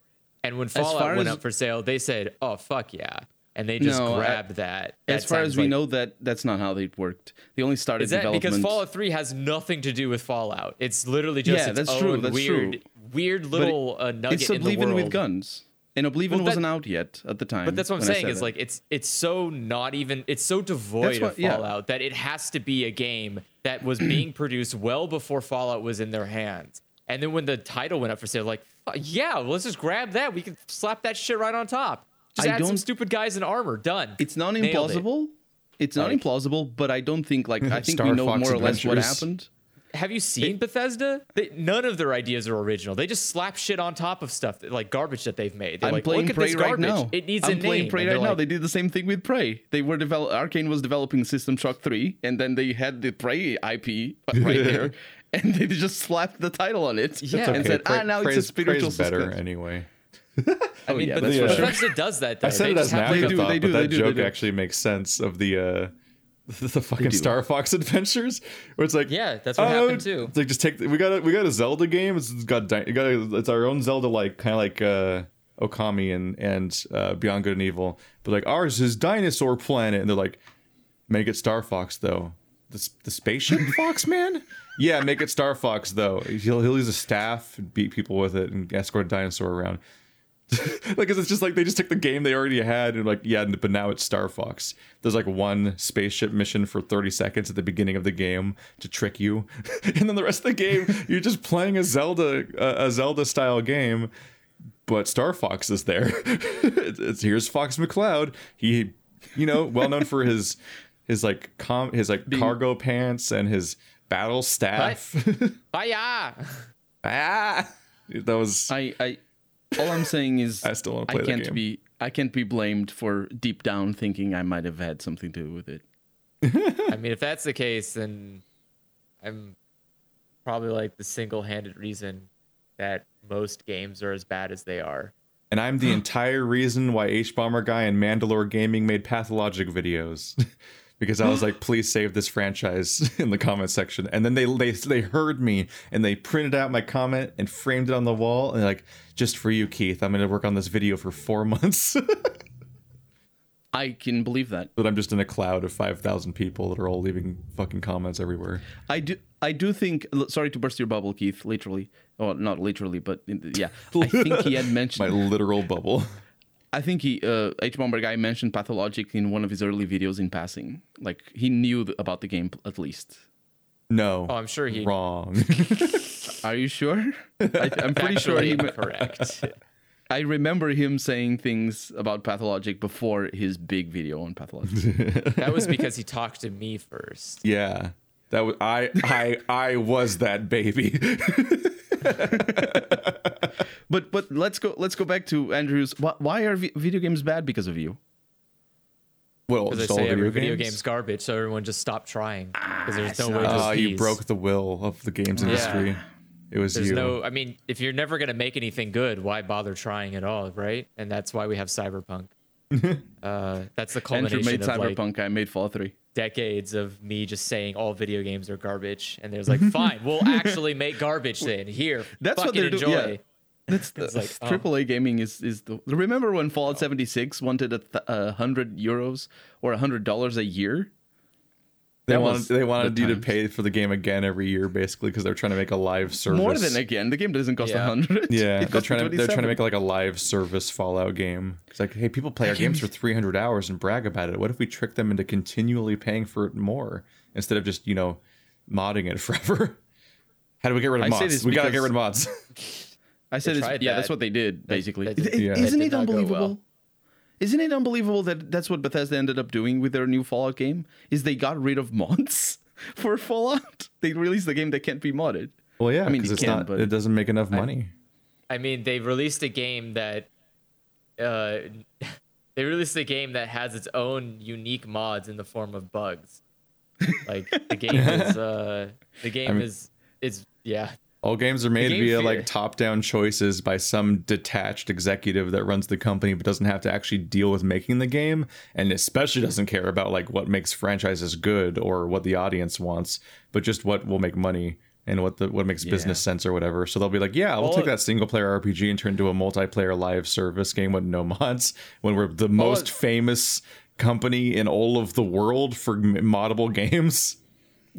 And when Fallout went as- up for sale, they said, "Oh fuck yeah!" and they just No, I- grabbed that. As far as we like- know, that that's not how they worked. They only started is that development. because Fallout 3 has nothing to do with Fallout? It's literally just Yeah, its that's own true, that's weird, true. weird little uh, nugget it's in the world. with guns, and Oblivion Well, that- wasn't out yet at the time. But that's what I'm saying is that. like it's it's so not even it's so devoid That's of what- yeah. Fallout that it has to be a game that was being produced well before Fallout was in their hands. And then when the title went up for sale, like yeah, well, let's just grab that. We can slap that shit right on top. Just I add some stupid guys in armor. Done. it's not Nailed it. implausible. It's not Like- implausible, but I don't think like I think Star we know Fox more or less what happened. Have you seen Bethesda? They, none of their ideas are original. They just slap shit on top of stuff that, like garbage that they've made. They're I'm like, playing look at Prey this right garbage. now. It needs I'm a name. playing Prey right they're now. They did the same thing with Prey. They were develop Arkane was developing System Shock 3, and then they had the Prey IP right there, and they just slapped the title on it Yeah. and It's said, Prey- "Ah, now Prey's- it's a spiritual Prey's better suspense." anyway. I mean, yeah, but that's for sure. Bethesda does that. Though. I said They it just as an have, They afterthought, do, they do, but that do, joke actually makes sense of the uh the fucking. Star Fox Adventures, where it's like, Yeah, that's what oh, happened too. It's like just take the, we got a we got a Zelda game. It's got di- it got a, it's our own Zelda like kind of like uh Okami and and uh, Beyond Good and Evil, but like ours is Dinosaur Planet, and they're like, make it Star Fox though. The, the spaceship Fox man? Yeah, make it Star Fox though. He'll he'll use a staff and beat people with it and escort a dinosaur around. like it's just like they just took the game they already had and like yeah but now it's star fox. There's like one spaceship mission for 30 seconds at the beginning of the game to trick you. And then the rest of the game you're just playing a zelda a, a zelda style game but star fox is there. It's, it's here's fox mccloud. He you know well known for his his like com his like cargo pants and his battle staff. Fire! ah! That was I, I, all I'm saying is I still wanna play that can't game. be I can't be blamed for deep down thinking I might have had something to do with it. I mean, if that's the case, then I'm probably like the single-handed reason that most games are as bad as they are. And I'm the entire reason why Hbomberguy and Mandalore Gaming made pathologic videos. because I was like, please save this franchise in the comment section. And then they they they heard me and they printed out my comment and framed it on the wall and they're like, just for you, Keith, I'm gonna work on this video for four months. I can believe that. but I'm just in a cloud of five thousand people that are all leaving fucking comments everywhere. I do. I do think. Sorry to burst your bubble, Keith. Literally, well, not literally, but yeah. I think he had mentioned My literal bubble. I think he, uh, Hbomberguy mentioned pathologic in one of his early videos in passing. Like he knew th- about the game at least. No. Oh, I'm sure he- wrong. Are you sure? I, I'm pretty sure Factually he. incorrect. I remember him saying things about Pathologic before his big video on Pathologic. that was because he talked to me first. Yeah. That was I I I was that baby. but but let's go let's go back to Andrew's. Why, why are vi- video games bad because of you? well, Because they just all say every video video games. game's garbage, so everyone just stopped trying. Because there's no way to Oh, you appease. broke the will of the games industry. It was There's you. no, I mean, if you're never gonna make anything good, why bother trying at all, right? And that's why we have Cyberpunk. uh, that's the Andrew culmination made of like Cyberpunk. I made Fallout Three. Decades of me just saying all video games are garbage, and there's like, fine, we'll actually make garbage then. Here, That's what they're enjoy. doing. Yeah. That's the, like. AAA um, gaming is is the. Remember when Fallout 76 wanted a, th- a hundred euros or a hundred dollars a year? They that wanted they wanted the you to pay for the game again every year, basically, because they're trying to make a live service. More than again, the game doesn't cost a Yeah. hundred. Yeah, they're trying to they're trying to make like a live service Fallout game. It's like, hey, people play our games for 300 hours and brag about it. What if we trick them into continually paying for it more instead of just you know modding it forever? How do we get rid of I mods? this we gotta get rid of mods. I said, They yeah, that. that's what they did basically. that did- Is- Yeah. Isn't That it did not go unbelievable? well. Isn't it unbelievable that that's what Bethesda ended up doing with their new Fallout game? Is they got rid of mods for Fallout. They released the game that can't be modded. well, yeah, I mean, it's can, not. but- It doesn't make enough money. I mean, they released a game that, uh, they released a game that has its own unique mods in the form of bugs. Like the game is, uh, the game mean- is is yeah. All games are made Game via like top-down choices by some detached executive that runs the company, but doesn't have to actually deal with making the game, and especially doesn't care about like what makes franchises good or what the audience wants, but just what will make money and what the what makes business sense or whatever. So they'll be like, yeah, we'll All take that single-player RPG and turn it into a multiplayer live service game with no mods. When we're the most famous company in all of the world for moddable games.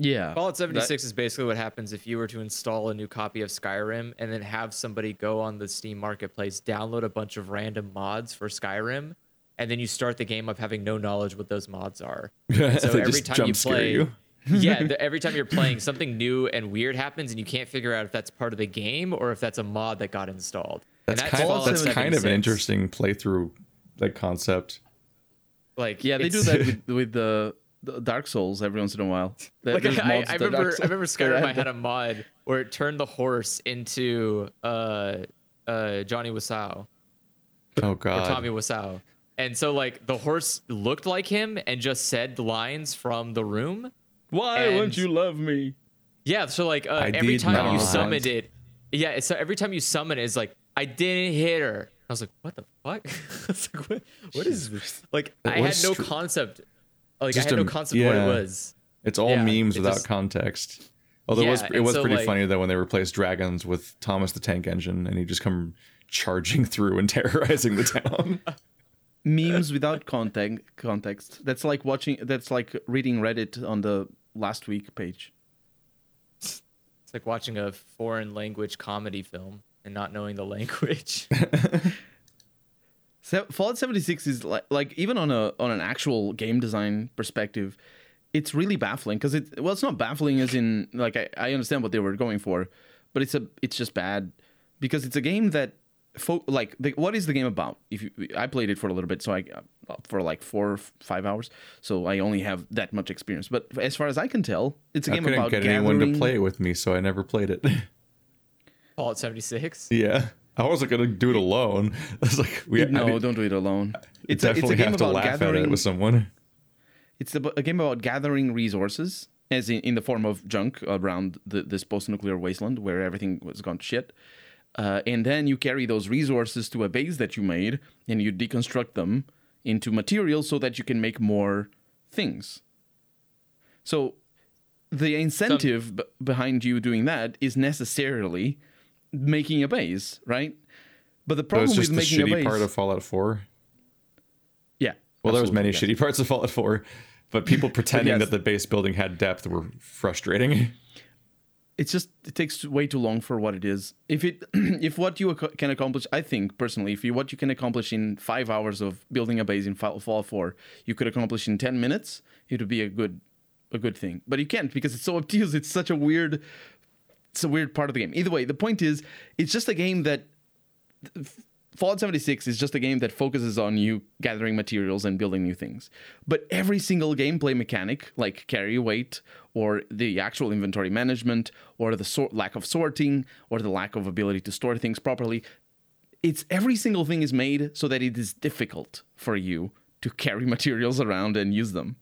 Yeah. Fallout 76 is basically what happens if you were to install a new copy of Skyrim and then have somebody go on the Steam marketplace, download a bunch of random mods for Skyrim, and then you start the game of having no knowledge what those mods are. And so every time you play, you. yeah, the, every time you're playing, something new and weird happens, and you can't figure out if that's part of the game or if that's a mod that got installed. And That's kind of that's kind of an interesting playthrough like concept. Like Yeah, they do that with, with the Dark Souls every once in a while. Like there's I, mods I to Dark remember, Souls I remember Skyrim. I had a mod where it turned the horse into uh, uh, Johnny Wiseau Oh or god. Tommy Wiseau, and so like the horse looked like him and just said lines from the room. Why and- won't you love me? Yeah, so like uh, every did time you summoned it, yeah, so every time you summon it, it's like I didn't hit her. I was like, what the fuck? I was like, what, what is this? Like I had no str- concept. Like Just I had a- no concept of what it was. It's all Yeah, memes it without just- context. Although it was it was so, pretty like- funny that when they replaced dragons with Thomas the Tank Engine and he just come charging through and terrorizing the town. Memes without context. Context. That's like watching. That's like reading Reddit on the last week page. It's like watching a foreign language comedy film and not knowing the language. So Fallout 76 is like like even on a on an actual game design perspective, it's really baffling because it well it's not baffling as in like I, I understand what they were going for, but it's a it's just bad because it's a game that fo- like the, what is the game about? If you, I played it for a little bit, so I uh, for like four or five hours, so I only have that much experience. But as far as I can tell, it's a I game couldn't about get gathering. anyone to play it with me, so I never played it. Fallout 76. yeah. I wasn't gonna do it alone. I was like, we No, I, don't do it alone. it's It's a, it's definitely a game have to about laugh at gathering. it with someone. It's a, a game about gathering resources, as in, in the form of junk around the, this post-nuclear wasteland where everything was gone to shit. Uh, and then you carry those resources to a base that you made, and you deconstruct them into materials so that you can make more things. So, the incentive b- behind you doing that is necessarily making a base, right? But the problem just with the making a shitty base, part of Fallout 4. yeah. Well, there was many yes. shitty parts of Fallout 4, but people pretending yes. that the base building had depth were frustrating. it's just it takes way too long for what it is if it if what you ac- can accomplish i think personally if you what you can accomplish in five hours of building a base in fallout 4 you could accomplish in 10 minutes it would be a good a good thing but you can't because it's so obtuse it's such a weird it's a weird part of the game. Either way, the point is, it's just a game that Fallout 76 is just a game that focuses on you gathering materials and building new things. But every single gameplay mechanic, like carry weight, or the actual inventory management, or the lack of sorting, or the lack of ability to store things properly, it's every single thing is made so that it is difficult for you to carry materials around and use them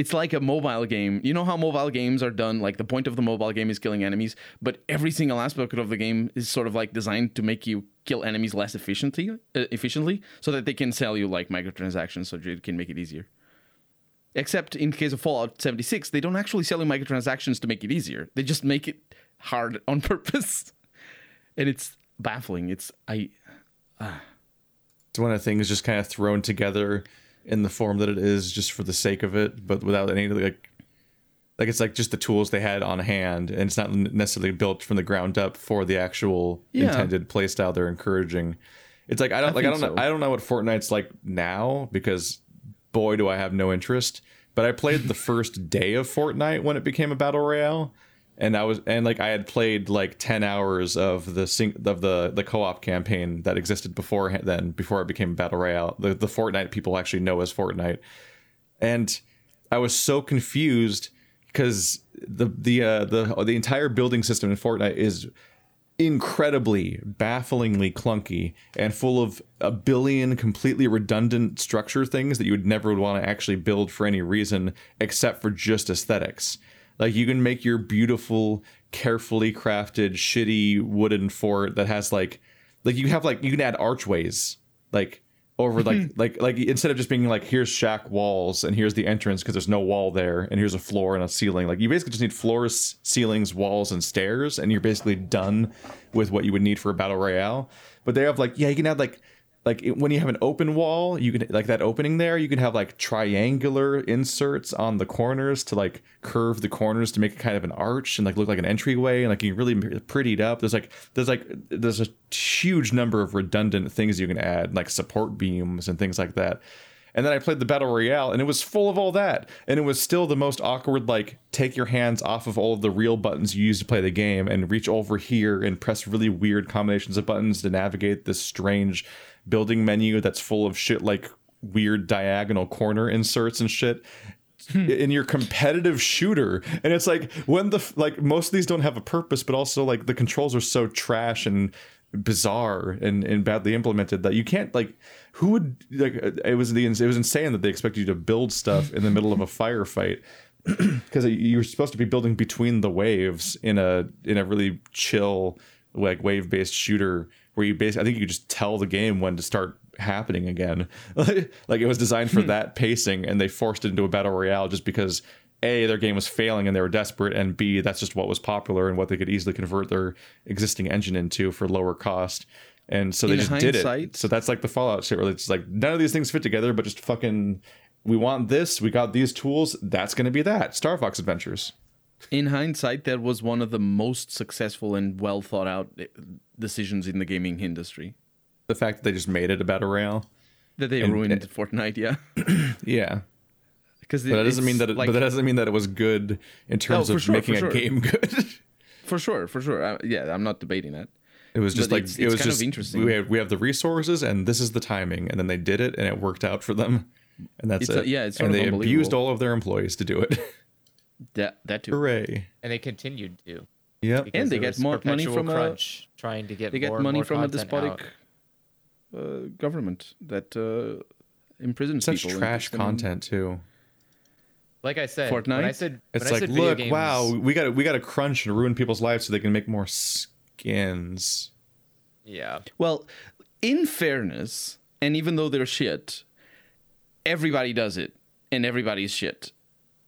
it's like a mobile game. You know how mobile games are done? Like the point of the mobile game is killing enemies, but every single aspect of the game is sort of like designed to make you kill enemies less efficiently, uh, efficiently, so that they can sell you like microtransactions, so it can make it easier. Except in case of Fallout 76, they don't actually sell you microtransactions to make it easier. They just make it hard on purpose, and it's baffling. It's I. Uh. It's one of the things just kind of thrown together in the form that it is just for the sake of it, but without any like like it's like just the tools they had on hand and it's not necessarily built from the ground up for the actual yeah. intended playstyle they're encouraging. It's like I don't I like I don't so. know I don't know what Fortnite's like now because boy do I have no interest. But I played the first day of Fortnite when it became a battle royale and I was and like I had played like 10 hours of the sing, of the the co-op campaign that existed before then before it became battle royale. The the Fortnite people actually know as Fortnite. And I was so confused because the the uh, the the entire building system in Fortnite is incredibly bafflingly clunky and full of a billion completely redundant structure things that you would never would want to actually build for any reason except for just aesthetics like you can make your beautiful, carefully crafted, shitty wooden fort that has like, like you have like you can add archways like over like mm-hmm. like like instead of just being like here's shack walls and here's the entrance because there's no wall there and here's a floor and a ceiling like you basically just need floors ceilings walls and stairs and you're basically done with what you would need for a battle royale but they have like yeah you can add like like when you have an open wall you can like that opening there you can have like triangular inserts on the corners to like curve the corners to make kind of an arch and like look like an entryway and like you really pretty it up there's like there's like there's a huge number of redundant things you can add like support beams and things like that and then I played the Battle Royale, and it was full of all that. And it was still the most awkward, like, take your hands off of all of the real buttons you use to play the game and reach over here and press really weird combinations of buttons to navigate this strange building menu that's full of shit like weird diagonal corner inserts and shit hmm. in your competitive shooter and it's like when the like most of these don't have a purpose but also like the controls are so trash and bizarre and, and badly implemented that you can't like who would like it was the it was insane that they expected you to build stuff in the middle of a firefight because you're supposed to be building between the waves in a in a really chill like wave based shooter where you basically I think you just tell the game when to start happening again. Like it was designed for hmm. that pacing and they forced it into a battle royale just because a their game was failing and they were desperate and b that's just what was popular and what they could easily convert their existing engine into for lower cost. And so they In just did it. so that's like the fallout shit where it's like none of these things fit together but just fucking we want this we got these tools that's going to be that. Star fox adventures in hindsight that was one of the most successful and well thought out eh, decisions in the gaming industry the fact that they just made it about a battle royale that they and, ruined and, fortnite yeah yeah because that doesn't mean that. It, like, but that doesn't mean that it was good in terms oh, of sure, making a game good. for sure, for sure. Uh, yeah, I'm not debating that. It was just but like it's, it was just interesting. We have, we have the resources and this is the timing, and then they did it and it worked out for them, and that's it's it. A, yeah, it's and they abused all of their employees to do it. That that too. Hooray! And they continued to. Yeah, and they get more money from crunch, a, trying to get they get money from a despotic uh, government that uh, imprisons Such people. Such trash content too like I said, Fortnite. When I said, it's like, said look, games, wow, we got we got to crunch and ruin people's lives so they can make more skins. Yeah. Well, in fairness, and even though they're shit, everybody does it, and everybody's shit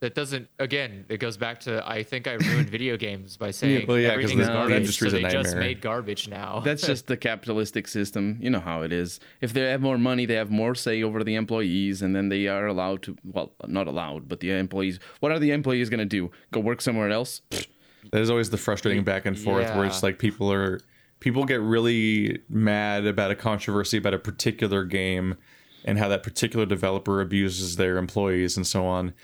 that doesn't again it goes back to i think i ruined video games by saying yeah, well, yeah, everything is garbage so they just made garbage now. That's just the capitalistic system. You know how it is. If they have more money they have more say over the employees and then they are allowed to well not allowed but the employees what are the employees going to do? Go work somewhere else? There's always the frustrating back and forth yeah. where it's like people are people get really mad about a controversy about a particular game and how that particular developer abuses their employees and so on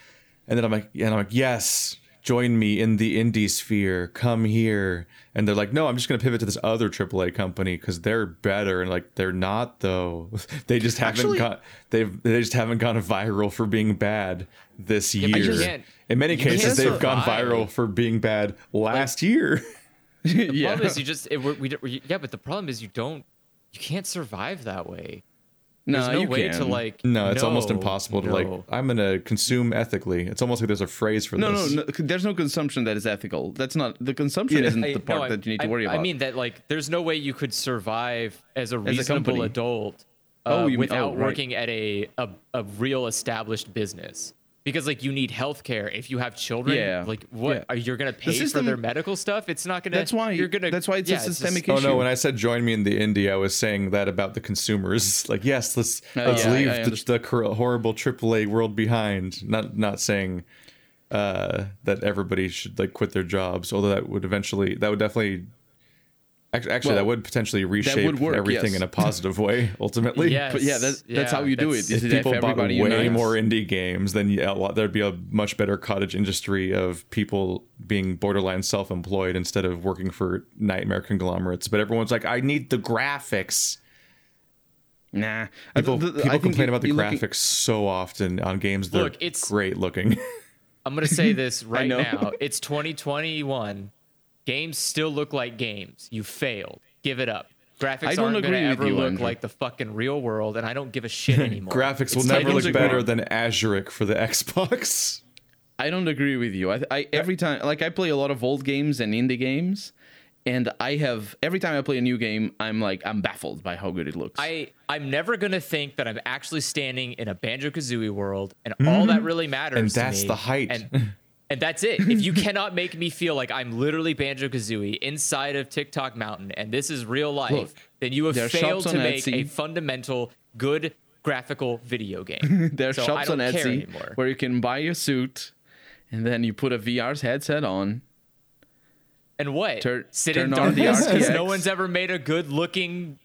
and then I'm like, and I'm like, yes, join me in the indie sphere. Come here. And they're like, no, I'm just going to pivot to this other AAA company because they're better. And like, they're not though. they just haven't Actually- got they've they just haven't gone viral for being bad this year. you in many cases, they've gone viral for being bad last year. The yeah. problem is you just it, we, we, we- yeah, but the problem is you don't you can't survive that way. No, There's no you way can. to like. No, it's almost impossible to like. I'm gonna consume ethically. It's almost like there's a phrase for No, no, this. no, there's no consumption that is ethical. That's not the consumption. Yeah. Isn't I- the part no, I- that you need to I- worry about. I mean that like there's no way you could survive as a reasonable company. adult uh, Oh, you mean- without oh, right. working at a, a a real established business. Because like you need healthcare if you have children. Yeah. Like what Yeah. are you gonna pay system- for their medical stuff? It's not gonna. That's why- you're gonna. that's why it's a yeah, just- systemic Oh no! When I said join me in the indie, I was saying that about the consumers. Like, yes, let's Oh, let's yeah, leave I the, the horrible AAA world behind. Not not saying uh, that everybody should like quit their jobs. Although that would eventually, that would definitely, actually, actually that would potentially reshape would work, everything yes. in a positive way. Ultimately, Yes, But yeah, that- that's how you do it. if If people bought way unites. more indie games, then yeah, a lot, there'd be a much better cottage industry of people being borderline self-employed instead of working for nightmare conglomerates. But everyone's like, I need the graphics. Nah, People, I, th- th- people I complain about the you looking- graphics so often on games that Look, it's- great looking. I'm gonna say this right now. It's 2021. Games still look like games. You failed. Give it up. Graphics I don't aren't gonna ever you, look Andrew. like the fucking real world, and I don't give a shit anymore. graphics will It's never look to agree. better than Azurik for the Xbox. I don't agree with you. I, I every time like I play a lot of old games and indie games, and I have every time I play a new game, I'm like I'm baffled by how good it looks. I I'm never gonna think that I'm actually standing in a Banjo Kazooie world, and all that really matters. Mm-hmm. And to that's me- the height. And, and that's it. If you cannot make me feel like I'm literally Banjo Kazooie inside of TikTok Mountain, and this is real life, Look, then you have failed to make a fundamental good graphical video game. there are So shops on Etsy anymore. where you can buy a suit, and then you put a VR headset on. And what? Turn- Sit turn in on the darkness because no one's ever made a good looking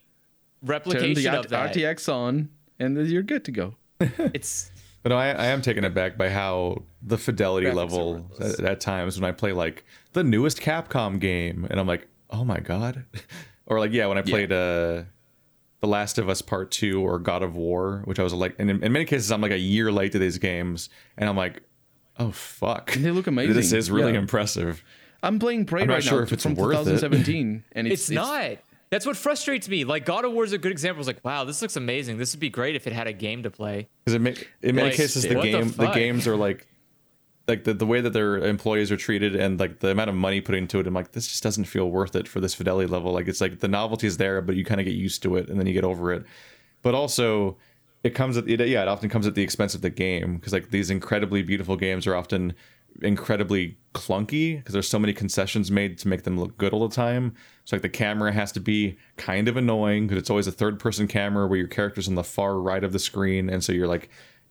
Turn replication the of that. RTX on, and then you're good to go. It's But no, I, I am taken aback by how the fidelity Graphics level at, at times when I play like the newest Capcom game, and I'm like, oh my god, or like yeah, when I played uh, The Last of Us Part Two or God of War, which I was like, and in, in many cases I'm like a year late to these games, and I'm like, oh fuck, They look amazing. This is really Yeah. impressive. I'm playing Prey I'm not right sure now if it's from worth it. 2017, and it's, it's, not. That's what frustrates me. Like God of War is a good example. It's like, wow, this looks amazing. This would be great if it had a game to play. Because in, ma- in many Like, cases, the what the game the, games are like like the, the way that their employees are treated and like the amount of money put into it. I'm like, this just doesn't feel worth it for this fidelity level. Like it's like the novelty is there, but you kind of get used to it and then you get over it. But also, it comes at it, yeah, it often comes at the expense of the game because like these incredibly beautiful games are often incredibly clunky because there's so many concessions made to make them look good all the time. So like the camera has to be kind of annoying because it's always a third person camera where your character's on the far right of the screen and so you're like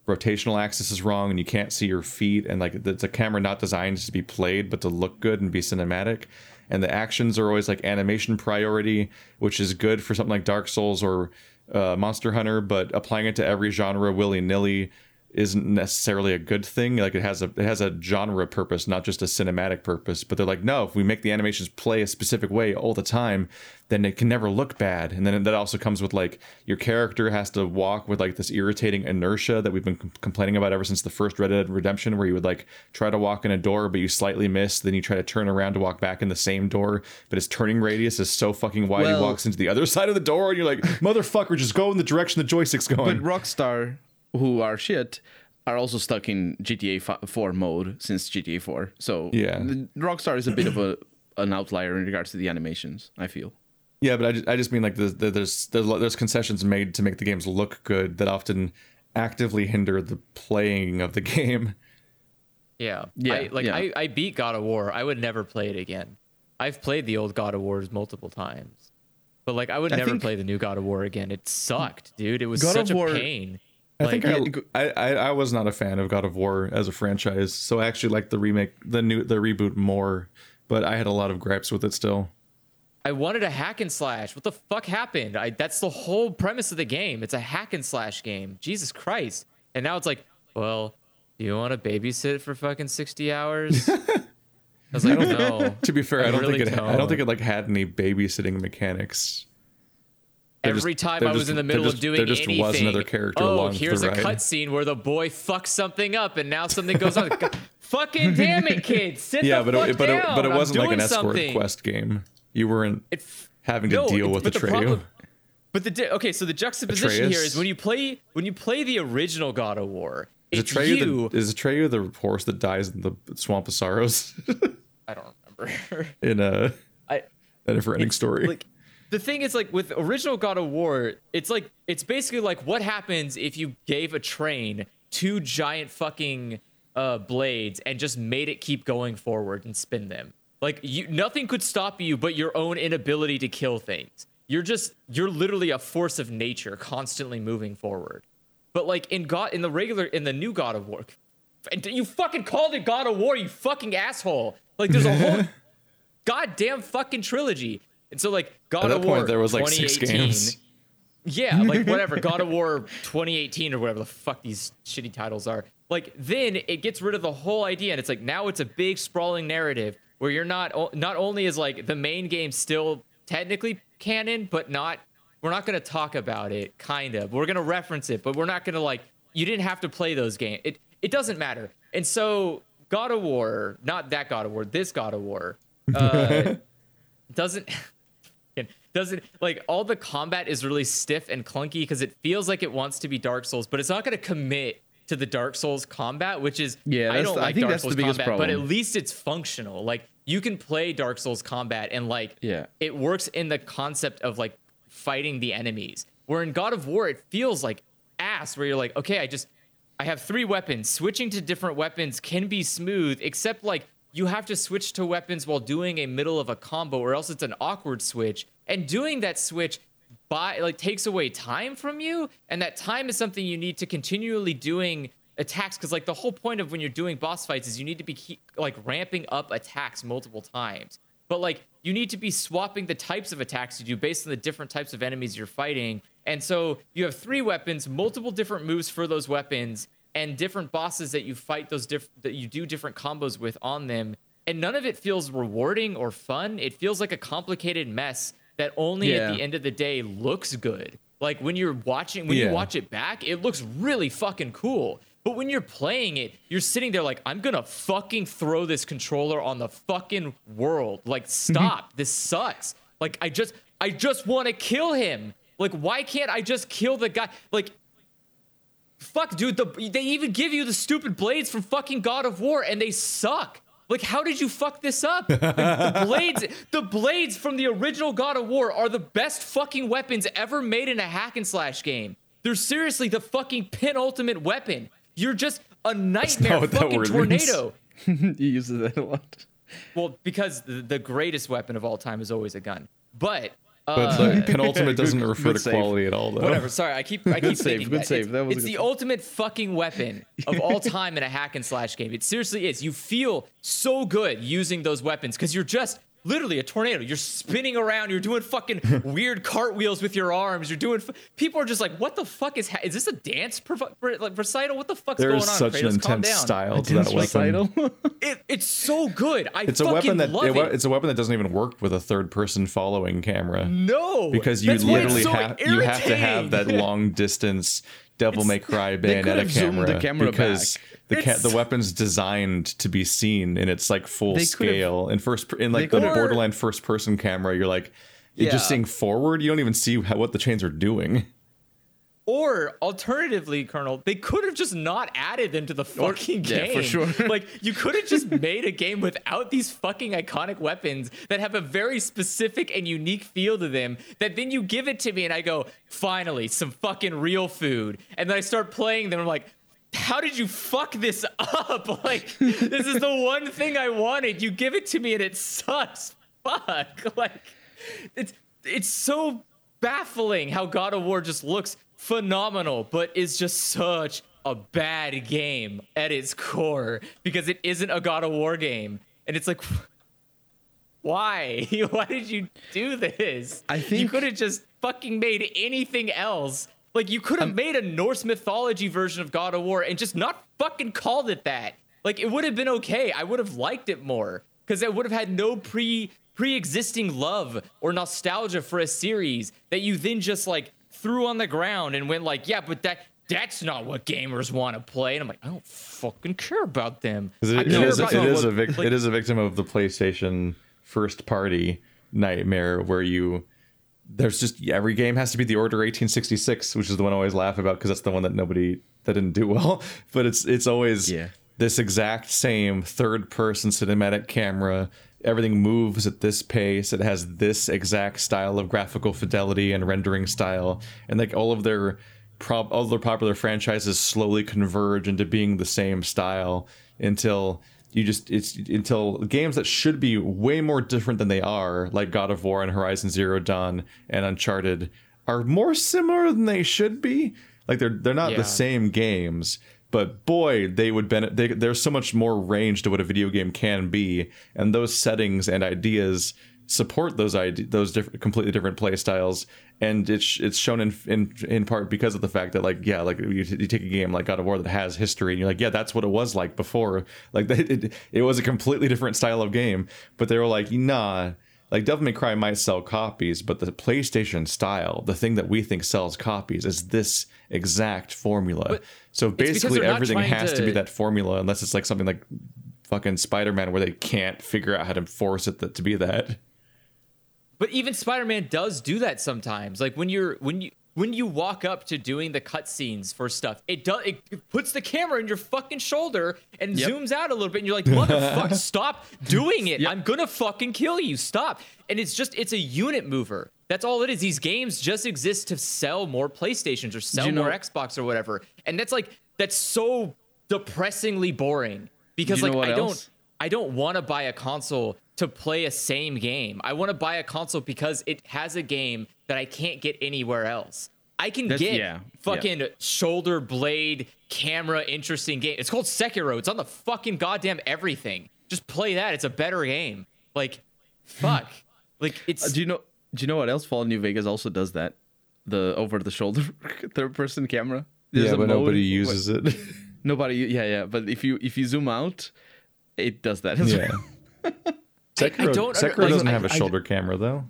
rotational axis is wrong and you can't see your feet and like it's a camera not designed to be played but to look good and be cinematic. And the actions are always like animation priority which is good for something like dark souls or uh, monster hunter but applying it to every genre willy-nilly isn't necessarily a good thing. Like it has a it has a genre purpose not just a cinematic purpose. But they're like no if we make the animations play a specific way all the time then it can never look bad. And then that also comes with like your character has to walk with like this irritating inertia that we've been com- complaining about ever since the first red dead redemption where you would like try to walk in a door but you slightly miss. Then you try to turn around to walk back in the same door but his turning radius is so fucking wide he walks into the other side of the door and you're like motherfucker just go in the direction the joystick's going. But Rockstar, who are shit, are also stuck in GTA fi- 4 mode since GTA 4. So Yeah. the- Rockstar is a bit of a an outlier in regards to the animations. I feel. Yeah, but I just, I just mean like there's there's there's there's concessions made to make the games look good that often actively hinder the playing of the game. Yeah. Yeah, I, like yeah. I, I beat God of War. I would never play it again. I've played the old God of Wars multiple times. But like I would I never think- play the new God of War again. It sucked, dude. It was God such of a War- pain. I Like, think I, I I I was not a fan of God of War as a franchise, so I actually liked the remake, the new the reboot more. But I had a lot of gripes with it still. I wanted a hack and slash. What the fuck happened? I, that's the whole premise of the game. It's a hack and slash game. Jesus Christ. And now it's like, well, do you want to babysit for fucking 60 hours? I was like, no. To be fair, I, I don't really think it. I don't don't. think it like had any babysitting mechanics. They're Every just- time I was just- in the middle just- of doing there just anything, was another character oh, along here's the a cutscene where the boy fucks something up, and now something goes on. Fucking damn it, kid! Sit Yeah, the but fuck it, but it, but it I'm wasn't like an escort something. quest game. You weren't It, having to no, deal with the problem- But the di- okay, so the juxtaposition here Atreus? is when you play when you play the original God of War. is It's Atreyu you. the is Atreyu the horse that dies in the swamp of sorrows I don't remember. in a I a never ending story? like the thing is like with original god of war it's like it's basically like what happens if you gave a train two giant fucking uh blades and just made it keep going forward and spin them? Like you nothing could stop you but your own inability to kill things. You're just you're literally a force of nature constantly moving forward. But like in god in the regular in the new god of war and you fucking called it god of war you fucking asshole. Like there's a whole goddamn fucking trilogy. And so like God At that of War point, there was like six 2018 games. Yeah, like whatever, God of War 2018 or whatever the fuck these shitty titles are. Like then it gets rid of the whole idea and it's like now it's a big sprawling narrative where you're not not only is like the main game still technically canon but not we're not going to talk about it kind of. We're going to reference it, but we're not going to like you didn't have to play those games. It it doesn't matter. And so God of War, not that God of War, this God of War uh, doesn't doesn't like all the combat is really stiff and clunky because it feels like it wants to be Dark Souls, but it's not going to commit to the Dark Souls combat, which is Yeah, I don't the- I like think Dark Souls combat, but at least it's functional. Like you can play Dark Souls combat and like Yeah. it works in the concept of like fighting the enemies. Where in God of War, it feels like ass, where you're like, okay, I just I have three weapons. Switching to different weapons can be smooth, except like you have to switch to weapons while doing a middle of a combo, or else it's an awkward switch. And doing that switch by like takes away time from you, and that time is something you need to continually doing attacks because like the whole point of when you're doing boss fights is you need to be keep, like ramping up attacks multiple times but like you need to be swapping the types of attacks you do based on the different types of enemies you're fighting and so you have three weapons multiple different moves for those weapons and different bosses that you fight those diff- that you do different combos with on them and none of it feels rewarding or fun it feels like a complicated mess that only Yeah. at the end of the day looks good like when you're watching when Yeah. you watch it back it looks really fucking cool but when you're playing it, you're sitting there like, I'm gonna fucking throw this controller on the fucking world. Like, mm-hmm. stop. this sucks. Like, I just, I just want to kill him. Like, why can't I just kill the guy? Like, fuck, dude. The, they even give you the stupid blades from fucking God of War, and they suck. Like, how did you fuck this up? Like, the blades, the blades from the original God of War are the best fucking weapons ever made in a hack and slash game. They're seriously the fucking penultimate weapon. You're just a nightmare fucking tornado. he uses that a lot. Well, because the, the greatest weapon of all time is always a gun. But uh, but the penultimate doesn't good- refer good to save. quality at all, though. Whatever. Sorry, I keep I keep save, good that. save. It's, That was it's the save. ultimate fucking weapon of all time in a hack and slash game. It seriously is. You feel so good using those weapons because you're just literally a tornado. You're spinning around. You're doing fucking weird cartwheels with your arms. You're doing. F- People are just like, "What the fuck is? Ha- is this a dance per- per- like recital? What the fuck's There's going on?" There is such an Kratos, calm intense style to that. Recital. It, it's so good. I It's a fucking weapon that love it, it. it's a weapon that doesn't even work with a third person following camera. no, because you That's why it's literally so have you have to have that long distance Devil May Cry Bayonetta camera, the camera because back. the ca- the weapon's designed to be seen in its like full They could have- scale in first in like the Borderland first person camera. You're like you're Yeah. just seeing forward. You don't even see how, what the chains are doing. Or alternatively, Colonel, they could have just not added them to the fucking yeah, game. for sure. like you could have just made a game without these fucking iconic weapons that have a very specific and unique feel to them. That then you give it to me and I go, finally, some fucking real food. And then I start playing them. I'm like, how did you fuck this up? Like, this is the one thing I wanted. You give it to me and it sucks. Fuck. Like, it's it's so baffling how God of War just looks phenomenal, but is just such a bad game at its core because it isn't a God of War game. And it's like, why? Why did you do this? I think you could have just fucking made anything else. Like you could have made a Norse mythology version of God of War and just not fucking called it that. Like it would have been okay. I would have liked it more. because I would have had no pre pre-existing love or nostalgia for a series that you then just like threw on the ground and went like, yeah, but that that's not what gamers want to play. And I'm like, I don't fucking care about them. It, it about it, is what- a vic- like- it is a victim of the PlayStation first party nightmare where you there's just every game has to be the order 1866 which is the one i always laugh about because that's the one that nobody that didn't do well but it's it's always Yeah. this exact same third person cinematic camera everything moves at this pace. It has this exact style of graphical fidelity and rendering style. And like all of their prob all their popular franchises slowly converge into being the same style until you just it's until games that should be way more different than they are like god of war and horizon zero dawn and uncharted are more similar than they should be. Like they're they're not Yeah. the same games but boy they would benefit they, there's so much more range to what a video game can be and those settings and ideas support those ide- those completely different play styles. And it's it's shown in in in part because of the fact that like yeah like you, you take a game like God of War that has history and you're like yeah that's what it was like before. Like it, it, it was a completely different style of game. But they were like nah like Devil May Cry might sell copies, but the PlayStation style, the thing that we think sells copies, is this exact formula. so basically, everything has to... to- be that formula, unless it's like something like fucking Spider Man, where they can't figure out how to force it to be that. But even Spider-Man does do that sometimes. Like when you're when you when you walk up to doing the cutscenes for stuff, it does it puts the camera in your fucking shoulder and Yep. zooms out a little bit, and you're like, motherfucker, stop doing it. Yep. I'm gonna fucking kill you. Stop. And it's just it's a unit mover. That's all it is. These games just exist to sell more PlayStations or sell you know- more Xbox or whatever. And that's like that's so depressingly boring because like know I don't I don't want to buy a console to play a same game. I want to buy a console because it has a game that I can't get anywhere else. I can That's- get yeah, fucking shoulder blade camera interesting game. It's called Sekiro. It's on the fucking goddamn everything. Just play that. It's a better game. Like fuck. Like it's Uh, do you know? Do you know what else? Fallout New Vegas also does that. The over the shoulder third person camera. There's yeah, but mode nobody where- uses it. Nobody. Yeah, yeah. But if you if you zoom out, it does that. as yeah. well. Sekiro, don't Sekiro like, doesn't I- have a shoulder camera though.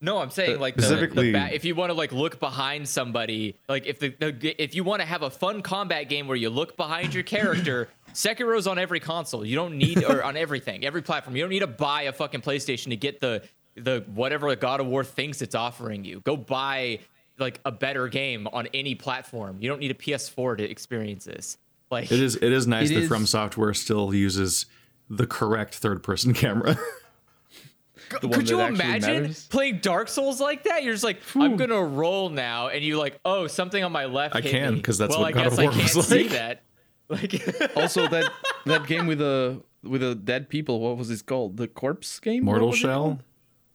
No, I'm saying uh, like the, Specifically- the ba- if you want to like look behind somebody, like if the, the if you want to have a fun combat game where you look behind your character, Sekiro's on every console. You don't need or on everything, every platform. You don't need to buy a fucking PlayStation to get the the whatever God of War thinks it's offering you. Go buy like a better game on any platform. You don't need a PS4 to experience this. Like It is it is nice It that is- From Software still uses the correct third person camera. Could you imagine matters. playing Dark Souls like that? You're just like, I'm gonna roll now, and you like, oh, something on my left. I hit can, because that's well, what I God guess of I War can't was see like. that. Like, also that that game with the with the dead people. What was it called? The corpse game. Mortal Shell.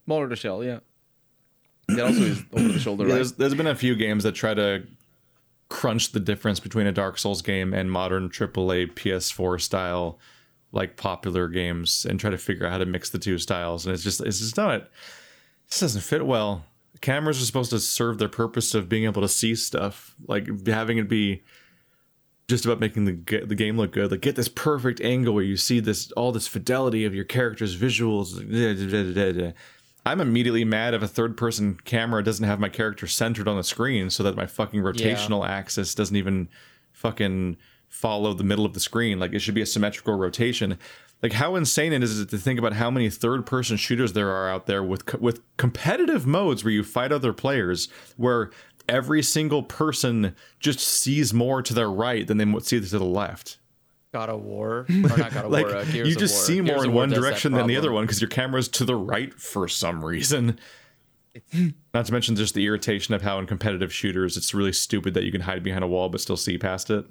Mortal Shell. Yeah. That also is over the shoulder, Yeah, right? there's, there's been a few games that try to crunch the difference between a Dark Souls game and modern AAA PS4 style, like popular games, and try to figure out how to mix the two styles. And it's just it's just not. This doesn't fit well. Cameras are supposed to serve their purpose of being able to see stuff, like having it be just about making the the game look good. Like get this perfect angle where you see this all this fidelity of your character's visuals. I'm immediately mad if a third person camera doesn't have my character centered on the screen so that my fucking rotational axis doesn't even fucking follow the middle of the screen. Like it should be a symmetrical rotation. Like how insane it is to think about how many third person shooters there are out there with co- with competitive modes where you fight other players where every single person just sees more to their right than they mo- see to the left. God of War, or not God of Like War. Uh, you just War. see more of in one direction than the other one because your camera's to the right for some reason. Not to mention just the irritation of how in competitive shooters it's really stupid that you can hide behind a wall but still see past it.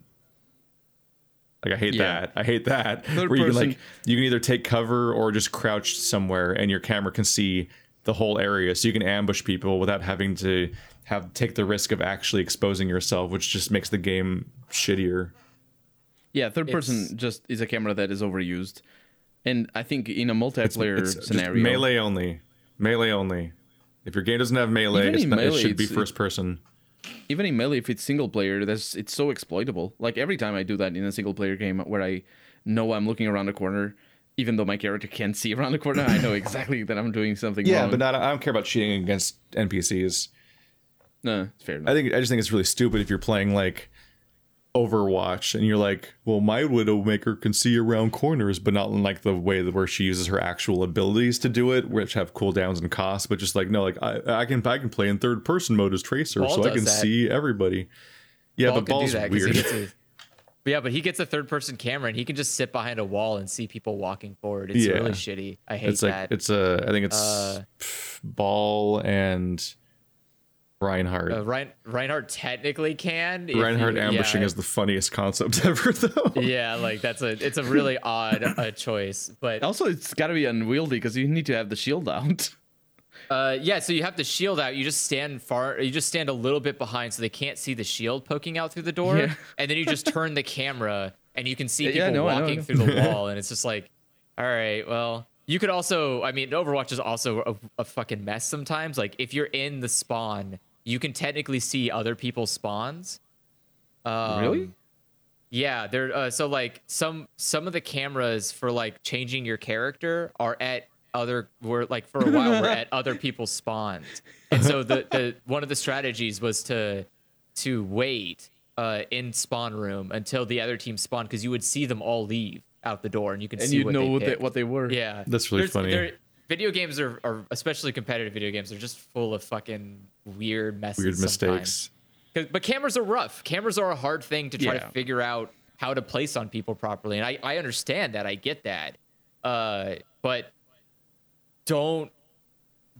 Like I hate Yeah. that. I hate that. Third where you can like you can either take cover or just crouch somewhere and your camera can see the whole area so you can ambush people without having to have take the risk of actually exposing yourself, which just makes the game shittier. Yeah, third person It's- just is a camera that is overused, and I think in a multiplayer It's just scenario, melee only. Melee only. If your game doesn't have melee, Even it's in not, it should be it's- first person. Even in melee, if it's single player, that's it's so exploitable. Like every time I do that in a single player game where I know I'm looking around a corner, even though my character can't see around the corner, I know exactly that I'm doing something Yeah, wrong. but not. I don't care about cheating against NPCs. no, it's fair enough. I think I just think it's really stupid if you're playing like Overwatch and you're like, well, my Widowmaker can see around corners, but not in like the way that where she uses her actual abilities to do it, which have cooldowns and costs. But just like no, like I, I can I can play in third person mode as Tracer, Ball so I can that. see everybody. Yeah, Ball but ball's that weird. a- but yeah, but he gets a third person camera and he can just sit behind a wall and see people walking forward. It's Yeah. really shitty. I hate it's like that. it's a I think it's Uh, Ball and Reinhardt. uh, Rein, Reinhardt technically can. if Reinhardt you- ambushing yeah. is the funniest concept ever, though. yeah, like that's a it's a really odd uh, choice, but also, it's got to be unwieldy because you need to have the shield out. uh, yeah. So you have the shield out. You just stand far. You just stand a little bit behind so they can't see the shield poking out through the door, Yeah. and then you just turn the camera and you can see Yeah, people no, I know, I walking through the wall, and it's just like, all right, well. You could also, I mean, Overwatch is also a, a fucking mess sometimes. Like, if you're in the spawn, you can technically see other people's spawns. Um, Really? Yeah, there. Uh, so like some some of the cameras for like changing your character are at other were like for a while were at other people's spawns, and so the the one of the strategies was to to wait uh, in spawn room until the other team spawned because you would see them all leave out the door and you could and see you what know they what they, picked. what they were. Yeah, That's really There's- funny. Video games are, are especially competitive video games. They're just full of fucking weird messes. Weird mistakes. But cameras are rough. Cameras are a hard thing to try Yeah. to figure out how to place on people properly. And I, I understand that. I get that. Uh, but don't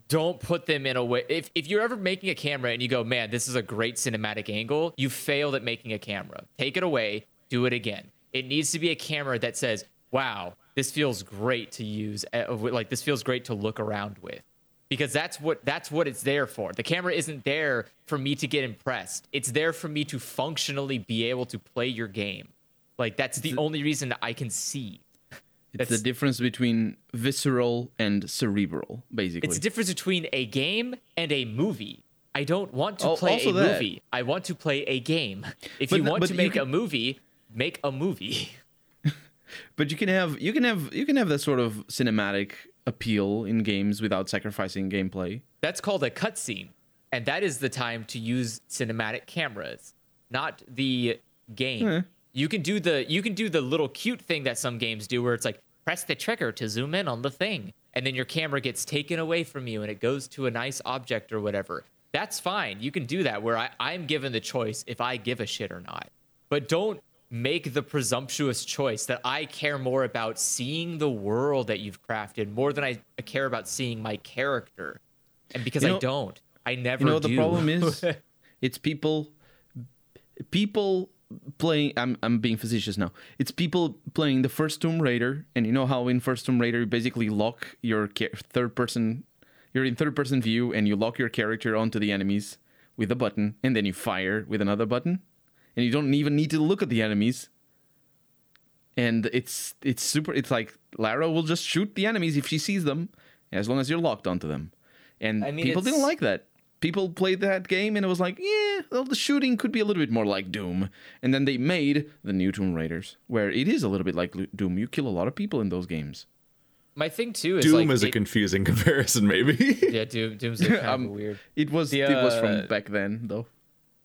don't put them in a way if, if you're ever making a camera and you go, man, this is a great cinematic angle, you failed at making a camera. Take it away, do it again. It needs to be a camera that says, wow, this feels great to use uh, like this feels great to look around with because that's what that's what it's there for. The camera isn't there for me to get impressed. It's there for me to functionally be able to play your game. Like that's the only reason I can see. It's That's- the difference between visceral and cerebral, basically. It's the difference between a game and a movie. I don't want to Oh, play a that. movie. I want to play a game. If But you want to make can- a movie, make a movie. But you can have you can have you can have that sort of cinematic appeal in games without sacrificing gameplay. That's called a cutscene, and that is the time to use cinematic cameras, not the game. Eh. You can do the you can do the little cute thing that some games do, where it's like press the trigger to zoom in on the thing, and then your camera gets taken away from you, and it goes to a nice object or whatever. That's fine. You can do that where I, I'm given the choice if I give a shit or not. But don't make the presumptuous choice that I care more about seeing the world that you've crafted more than I care about seeing my character. And because You I don't, I never You know do. the problem is? it's people people playing I'm I'm being facetious now. It's people playing the first Tomb Raider and you know how in first Tomb Raider you basically lock your third person you're in third person view and you lock your character onto the enemies with a button and then you fire with another button and you don't even need to look at the enemies. And it's it's super it's like Lara will just shoot the enemies if she sees them as long as you're locked onto them. And I mean, people didn't like that. People played that game and it was like, yeah, well, the shooting could be a little bit more like Doom. And then they made the new Tomb Raiders, where it is a little bit like Doom. You kill a lot of people in those games. My thing too is Doom like, is a confusing comparison, maybe. yeah, Doom, Doom's kind of Um, weird. It was The, it was uh, from back then though.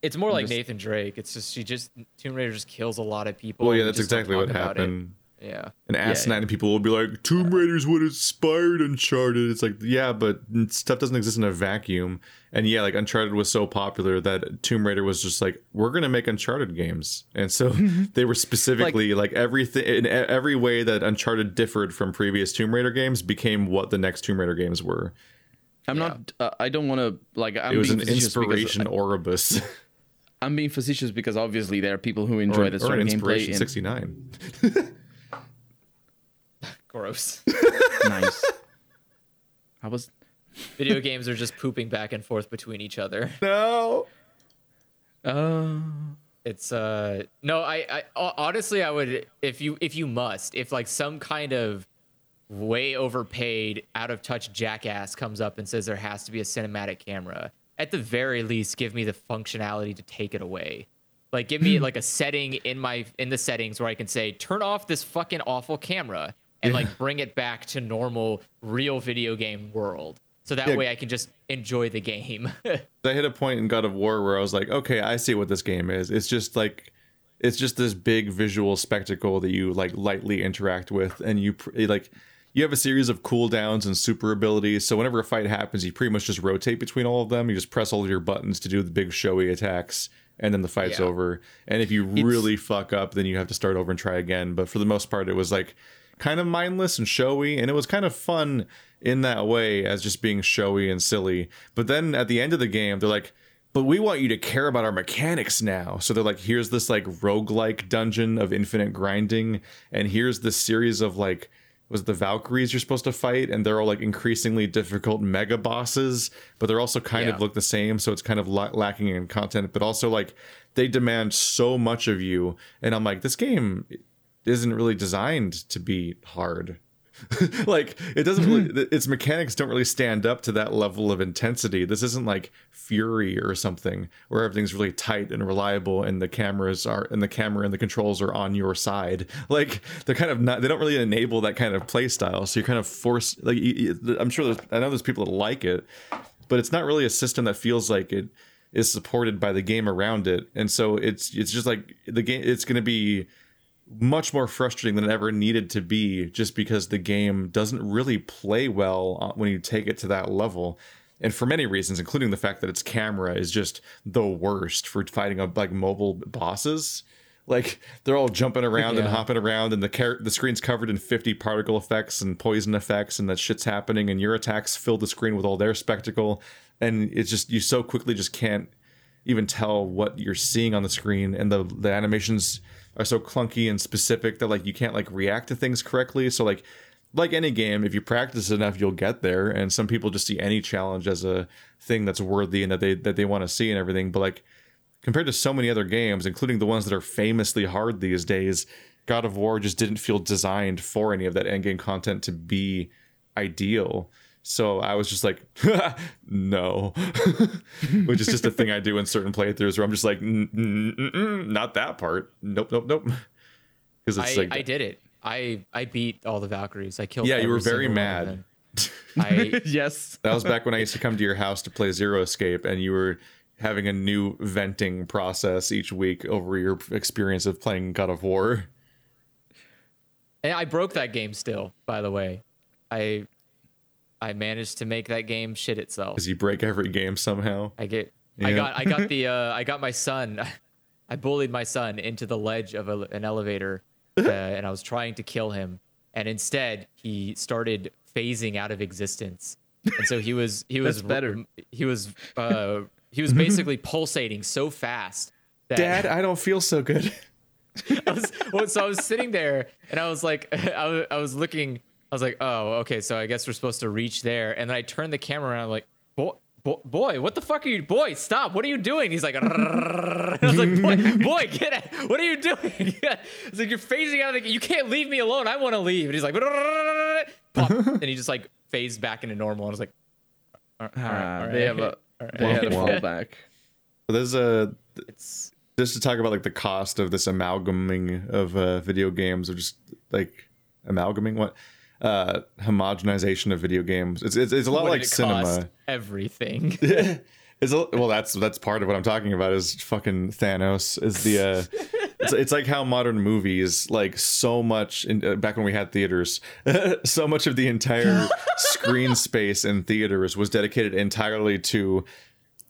It's more like just- Nathan Drake. It's just she just Tomb Raider just kills a lot of people. well, yeah, that's exactly what talk it. happened. Yeah. And asinine people will be like, Tomb Raider's what inspired Uncharted. It's like, yeah, but stuff doesn't exist in a vacuum. And yeah, like Uncharted was so popular that Tomb Raider was just like, we're gonna make Uncharted games. And so they were specifically like, everything in every way that Uncharted differed from previous Tomb Raider games became what the next Tomb Raider games were. I'm not. Uh, I don't want to like. I'm It was an facetious because inspiration Oribus. I, am being facetious because obviously there are people who enjoy or, that or sort an of gameplay. inspiration And, 69. Gross. nice. I was. Video games are just pooping back and forth between each other. no. Uh, It's uh no, I, I honestly I would if you if you must if like some kind of way overpaid out of touch jackass comes up and says there has to be a cinematic camera at the very least give me the functionality to take it away like give me hmm. like a setting in my in the settings where i can say turn off this fucking awful camera and like bring it back to normal real video game world. So that Yeah. way I can just enjoy the game. I hit a point in God of War where I was like, okay, I see what this game is. It's just like it's just this big visual spectacle that you like lightly interact with and you pr- like you have a series of cooldowns and super abilities. So whenever a fight happens, you pretty much just rotate between all of them. You just press all of your buttons to do the big showy attacks and then the fight's Yeah. over. And if you really fuck up, then you have to start over and try again. But for the most part, it was like kind of mindless and showy and it was kind of fun in that way as just being showy and silly. But then at the end of the game, they're like, but we want you to care about our mechanics now. So they're like, here's this like roguelike dungeon of infinite grinding, and here's this series of like was it the Valkyries you're supposed to fight, and they're all like increasingly difficult mega bosses, but they're also kind of look the same, so it's kind of la- lacking in content, but also like they demand so much of you, and I'm like, this game isn't really designed to be hard. like it doesn't really hmm. its mechanics don't really stand up to that level of intensity. This isn't like fury or something where everything's really tight and reliable and the cameras are and the camera and the controls are on your side. Like they're kind of not they don't really enable that kind of play style so you're kind of forced like you- you- i'm sure there's i know there's people that like it but it's not really a system that feels like it is supported by the game around it. And so it's it's just like the game it's going to be much more frustrating than it ever needed to be just because the game doesn't really play well uh, when you take it to that level. And for many reasons including the fact that its camera is just the worst for fighting up like mobile bosses. Like they're all jumping around and hopping around and the car- the screen's covered in 50 particle effects and poison effects and that shit's happening and your attacks fill the screen with all their spectacle. And it's just you so quickly just can't even tell what you're seeing on the screen and the the animations are so clunky and specific that like you can't like react to things correctly. So like like any game if you practice enough you'll get there. And some people just see any challenge as a thing that's worthy and that they that they want to see and everything. But like compared to so many other games including the ones that are famously hard these days God of War just didn't feel designed for any of that endgame content to be ideal so I was just like, no, which is just a thing I do in certain playthroughs where I'm just like, "Mm, mm, mm, mm, not that part. Nope, nope, nope. Because it's I, like, I did it. I I beat all the Valkyries. I killed. Yeah, you were very mad. I yes. that was back when I used to come to your house to play Zero Escape, and you were having a new venting process each week over your experience of playing God of War. and I broke that game still. By the way, I I managed to make that game shit itself. Because you break every game somehow. I get I got I got the uh, I got my son. I bullied my son into the ledge of a, an elevator, uh, and I was trying to kill him, and instead he started phasing out of existence, and so he was he was That's better. He was uh, he was basically pulsating so fast. That Dad, I don't feel so good. I was, well, so I was sitting there and I was like, I was, I was looking, I was like, oh, okay, so I guess we're supposed to reach there. And then I turned the camera around, I'm like, boy, boy, boy, what the fuck are you, boy, stop, what are you doing? He's like, I was like, boy, boy, get it, what are you doing? It's like, you're phasing out of the, you can't leave me alone, I want to leave. And he's like, pop, and he just like phased back into normal. And I was like, all right, all right, Ah, they have a all right. they had a Wow. fallback. There's a It's, just to talk about like the cost of this amalgaming of uh, video games or just like amalgaming what uh homogenization of video games it's it's, it's a lot what like cinema? Everything. it's a, well that's that's part of what i'm talking about is fucking thanos is the uh it's, it's like how modern movies like so much in, uh, back when we had theaters so much of the entire screen space in theaters was dedicated entirely to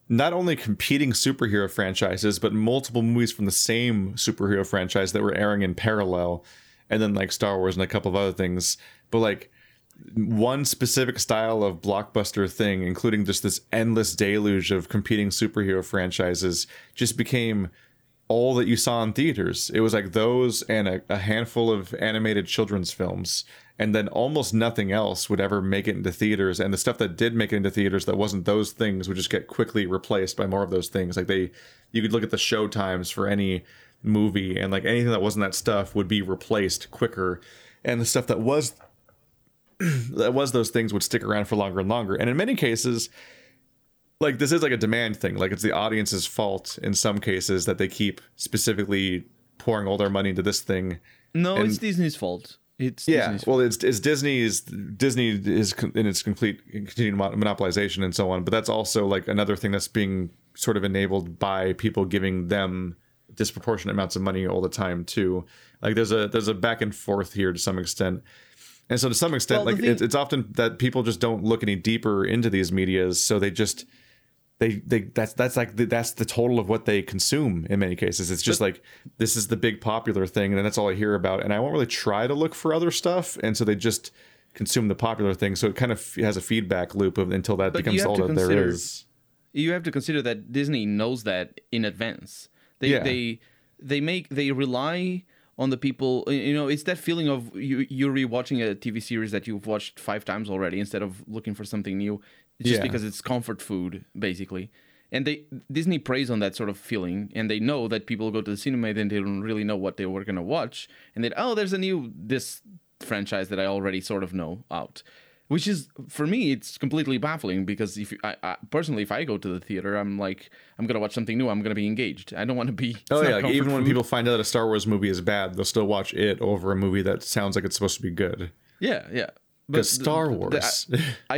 not only competing superhero franchises, but multiple movies from the same superhero franchise that were airing in parallel, and then like Star Wars and a couple of other things. But like one specific style of blockbuster thing, including just this endless deluge of competing superhero franchises, just became all that you saw in theaters. It was like those and a, a handful of animated children's films. And then almost nothing else would ever make it into theaters. And the stuff that did make it into theaters that wasn't those things would just get quickly replaced by more of those things. Like they, you could look at the show times for any movie, and like anything that wasn't that stuff would be replaced quicker. And the stuff that was that was those things would stick around for longer and longer. And in many cases, like this is like a demand thing. Like it's the audience's fault in some cases that they keep specifically pouring all their money into this thing. No, And- it's Disney's fault. It's Yeah, Disney's well, it's it's Disney's Disney is in its complete continued monopolization and so on. But that's also like another thing that's being sort of enabled by people giving them disproportionate amounts of money all the time too. Like there's a there's a back and forth here to some extent. And so to some extent, Well, like thing- it's, it's often that people just don't look any deeper into these medias, so they just they they that's that's like the, that's the total of what they consume in many cases. It's just like this is the big popular thing, and that's all I hear about. And I won't really try to look for other stuff, and so they just consume the popular thing. So it kind of has a feedback loop of until that But becomes all that there consider- is. you have to consider that Disney knows that in advance. They Yeah. they they make they rely on the people. You know, it's that feeling of you you're rewatching a TV series that you've watched five times already instead of looking for something new. Just Yeah. because it's comfort food basically. And they Disney preys on that sort of feeling, and they know that people go to the cinema and they don't really know what they were gonna watch, and then oh, there's a new this franchise that I already sort of know out which is for me it's completely baffling because if you, I, I personally if i go to the theater i'm like i'm gonna watch something new i'm gonna be engaged i don't want to be Oh yeah, like even when people find out a Star Wars movie is bad, they'll still watch it over a movie that sounds like it's supposed to be good. yeah yeah Because Star the- the- Wars. I,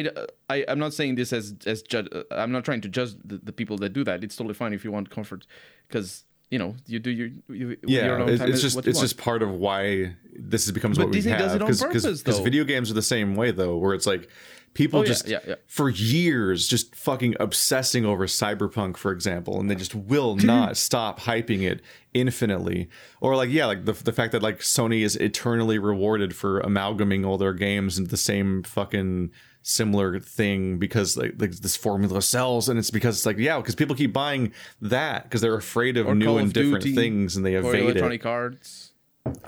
I, I'm not saying this as as judge. I'm not trying to judge the, the people that do that. It's totally fine if you want comfort, because you know you do your, you, yeah, your own it's, it's just it's want. just part of why this has becomes But what we have. does it on Cause, because video games are the same way though, where it's like people Oh, just yeah, yeah. for years just fucking obsessing over Cyberpunk, for example, and they just will not stop hyping it infinitely. Or like yeah, like the the fact that like Sony is eternally rewarded for amalgamating all their games into the same fucking similar thing because like, like this formula sells and it's because it's like yeah because people keep buying that because they're afraid of Or new Call and of different Duty, things and they evade it electronic arts.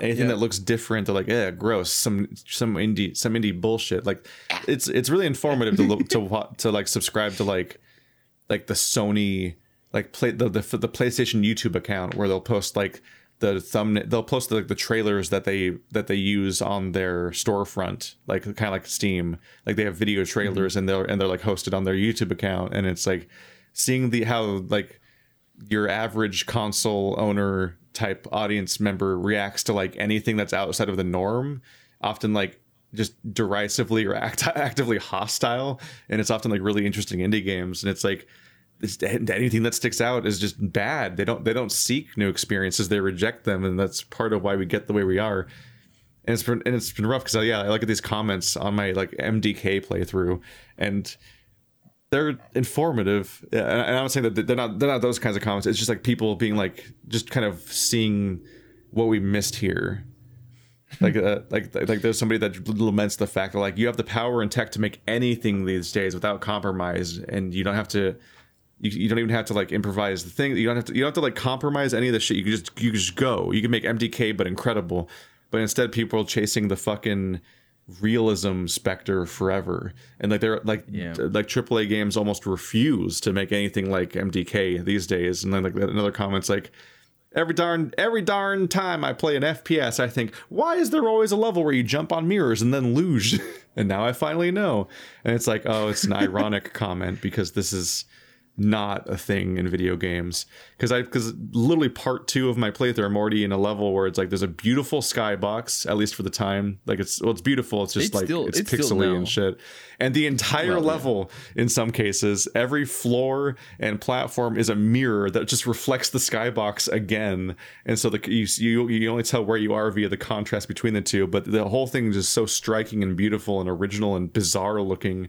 anything Yeah. that looks different they're like yeah gross some some indie some indie bullshit like it's it's really informative to look to to like subscribe to like like the sony like play the, the the playstation youtube account where they'll post like the thumbnail they'll post like the trailers that they that they use on their storefront like kind of like steam. Like they have video trailers mm-hmm. and they're and they're like hosted on their youtube account. And it's like seeing the how like your average console owner type audience member reacts to like anything that's outside of the norm often like just derisively or act- actively hostile. And it's often like really interesting indie games. And it's like anything that sticks out is just bad. They don't they don't seek new experiences. They reject them and that's part of why we get the way we are. And it's been and it's been rough because yeah I look at these comments on my like MDK playthrough and they're informative. And I'm not saying that they're not they're not those kinds of comments. It's just like people being like just kind of seeing what we missed here. Like uh, like like there's somebody that laments the fact that like you have the power and tech to make anything these days without compromise and you don't have to you, you don't even have to like improvise the thing. You don't have to you don't have to like compromise any of the shit. You can just you can just go. You can make mdk but incredible. But instead people are chasing the fucking realism specter forever. And like they're like Yeah. like AAA games almost refuse to make anything like MDK these days. And then like another comments like every darn every darn time I play an FPS I think why is there always a level where you jump on mirrors and then luge? And now I finally know. And it's like oh it's an ironic comment because this is not a thing in video games. Because I because literally part two of my playthrough I'm already in a level where it's like there's a beautiful skybox at least for the time. Like it's well it's beautiful. It's just It's like still- it's, it's pixely and shit. And the entire Well, yeah. level in some cases every floor and platform is a mirror that just reflects the skybox again. And so the you, you you only tell where you are via the contrast between the two but the whole thing is just so striking and beautiful and original and bizarre looking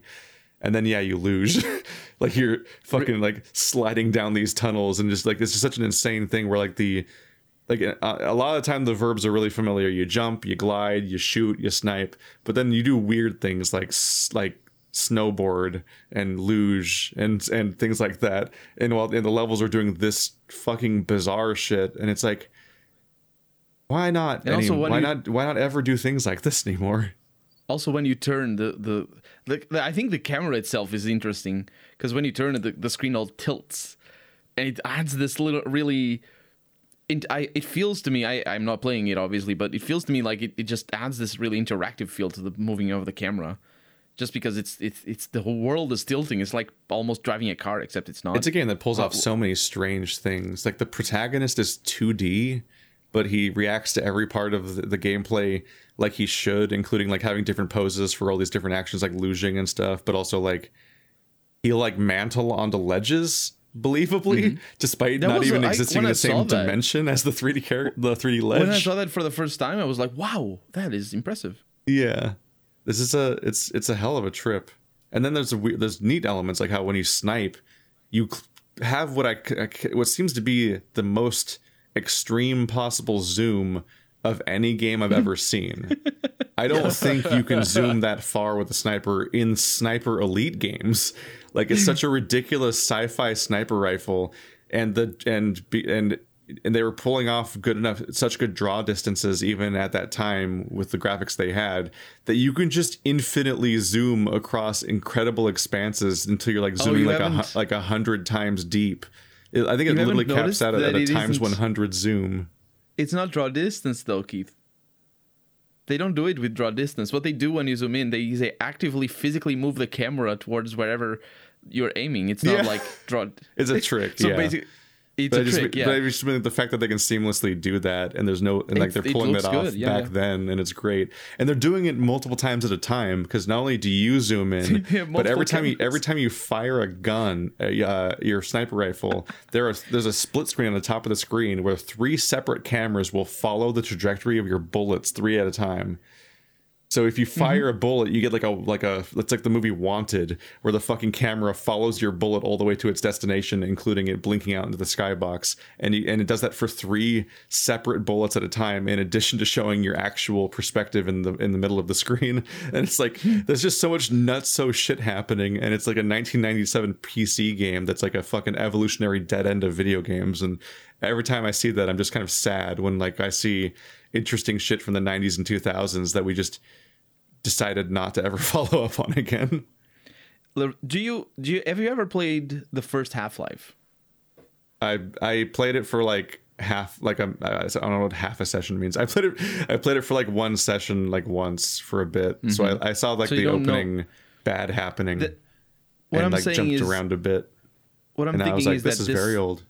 and then yeah you lose. Like you're fucking like sliding down these tunnels and just like it's just such an insane thing where like the like a, a lot of the time the verbs are really familiar. You jump you glide you shoot you snipe. But then you do weird things like like snowboard and luge and and things like that. And while and the levels are doing this fucking bizarre shit. And it's like why not And also any- why you- not why not ever do things like this anymore? Also, when you turn the the, the, the I think the camera itself is interesting because when you turn it, the, the screen all tilts, and it adds this little really. It, I, it feels to me I, I'm not playing it obviously but it feels to me like it, it just adds this really interactive feel to the moving of the camera just because it's it's it's the whole world is tilting it's like almost driving a car except it's not It's a game that pulls oh. off so many strange things. Like the protagonist is 2D, but he reacts to every part of the, the gameplay like he should, including like having different poses for all these different actions, like luging and stuff. But also like he'll like mantle onto ledges believably, mm-hmm. despite That not even I- existing in when I the same dimension as the 3D character, the 3D ledge. When I saw that for the first time, I was like, "Wow, that is impressive." Yeah, this is a it's it's a hell of a trip. And then there's a there's neat elements like how when you snipe, you have what I what seems to be the most extreme possible zoom of any game I've ever seen. I don't think you can zoom that far with a sniper in sniper elite games. Like it's such a ridiculous sci-fi sniper rifle, and the and and and they were pulling off good enough, such good draw distances even at that time with the graphics they had that you can just infinitely zoom across incredible expanses until you're like oh, zooming Oh, you like a like a hundred times deep. It- I think it literally caps out at, a times isn't- 100 zoom. It's not draw distance though, Keith. They don't do it with draw distance. What they do when you zoom in, they they actively physically move the camera towards wherever you're aiming. It's not Yeah. like draw. It's a trick. So yeah. basically, it's But a just, trick. but Yeah. I just mean the fact that they can seamlessly do that, and there's no, and like they're it pulling that looks off yeah, back yeah. then, and it's great. And they're doing it multiple times at a time because not only do you zoom in, but every time you every time you fire a gun, uh, your sniper rifle, there are there's a split screen on the top of the screen where three separate cameras will follow the trajectory of your bullets three at a time. So if you mm-hmm. fire a bullet, you get like a like a it's like the movie Wanted, where the fucking camera follows your bullet all the way to its destination, including it blinking out into the skybox, and you, and it does that for three separate bullets at a time, in addition to showing your actual perspective in the in the middle of the screen. And it's like hmm. there's just so much nutso shit happening, and it's like a 1997 PC game that's like a fucking evolutionary dead end of video games, and every time I see that, I'm just kind of sad when like I see interesting shit from the 90s and 2000s that we just decided not to ever follow up on again. Do you do you have you ever played the first Half Life? I I played it for like half like a I don't know what half a session means. I played it I played it for like one session like once for a bit. So I, I saw like Mm-hmm. So the don't know- opening bad happening what and I'm like saying jumped is- around a bit. What I'm And I thinking was like, is this that is this very old.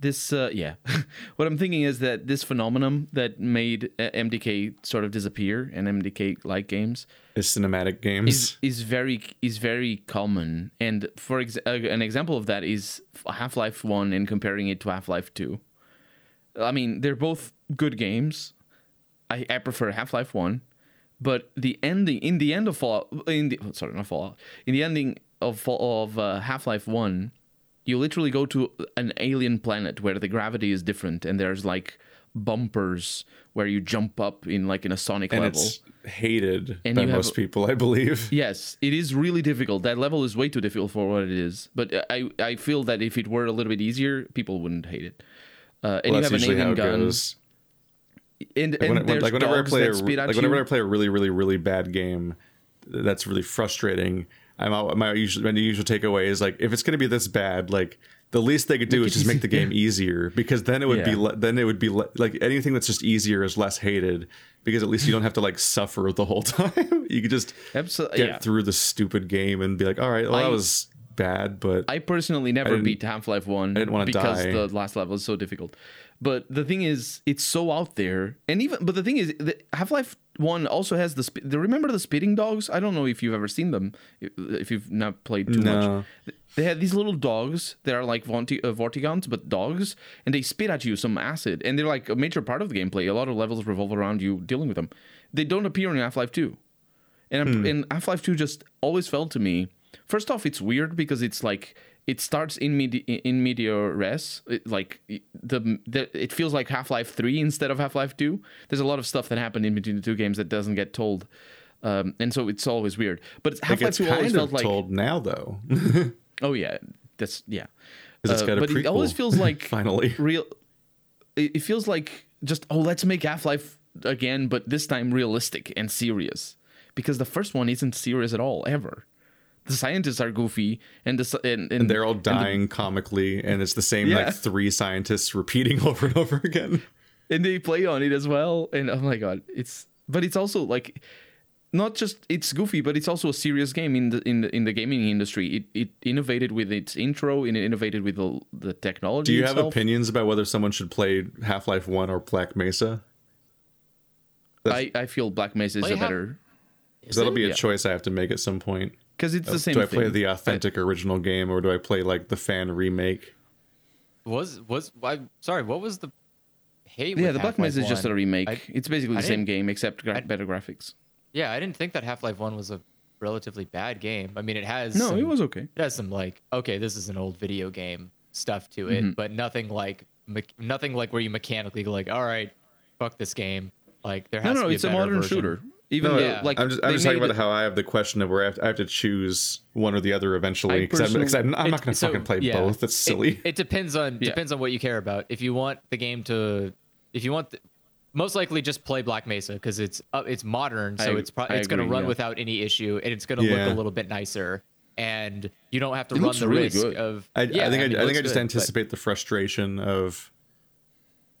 This uh, yeah. What i'm thinking is that this phenomenon that made uh, mdk sort of disappear and mdk like games It's cinematic games. is is very is very common. And for ex- uh, an example of that is half-life 1 and comparing it to half-life 2 i mean they're both good games. I, I prefer half-life 1 but the ending in the end of fallout in the sorry not fallout. In the ending of of uh, half-life 1 you literally go to an alien planet where the gravity is different and there's like bumpers where you jump up in like in a sonic and level it's hated And by you have- most people, I believe. Yes, it is really difficult. That level is way too difficult for what it is. But I I feel that if it were a little bit easier, people wouldn't hate it. Uh, and Well, you have an alien gun, goes. and, Like, and when, there's like whenever I dogs play a, that spit at like you. whenever I play a really really really bad game, that's really frustrating. I'm out, my usual my usual takeaway is like if it's going to be this bad, like the least they could do Make is just make the game easier because then it would be le- then it would be le- like anything that's just easier is less hated because at least you don't have to like suffer the whole time. you could just get yeah. through the stupid game and be like, all right, well I- that was bad, but I personally never didn't- beat Half Life One didn't wanna because die. the last level is so difficult. But the thing is, it's so out there, and even but the thing is, Half Life One also has the. Sp- remember the spitting dogs? I don't know if you've ever seen them. If you've not played too No. much, they had these little dogs that are like Vorti- uh, Vortigaunts, but dogs, and they spit at you some acid, and they're like a major part of the gameplay. A lot of levels revolve around you dealing with them. They don't appear in Half Life Two. And, I'm and Half Life 2 just always felt to me. First off, it's weird because it's like it starts in medi- in media res. It, like the, the it feels like Half Life 3 instead of Half Life 2. There's a lot of stuff that happened in between the two games that doesn't get told, um, and so it's always weird. But it Half Life gets 2 always felt like told now though. oh yeah, that's yeah. Uh, but it always feels like finally. real. It, it feels like just oh let's make Half Life again, but this time realistic and serious because the first one isn't serious at all ever. The scientists are goofy and the s- and, and, they're all dying comically, and it's the same Yeah. like three scientists repeating over and over again. and they play on it as well. And oh my god, it's but it's also like not just it's goofy, but it's also a serious game in the in the in the gaming industry. It it innovated with its intro and it innovated with the, the technology. Do you have opinions about whether someone should play Half Life One or Black Mesa? I, I feel Black Mesa is Play a Half- better 'Cause that'll be a Yeah. choice I have to make at some point. Because it's the same. Thing. Do I thing. play the authentic original game or do I play like the fan remake? Was was I sorry? What was the hate? Yeah, with the Black Half-Life Mesa is just a remake. I- it's basically I the same game except gra- I- better graphics. yeah, I didn't think that Half Life One was a relatively bad game. I mean, it has No, some- it was okay. It has some like okay, this is an old video game stuff to it, Mm-hmm. but nothing like me- nothing like where you mechanically go like, all right, fuck this game. Like there No, has no, to be it's a, modern version. shooter. Even No, though, yeah. like I'm just, I'm just talking made about how I have the question of where I have to, I have to choose one or the other eventually because I'm, 'cause personally- I'm, I'm not It- going to so, fucking play yeah, both. That's silly. It, depends on Yeah. depends on what you care about. If you want the game to, if you want, the, most likely just play Black Mesa because it's uh, it's modern, so I- it's pro- it's going to run yeah. without any issue, and it's going to look a little bit nicer, and you don't have to It run the really risk good. of. I, yeah, I think I, mean, I, think I just good, but- anticipate the frustration of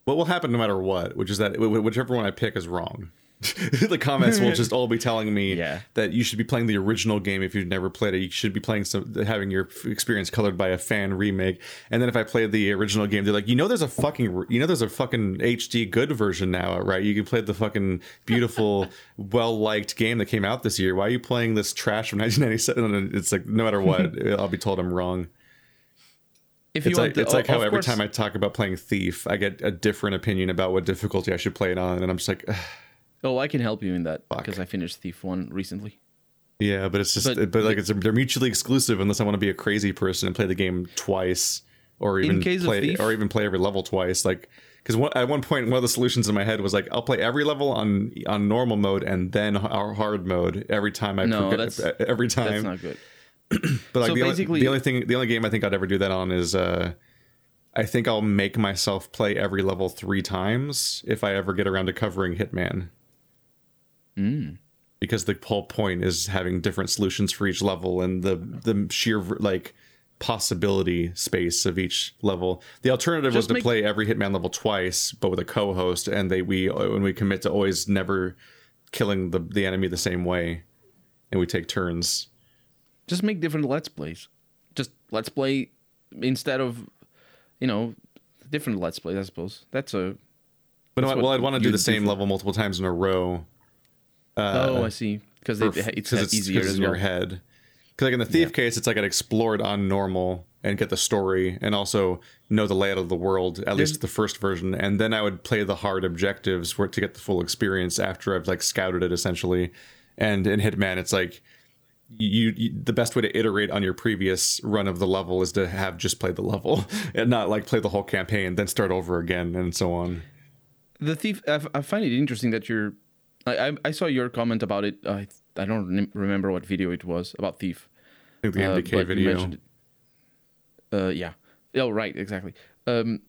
what will happen no matter what, which is that whichever one I pick is wrong. the comments will just all be telling me Yeah. that you should be playing the original game if you've never played it. You should be playing some having your experience colored by a fan remake. And then if I play the original game, they're like, you know, there's a fucking you know, there's a fucking HD good version now, right? You can play the fucking beautiful, well liked game that came out this year. Why are you playing this trash from 1997? And it's like no matter what, I'll be told I'm wrong. If you It's like the- it's like how every course- time I talk about playing Thief, I get a different opinion about what difficulty I should play it on, and I'm just like, "Ugh, Oh, I can help you in that Fuck. because I finished Thief One recently. yeah, but it's just, But- but, like it's they're mutually exclusive unless I want to be a crazy person and play the game twice, or even play Thief- or even play every level twice. Like because at one point, one of the solutions in my head was like, I'll play every level on on normal mode and then our hard mode every time I No, forget- that's- every That's time. not good. But like So the, only, basically- the only thing, the only game I think I'd ever do that on is, uh, I think I'll make myself play every level three times if I ever get around to covering Hitman. Mm. Because the whole point is having different solutions for each level and the the sheer like possibility space of each level. The alternative was Just to make- play every Hitman level twice, but with a co-host, and they we when we commit to always never killing the the enemy the same way, and we take turns. Just make different let's plays. Just let's play instead of, you know, different let's plays. I suppose that's a. But no, well, I'd want to do the same level multiple times in a row. Oh, uh, I see. Because it's, it, it's easier as in well. your head. Because like in the thief case, it's like I'd explore it on normal and get the story, and also know the layout of the world at least the first version, and then I would play the hard objectives for to get the full experience after I've like scouted it essentially. And in Hitman, it's like you, you the best way to iterate on your previous run of the level is to have just played the level and not like play the whole campaign then start over again and so on. The thief. I, f- I find it interesting that you're. I, I, saw your comment about it. I I don't rem- remember what video it was about thief. I think the Uh, MDK you video. Uh, yeah. Oh, right, exactly. Um,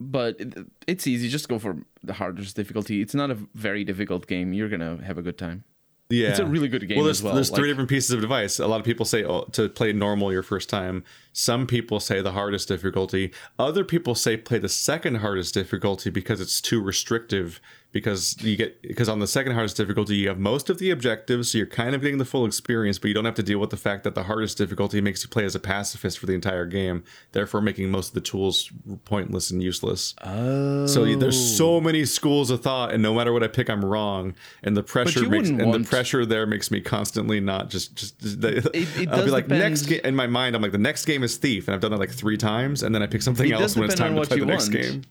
but it, it's easy. Just go for the hardest difficulty. It's not a very difficult game. You're gonna have a good time. Yeah, It's a really good game Well, there's, as well, there's three different pieces of advice. A lot of people say oh, to play normal your first time. Some people say the hardest difficulty. Other people say play the second hardest difficulty because it's too restrictive. Because you get because on the second hardest difficulty you have most of the objectives, so you're kind of getting the full experience, but you don't have to deal with the fact that the hardest difficulty makes you play as a pacifist for the entire game, therefore making most of the tools pointless and useless. Oh. So there's so many schools of thought, and no matter what I pick, I'm wrong. And the pressure makes, and wouldn't the pressure there makes me constantly not just just. just it I'll does be like depend- next game in my mind. I'm like the next game is Thief, and I've done it like three times, and then I pick something It else when it's time to play the you next game.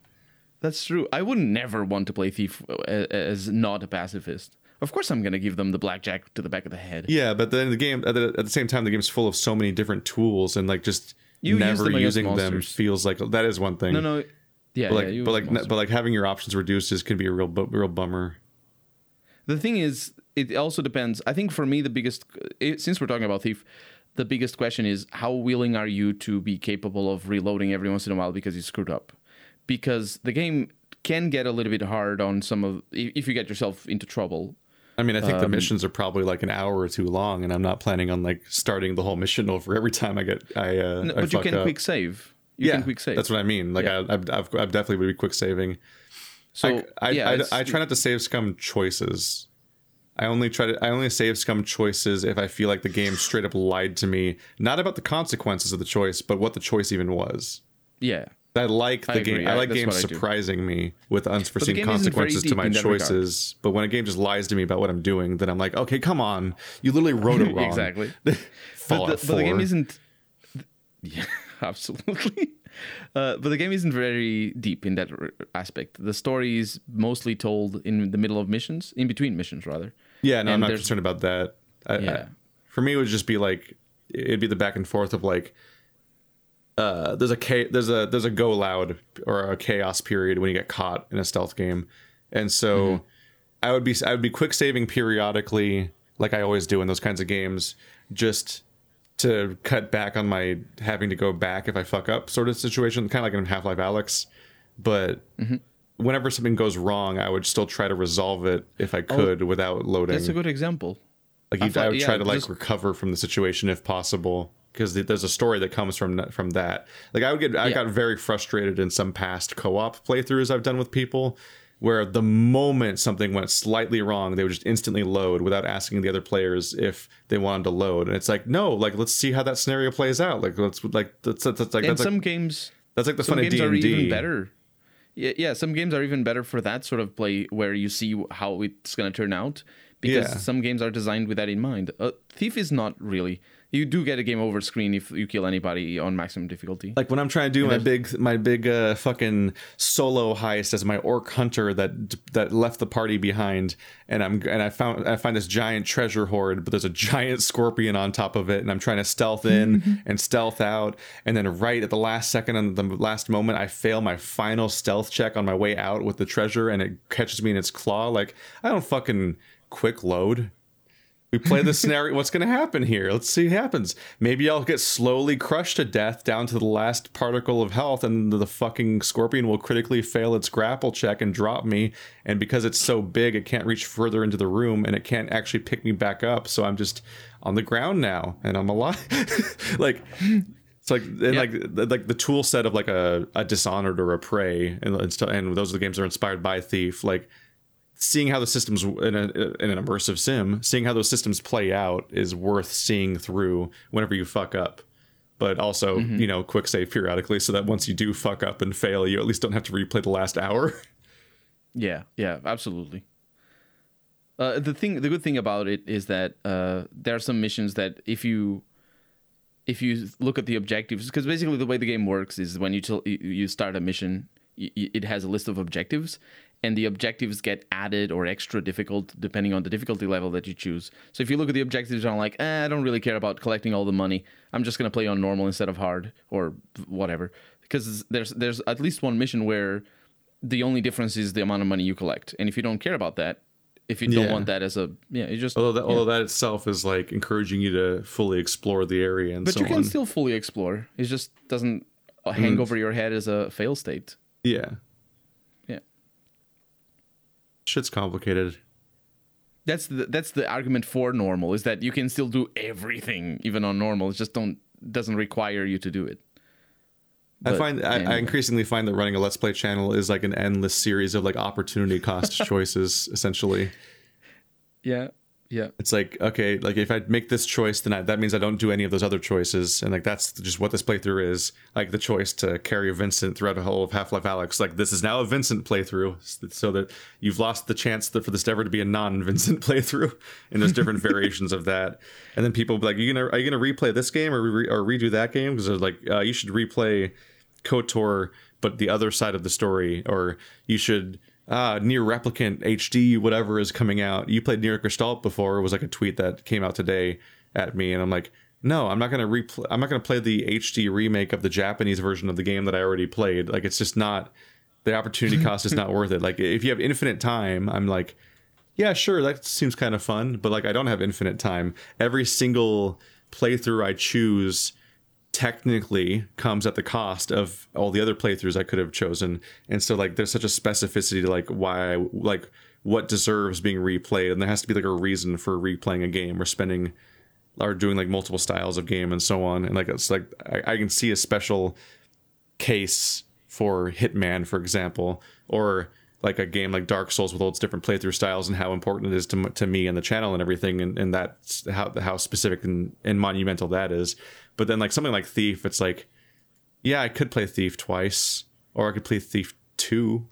That's true. I would never want to play thief a- as not a pacifist. Of course, I'm gonna give them the blackjack to the back of the head. Yeah, but then the game at the, at the same time, the game's full of so many different tools, and like just You use never them using them feels like that is one thing. No, no. Yeah, But like, yeah. but like, monsters. but like having your options reduced is can be a real, real bummer. The thing is, it also depends. I think for me, the biggest, it, since we're talking about Thief, the biggest question is how willing are you to be capable of reloading every once in a while because you screwed up? Because the game can get a little bit hard on some of, if you get yourself into trouble. I mean, I think the Um, missions are probably like an hour or two long, and I'm not planning on like starting the whole mission over every time I get I. Uh, No, I but you can up. quick save. You yeah, can quick save. that's what I mean. Like Yeah. I, I've, I've, I've definitely would be quick saving. so I, I, yeah, I, I try not to save scum choices. I only try to I only save scum choices if I feel like the game straight up lied to me, not about the consequences of the choice, but what the choice even was. Yeah. I like the I game. agree. I like that's games what I do. surprising me with unforeseen game isn't very consequences to my choices. But when a game just lies to me about what I'm doing, then I'm like, okay, come on, you literally wrote it wrong. Exactly. Fallout but, the, but the game isn't. Yeah, absolutely. Uh, but the game isn't very deep in that aspect. The story is mostly told in the middle of missions, in between missions, rather. Yeah, no, I'm not there's- concerned about that. I, Yeah. I, for me, it would just be like it'd be the back and forth of like, uh, there's a there's a there's a go loud or a chaos period when you get caught in a stealth game, and so Mm-hmm. I would be I would be quick saving periodically, like I always do in those kinds of games, just to cut back on my having to go back if I fuck up sort of situation, kind of like in Half Life Alyx, but. Mm-hmm. Whenever something goes wrong, I would still try to resolve it if I could without loading. Oh, That's a good example. Like I you, I, would yeah, try to like just- recover from the situation if possible, because there's a story that comes from that- from that. Like I would get, I Yeah. got very frustrated in some past co-op playthroughs I've done with people, where the moment something went slightly wrong, they would just instantly load without asking the other players if they wanted to load. And it's like, no, like let's see how that scenario plays out. Like let's like that's that's, that's like that's some like games, that's like the some fun of games D are and even better. Yeah, yeah, some games are even better for that sort of play where you see how it's going to turn out because Yeah. some games are designed with that in mind. Uh, Thief is not really. You do get a game over screen if you kill anybody on maximum difficulty. Like when I'm trying to do my big my big uh, fucking solo heist as my orc hunter that that left the party behind, and I'm and I found I find this giant treasure hoard, but there's a giant scorpion on top of it, and I'm trying to stealth in and stealth out, and then right at the last second on the last moment, I fail my final stealth check on my way out with the treasure, and it catches me in its claw. Like I don't fucking quick load. We play the scenario. What's going to happen here? Let's see what happens. Maybe I'll get slowly crushed to death down to the last particle of health, and the fucking scorpion will critically fail its grapple check and drop me. And because it's so big, it can't reach further into the room, and it can't actually pick me back up. So I'm just on the ground now, and I'm alive. like it's like and like the- like the tool set of like a, a dishonored or a prey, and and, and those are the games that are inspired by Thief. Like seeing how the systems in, a, in an immersive sim, seeing how those systems play out is worth seeing through whenever you fuck up. But also, you know, quick save periodically so that once you do fuck up and fail, you at least don't have to replay the last hour. Yeah, yeah, absolutely. Uh, the thing, the good thing about it is that uh, there are some missions that if you if you look at the objectives, because basically the way the game works is when you tell you- start a mission, it has a list of objectives, and the objectives get added or extra difficult depending on the difficulty level that you choose. So if you look at the objectives, and are like, eh, I don't really care about collecting all the money. I'm just gonna play on normal instead of hard or whatever. Because there's there's at least one mission where the only difference is the amount of money you collect, and if you don't care about that, if you don't Yeah. want that as a yeah, you just although that, although that itself is like encouraging you to fully explore the area and but so you can on. still fully explore. It just doesn't uh, hang over your head as a fail state. Yeah. Shit's complicated. That's the that's the argument for normal is that you can still do everything even on normal. It just don't doesn't require you to do it. I But find I, I increasingly find that running a let's play channel is like an endless series of like opportunity cost choices. Essentially, Yeah. Yeah. it's like okay, like if I make this choice, then I, that means I don't do any of those other choices, and like that's just what this playthrough is. Like the choice to carry Vincent throughout the whole of Half Life Alyx. Like this is now a Vincent playthrough, so that you've lost the chance that for this ever to be a non-Vincent playthrough, and there's different variations of that. And then people be like, "You gonna are you gonna replay this game or re- or redo that game?" Because like, uh, "You should replay KOTOR, but the other side of the story, or you should." Ah, NieR Replicant HD, whatever is coming out. You played NieR Gestalt before. It was like a tweet that came out today at me, and I'm like, no, I'm not gonna replay. I'm not gonna play the HD remake of the Japanese version of the game that I already played. Like, it's just not. The opportunity cost is not worth it. Like, if you have infinite time, I'm like, yeah, sure, that seems kind of fun. But like, I don't have infinite time. Every single playthrough I choose technically comes at the cost of all the other playthroughs I could have chosen. And so like there's such a specificity to like why like what deserves being replayed and there has to be like a reason for replaying a game or spending or doing like multiple styles of game and so on. And like it's like I, I can see a special case for Hitman, for example, or like a game like Dark Souls with all its different playthrough styles and how important it is to, to me and the channel and everything, and, and that's how how specific and, and monumental that is. But then like something like Thief, it's like, yeah, I could play Thief twice, or I could play Thief two.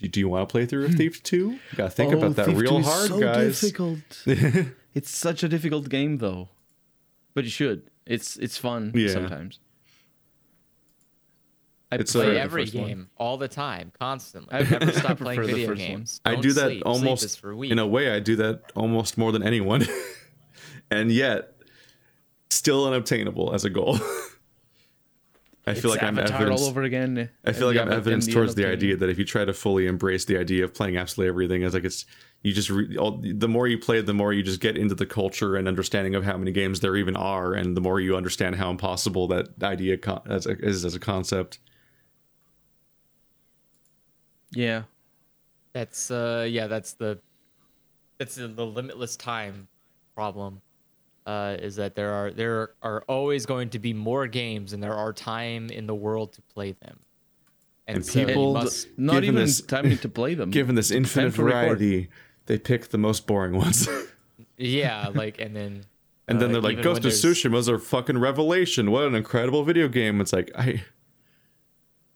Do you want to play through a Thief two? You gotta think about that Hmm. Oh, Thief real is hard, so guys. Difficult. it's such a difficult game, though. But you should. It's it's fun Yeah. sometimes. I It's play every first one. game all the time, constantly. I- I never I stop playing video games. I Don't do that sleep. Sleep almost is for weak. in a way. I do that almost more than anyone, and yet still unobtainable as a goal. I feel It's like I'm Avatar evidence. all over again. I feel like I'm evidence the towards the of idea that if you try to fully embrace the idea of playing absolutely everything, is like it's you just re, all, the more you play, the more you just get into the culture and understanding of how many games there even are, and the more you understand how impossible that idea con- as a, is as a concept. Yeah. That's uh yeah, that's the that's the, the limitless time problem. Uh, is that there are there are always going to be more games and there are time in the world to play them. And so people- must Not even this- time to play them. Given this infinite variety, they pick the most boring ones. yeah, like and then And then uh, they're like, Ghost when of there's- Tsushima's a fucking revelation. What an incredible video game. It's like, I,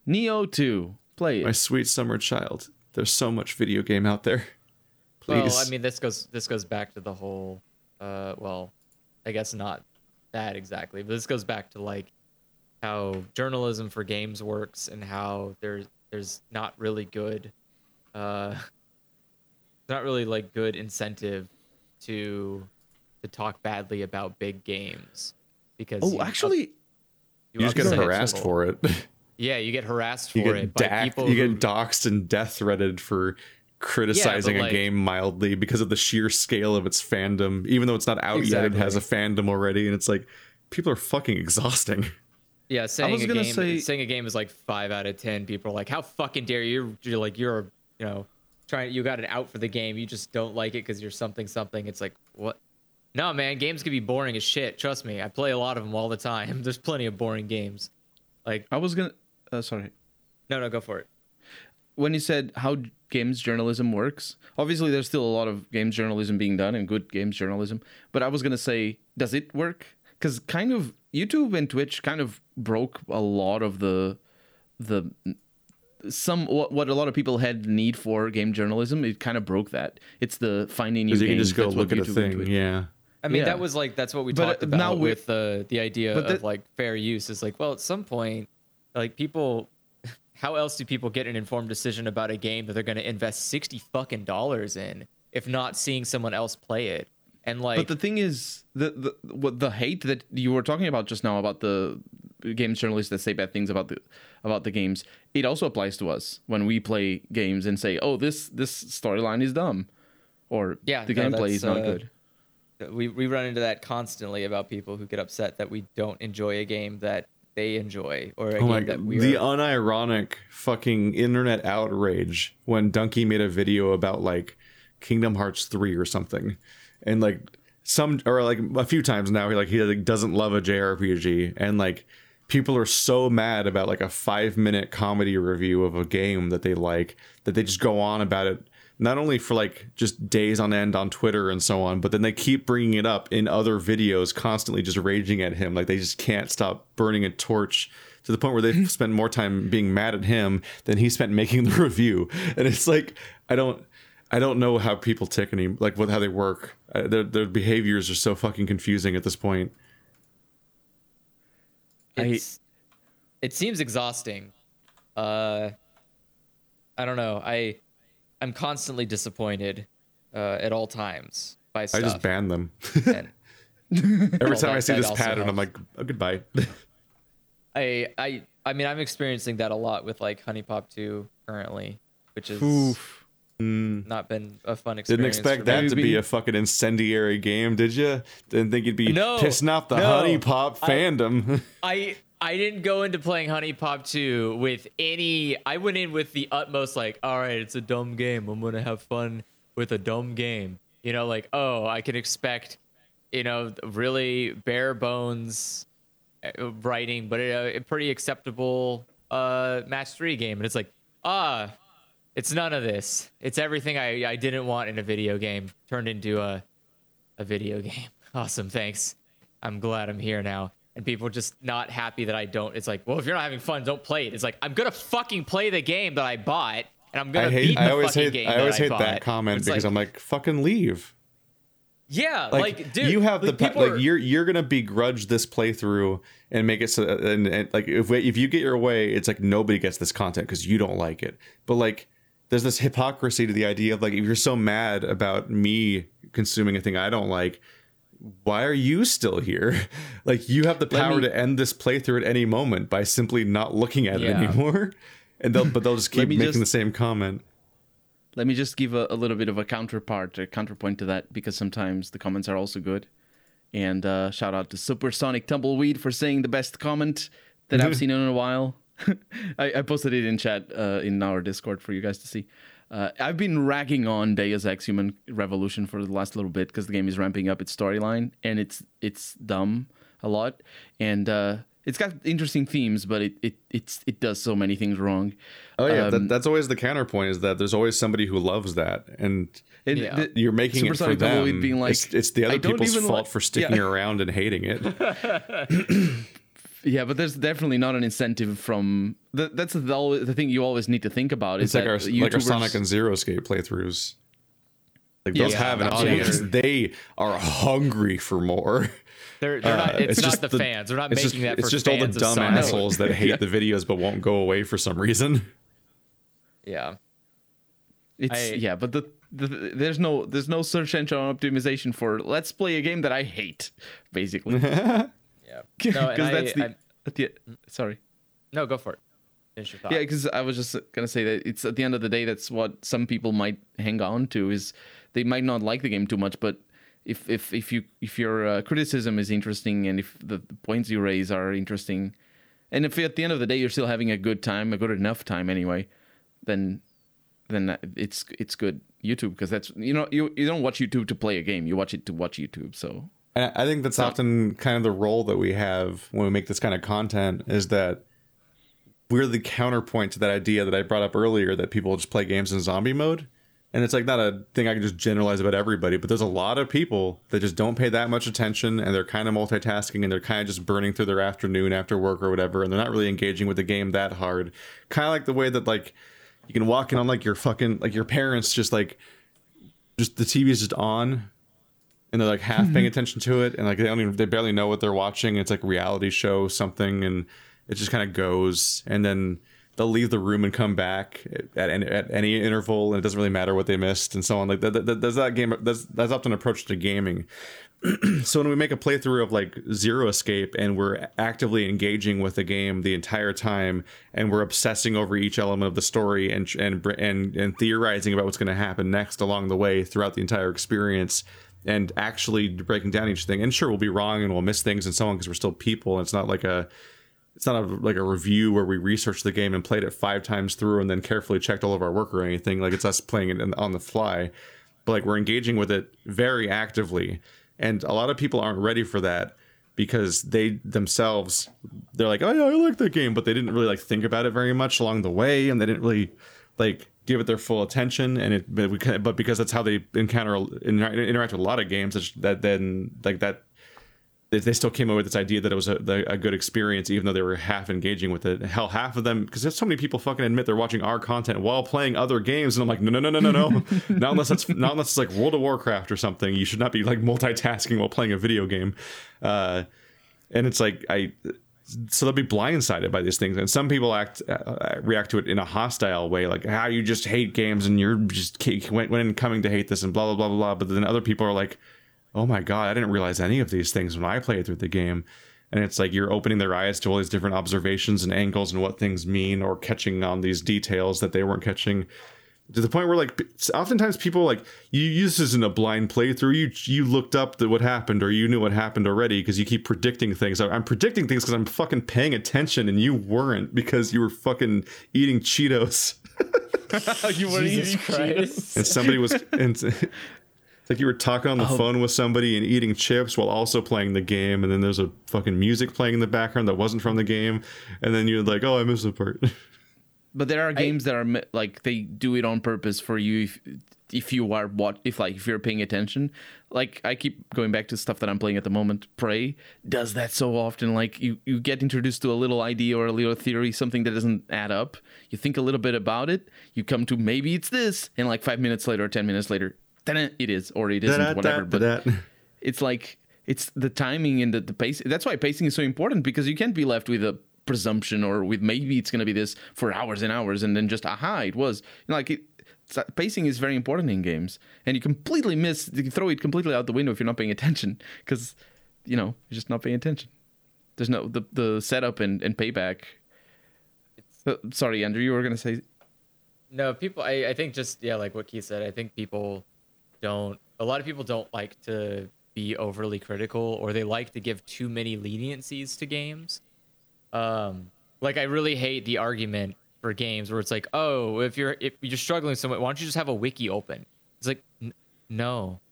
Nioh 2. Play it. my sweet summer child. There's so much video game out there. Please. Well, I mean, this goes this goes back to the whole. Uh, well, I guess not that exactly, but this goes back to like how journalism for games works and how there's there's not really good, uh, not really like good incentive to to talk badly about big games because oh, you- actually, you just get upset harassed people. for it. Yeah, you get harassed you for get it by dac- people you who, get doxxed and death threatened for criticizing like- a game mildly because of the sheer scale of its fandom. Even though it's not out yet, it has a fandom already, and it's like people are fucking exhausting. Yeah, saying was a gonna game say- saying a game is like five out of ten. People are like, "How fucking dare you?" You're like, you're you know, trying. You got it out for the game. You just don't like it because you're something something. It's like what? No, man, games can be boring as shit. Trust me, I play a lot of them all the time. There's plenty of boring games. Like, I was gonna. Uh, sorry. no, no, go for it. When you said how games journalism works, obviously there's still a lot of games journalism being done and good games journalism. But I was gonna say, does it work? Because kind of YouTube and Twitch kind of broke a lot of the the some what, what a lot of people had need for game journalism. It kind of broke that. It's the finding new Because you can just go look at a thing. Yeah. I mean, Yeah. that was like that's what we But, talked uh, about now with the the idea But of like fair use. Is like, well, at some point, like people, how else do people get an informed decision about a game that they're going to invest sixty fucking dollars in, if not seeing someone else play it? And like, But the thing is, the the what the hate that you were talking about just now about the games journalists that say bad things about the about the games, it also applies to us when we play games and say, "Oh, this this storyline is dumb," or Yeah, the no, gameplay is not uh, good." we we run into that constantly about people who get upset that we don't enjoy a game that they enjoy or Oh my that god. we The are. unironic fucking internet outrage when Dunkey made a video about like Kingdom Hearts 3 or something. And like some or like a few times now he like he like, doesn't love a JRPG and like people are so mad about like a 5 minute comedy review of a game that they like that they just go on about it not only for like just days on end on Twitter and so on, but then they keep bringing it up in other videos, constantly just raging at him. Like they just can't stop burning a torch to the point where they've spent more time being mad at him than he spent making the review. And it's like I don't, I don't know how people tick any like what how they work. Uh, their their behaviors are so fucking confusing at this point. I- it seems exhausting. Uh, I don't know. I I'm constantly disappointed uh, at all times by stuff. I just ban them every time I see this pattern. I'm like, oh, goodbye. I I I mean I'm experiencing that a lot with like HuniePop 2 currently, which is Oof. not been a fun experience. Didn't expect that me. to be a fucking incendiary game, did you? Didn't think you'd be No, pissing off the no. HuniePop fandom. I I didn't go into playing HuniePop 2 with any I went in with the utmost like, all right, it's a dumb game. I'm going to have fun with a dumb game. You know, like, oh, I can expect, you know, really bare bones uh, writing, but a, a pretty acceptable uh match 3 game. And it's like, ah, It's none of this. It's everything I, I didn't want in a video game turned into a a video game. Awesome, thanks. I'm glad I'm here now. And people just not happy that I don't. It's like, well, if you're not having fun, don't play it. It's like I'm gonna fucking play the game that I bought, and I'm gonna I hate. beat the I always fucking hate. game I always that hate I that comment It's because like, I'm like, fucking leave. yeah, Like, like, dude, you have the like, people like are- you're you're gonna begrudge this playthrough and make it so and, and like if if you get your way, it's like nobody gets this content because you don't like it. But like, there's this hypocrisy to the idea of like if you're so mad about me consuming a thing I don't like. Why are you still here? Like you have the power me- to end this playthrough at any moment by simply not looking at it anymore. And they'll but they'll just keep making just- the same comment. Let me just give a, a little bit of a counterpart, a counterpoint to that, because sometimes the comments are also good. And uh, shout out to Supersonic Tumbleweed for saying the best comment that I've seen in a while. I, I posted it in chat uh, in our Discord for you guys to see. Uh, I've been ragging on Deus Ex Human Revolution for the last little bit because the game is ramping up its storyline and it's it's dumb a lot and uh, it's got interesting themes, but it, it it's it does so many things wrong. Oh yeah, Um, that, that's always the counterpoint is that there's always somebody who loves that, and And Yeah. the- you're making it for Supersonic them. Being like, it's, it's the other people's fault like-" for sticking Yeah. around and hating it. Yeah, but there's definitely not an incentive from that. That's the, the thing you always need to think about. It's like that our like our Sonic and Zero Escape playthroughs. Like Yeah, those yeah, have an absolutely. audience. They are hungry for more. They're, they're not, Uh, it's, not just the, fans. They're not making just, that It's for just all the dumb assholes that hate the videos but won't go away for some reason. Yeah. It's I- yeah, but the, the there's no there's no search engine optimization for let's play a game that I hate, basically. Yeah. Because No, that's the, I- at the sorry. no, go for it. Finish your thought. Yeah, because I was just gonna say that it's at the end of the day, that's what some people might hang on to is they might not like the game too much, but if if if you if your uh, criticism is interesting and if the, the points you raise are interesting, and if at the end of the day you're still having a good time, a good enough time anyway, then then it's it's good YouTube because that's you know you you don't watch YouTube to play a game, you watch it to watch YouTube. So And I think that's often kind of the role that we have when we make this kind of content is that we're the counterpoint to that idea that I brought up earlier that people just play games in zombie mode. And it's like not a thing I can just generalize about everybody, but there's a lot of people that just don't pay that much attention and they're kind of multitasking and they're kind of just burning through their afternoon after work or whatever. And they're not really engaging with the game that hard. Kind of like the way that like you can walk in on like your fucking, like your parents just like, just the TV is just on and they're like half paying mm-hmm. attention to it and like they don't even they barely know what they're watching. It's like a reality show something and it just kind of goes. And then they'll leave the room and come back at any, at any interval and it doesn't really matter what they missed and so on. Like that, that, that's that game that's that's often an approach to gaming. So when we make a playthrough of like zero escape and we're actively engaging with the game the entire time and we're obsessing over each element of the story and and and, and theorizing about what's going to happen next along the way throughout the entire experience and actually breaking down each thing. And sure we'll be wrong and we'll miss things and so on because we're still people. And it's not like a it's not a, like a review where we researched the game and played it five times through and then carefully checked all of our work or anything. Like it's us playing it on the fly. But like we're engaging with it very actively. And a lot of people aren't ready for that because they themselves they're like oh yeah i like that game. But they didn't really like think about it very much along the way and they didn't really like give it their full attention and it but, we, but because that's how they encounter inter- interact with a lot of games that then like that they, they still came up with this idea that it was a, a good experience, even though they were half engaging with it. Hell, half of them, because there's so many people fucking admit they're watching our content while playing other games, and I'm like, no, no, no, no, no, no, not unless it's not unless it's like World of Warcraft or something. You should not be like multitasking while playing a video game. Uh, and it's like I, so they'll be blindsided by these things, and some people act uh, react to it in a hostile way, like how you just hate games and you're just went when coming to hate this and blah blah blah blah blah. But then other people are like oh my god i didn't realize any of these things when i played through the game. And it's like you're opening their eyes to all these different observations and angles and what things mean or catching on these details that they weren't catching to the point where like oftentimes people like you use this in a blind playthrough you you looked up the, what happened or you knew what happened already because you keep predicting things. So i'm predicting things because i'm fucking paying attention and you weren't because you were fucking eating cheetos. You were Jesus Christ. and somebody was and it's like you were talking on the oh. phone with somebody and eating chips while also playing the game and then there's a fucking music playing in the background that wasn't from the game and then you're like oh i missed the part But there are games that are like they do it on purpose for you if if you are what if like if you're paying attention. Like I keep going back to stuff that I'm playing at the moment. Prey does that so often. Like you you get introduced to a little idea or a little theory, something that doesn't add up. You think a little bit about it. You come to maybe it's this, and like five minutes later or ten minutes later, then it is or it isn't whatever. But it's like it's the timing and the, the pace that's why pacing is so important because you can't be left with a presumption or with maybe it's going to be this for hours and hours and then just aha it was you know, like it, pacing is very important in games and you completely miss you throw it completely out the window if you're not paying attention because you know you're just not paying attention there's no the, the setup and, and payback Uh, sorry andrew you were going to say No, people. I, I think just yeah, like what Keith said. I think people don't. A lot of people don't like to be overly critical, or they like to give too many leniencies to games. Um, like I really hate the argument for games where it's like, oh, if you're if you're struggling so much, why don't you just have a wiki open? It's like, n- no.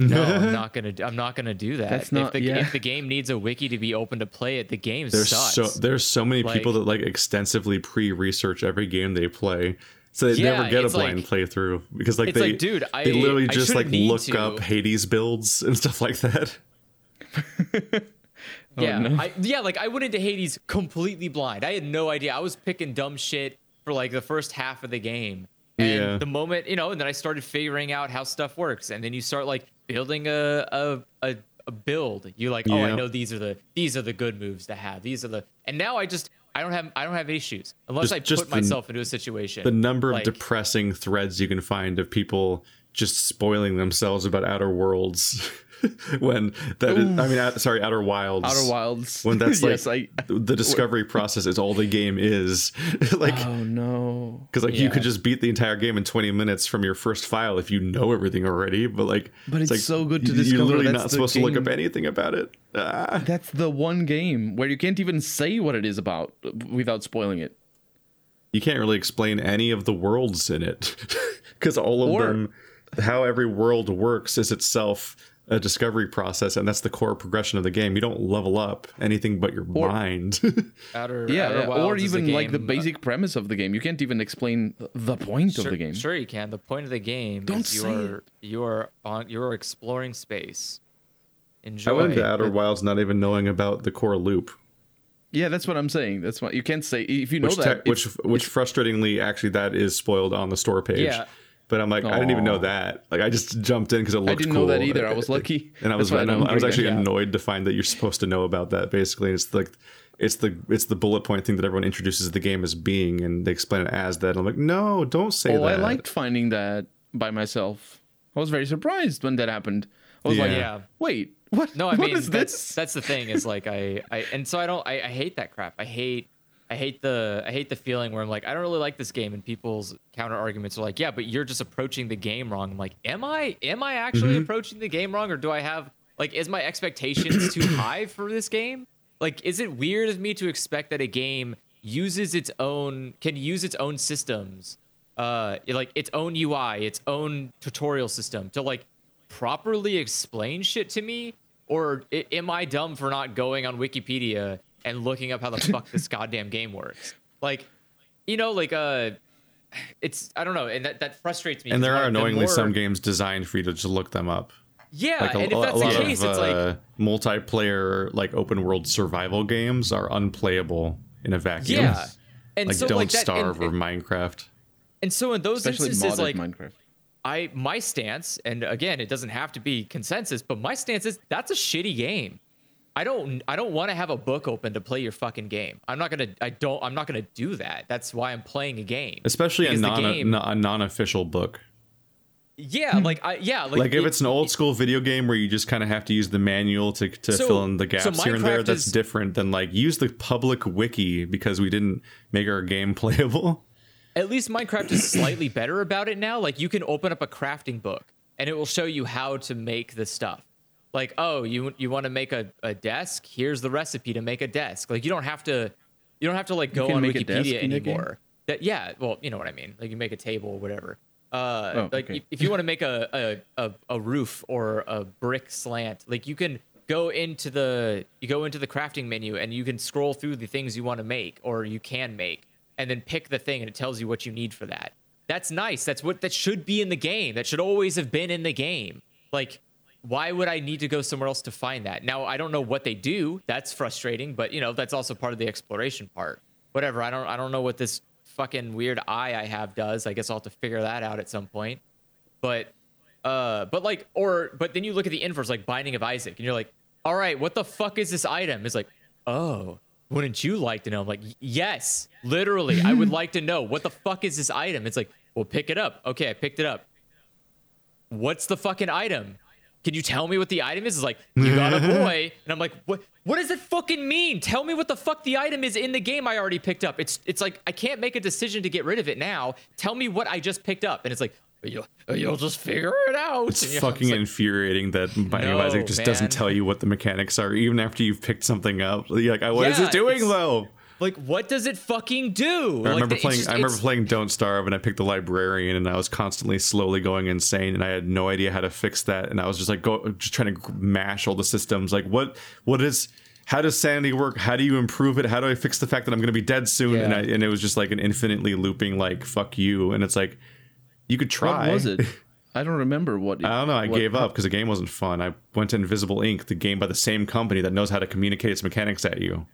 No, I'm not gonna. do- I'm not gonna do that. That's if the yeah. if the game needs a wiki to be open to play it, the game There's sucks. so there's so many people that like extensively pre-research every game they play, so they Yeah, never get a blind like- playthrough because like they like, dude, I- they literally I just like look to. up Hades builds and stuff like that. Oh, yeah, no. I, yeah. Like I went into Hades completely blind. I had no idea. I was picking dumb shit for like the first half of the game. And Yeah. the moment you know, and then I started figuring out how stuff works, and then you start like building a a a, a build. You like, oh, I know these are the these are the good moves to have. These are the, and now I just I don't have I don't have issues unless Just- I just put the- myself into a situation. The number like, of depressing threads you can find of people just spoiling themselves about Outer Worlds when that is, I mean, out- sorry, Outer Wilds. outer wilds When that's like yes i the discovery process is all the game is, like oh no because like you could just beat the entire game in 20 minutes from your first file if you know everything already but like But it's like, so good to you- discover you're literally not supposed to look up anything about it ah. That's the one game where you can't even say what it is about without spoiling it. you can't really explain any of the worlds in it because all of Or- them how every world works is itself a discovery process and that's the core progression of the game you don't level up anything but your mind Outer, Yeah, Outer yeah, or Wilds is even like the game- uh, basic premise of the game. You can't even explain the point Sure, of the game. sure you can. The point of the game Don't is you say are you are on you are exploring space. Enjoy. i went into outer wilds not even knowing about the core loop Yeah, that's what I'm saying. That's what you can't say if you know which that. te- which which frustratingly actually that is spoiled on the store page. Yeah. But I'm like, I didn't even know that. Like, I just jumped in because it looked. Cool. I didn't cool. know that either. I was lucky. and I was, and I I'm- I was actually it. Yeah. annoyed to find that you're supposed to know about that. Basically, it's like, it's the it's the bullet point thing that everyone introduces the game as being, and they explain it as that. And I'm like, no, don't say oh, that. I liked finding that by myself. I was very surprised when that happened. I was like, Yeah. Yeah. wait, what? No, I what mean is that's this? that's the thing is like I, I and so I don't I, I hate that crap. I hate I hate the I hate the feeling where I'm like I don't really like this game and people's counter arguments are like yeah but you're just approaching the game wrong. I'm like am I am I actually approaching the game wrong or do I have like is my expectations too high for this game? Like is it weird of me to expect that a game uses its own can use its own systems uh like its own UI, its own tutorial system to like properly explain shit to me or am i dumb for not going on wikipedia and looking up how the fuck this goddamn game works like you know like uh it's i don't know and that, that frustrates me And there are annoyingly more- some games designed for you to just look them up. yeah Like a, and if that's a the lot case of it's like uh, multiplayer, like open world survival games are unplayable in a vacuum. yeah and like so Don't like that Starve and, or Minecraft. and so in those Especially instances like Minecraft. I my stance, and again, it doesn't have to be consensus, but my stance is that's a shitty game. I don't I don't want to have a book open to play your fucking game. I'm not gonna I don't I'm not gonna do that. That's why I'm playing a game. Especially a Because the non game- a non-official book. Yeah, hmm. like I yeah like, like if it- it's an old school video game where you just kind of have to use the manual to, to So- fill in the so gaps here and there that's is- different than like use the public wiki because we didn't make our game playable at least Minecraft is slightly better about it now. Like you can open up a crafting book and it will show you how to make the stuff. Like, oh, you you want to make a, a desk? Here's the recipe to make a desk. Like you don't have to you don't have to like go on make a desk Wikipedia game? anymore. That yeah, well, you know what I mean. Like you make a table or whatever. Uh, Oh, like okay. if- if you want to make a, a, a, a roof or a brick slant, like you can go into the you go into the crafting menu and you can scroll through the things you want to make or you can make and then pick the thing and it tells you what you need for that. That's nice. That's what that should be in the game. That should always have been in the game. Like why would I need to go somewhere else to find that? Now I don't know what they do. That's frustrating, but you know, that's also part of the exploration part. Whatever. I don't I don't know what this fucking weird eye I have does. I guess I'll have to figure that out at some point. But uh but like or but then you look at the inverse like Binding of Isaac and you're like, "All right, what the fuck is this item?" It's like, "Oh, wouldn't you like to know?" I'm like, "Yes, literally. I would like to know what the fuck is this item?" It's like, "Well, pick it up." Okay, I picked it up. What's the fucking item? Can you tell me what the item is? It's like, you got a boy. And I'm like, what what does it fucking mean? Tell me what the fuck the item is in the game I already picked up. It's it's like I can't make a decision to get rid of it now. Tell me what I just picked up. And it's like, you'll, you'll just figure it out. It's fucking just like, infuriating that Binding of No, Isaac just doesn't tell you what the mechanics are, even after you've picked something up. You're like, what is Yeah, it doing though? Like, what does it fucking do? I remember playing. just- I remember playing Don't Starve, and I picked the librarian, and I was constantly slowly going insane, and I had no idea how to fix that, and I was just like, go, just trying to mash all the systems. Like, what, what is, how does sanity work? How do you improve it? How do I fix the fact that I'm going to be dead soon? And I, and it was just like an infinitely looping, like, fuck you, and it's like, you could try. What was it? I don't remember what. It, I don't know. I what- gave up because the game wasn't fun. I went to Invisible Inc, the game by the same company that knows how to communicate its mechanics at you.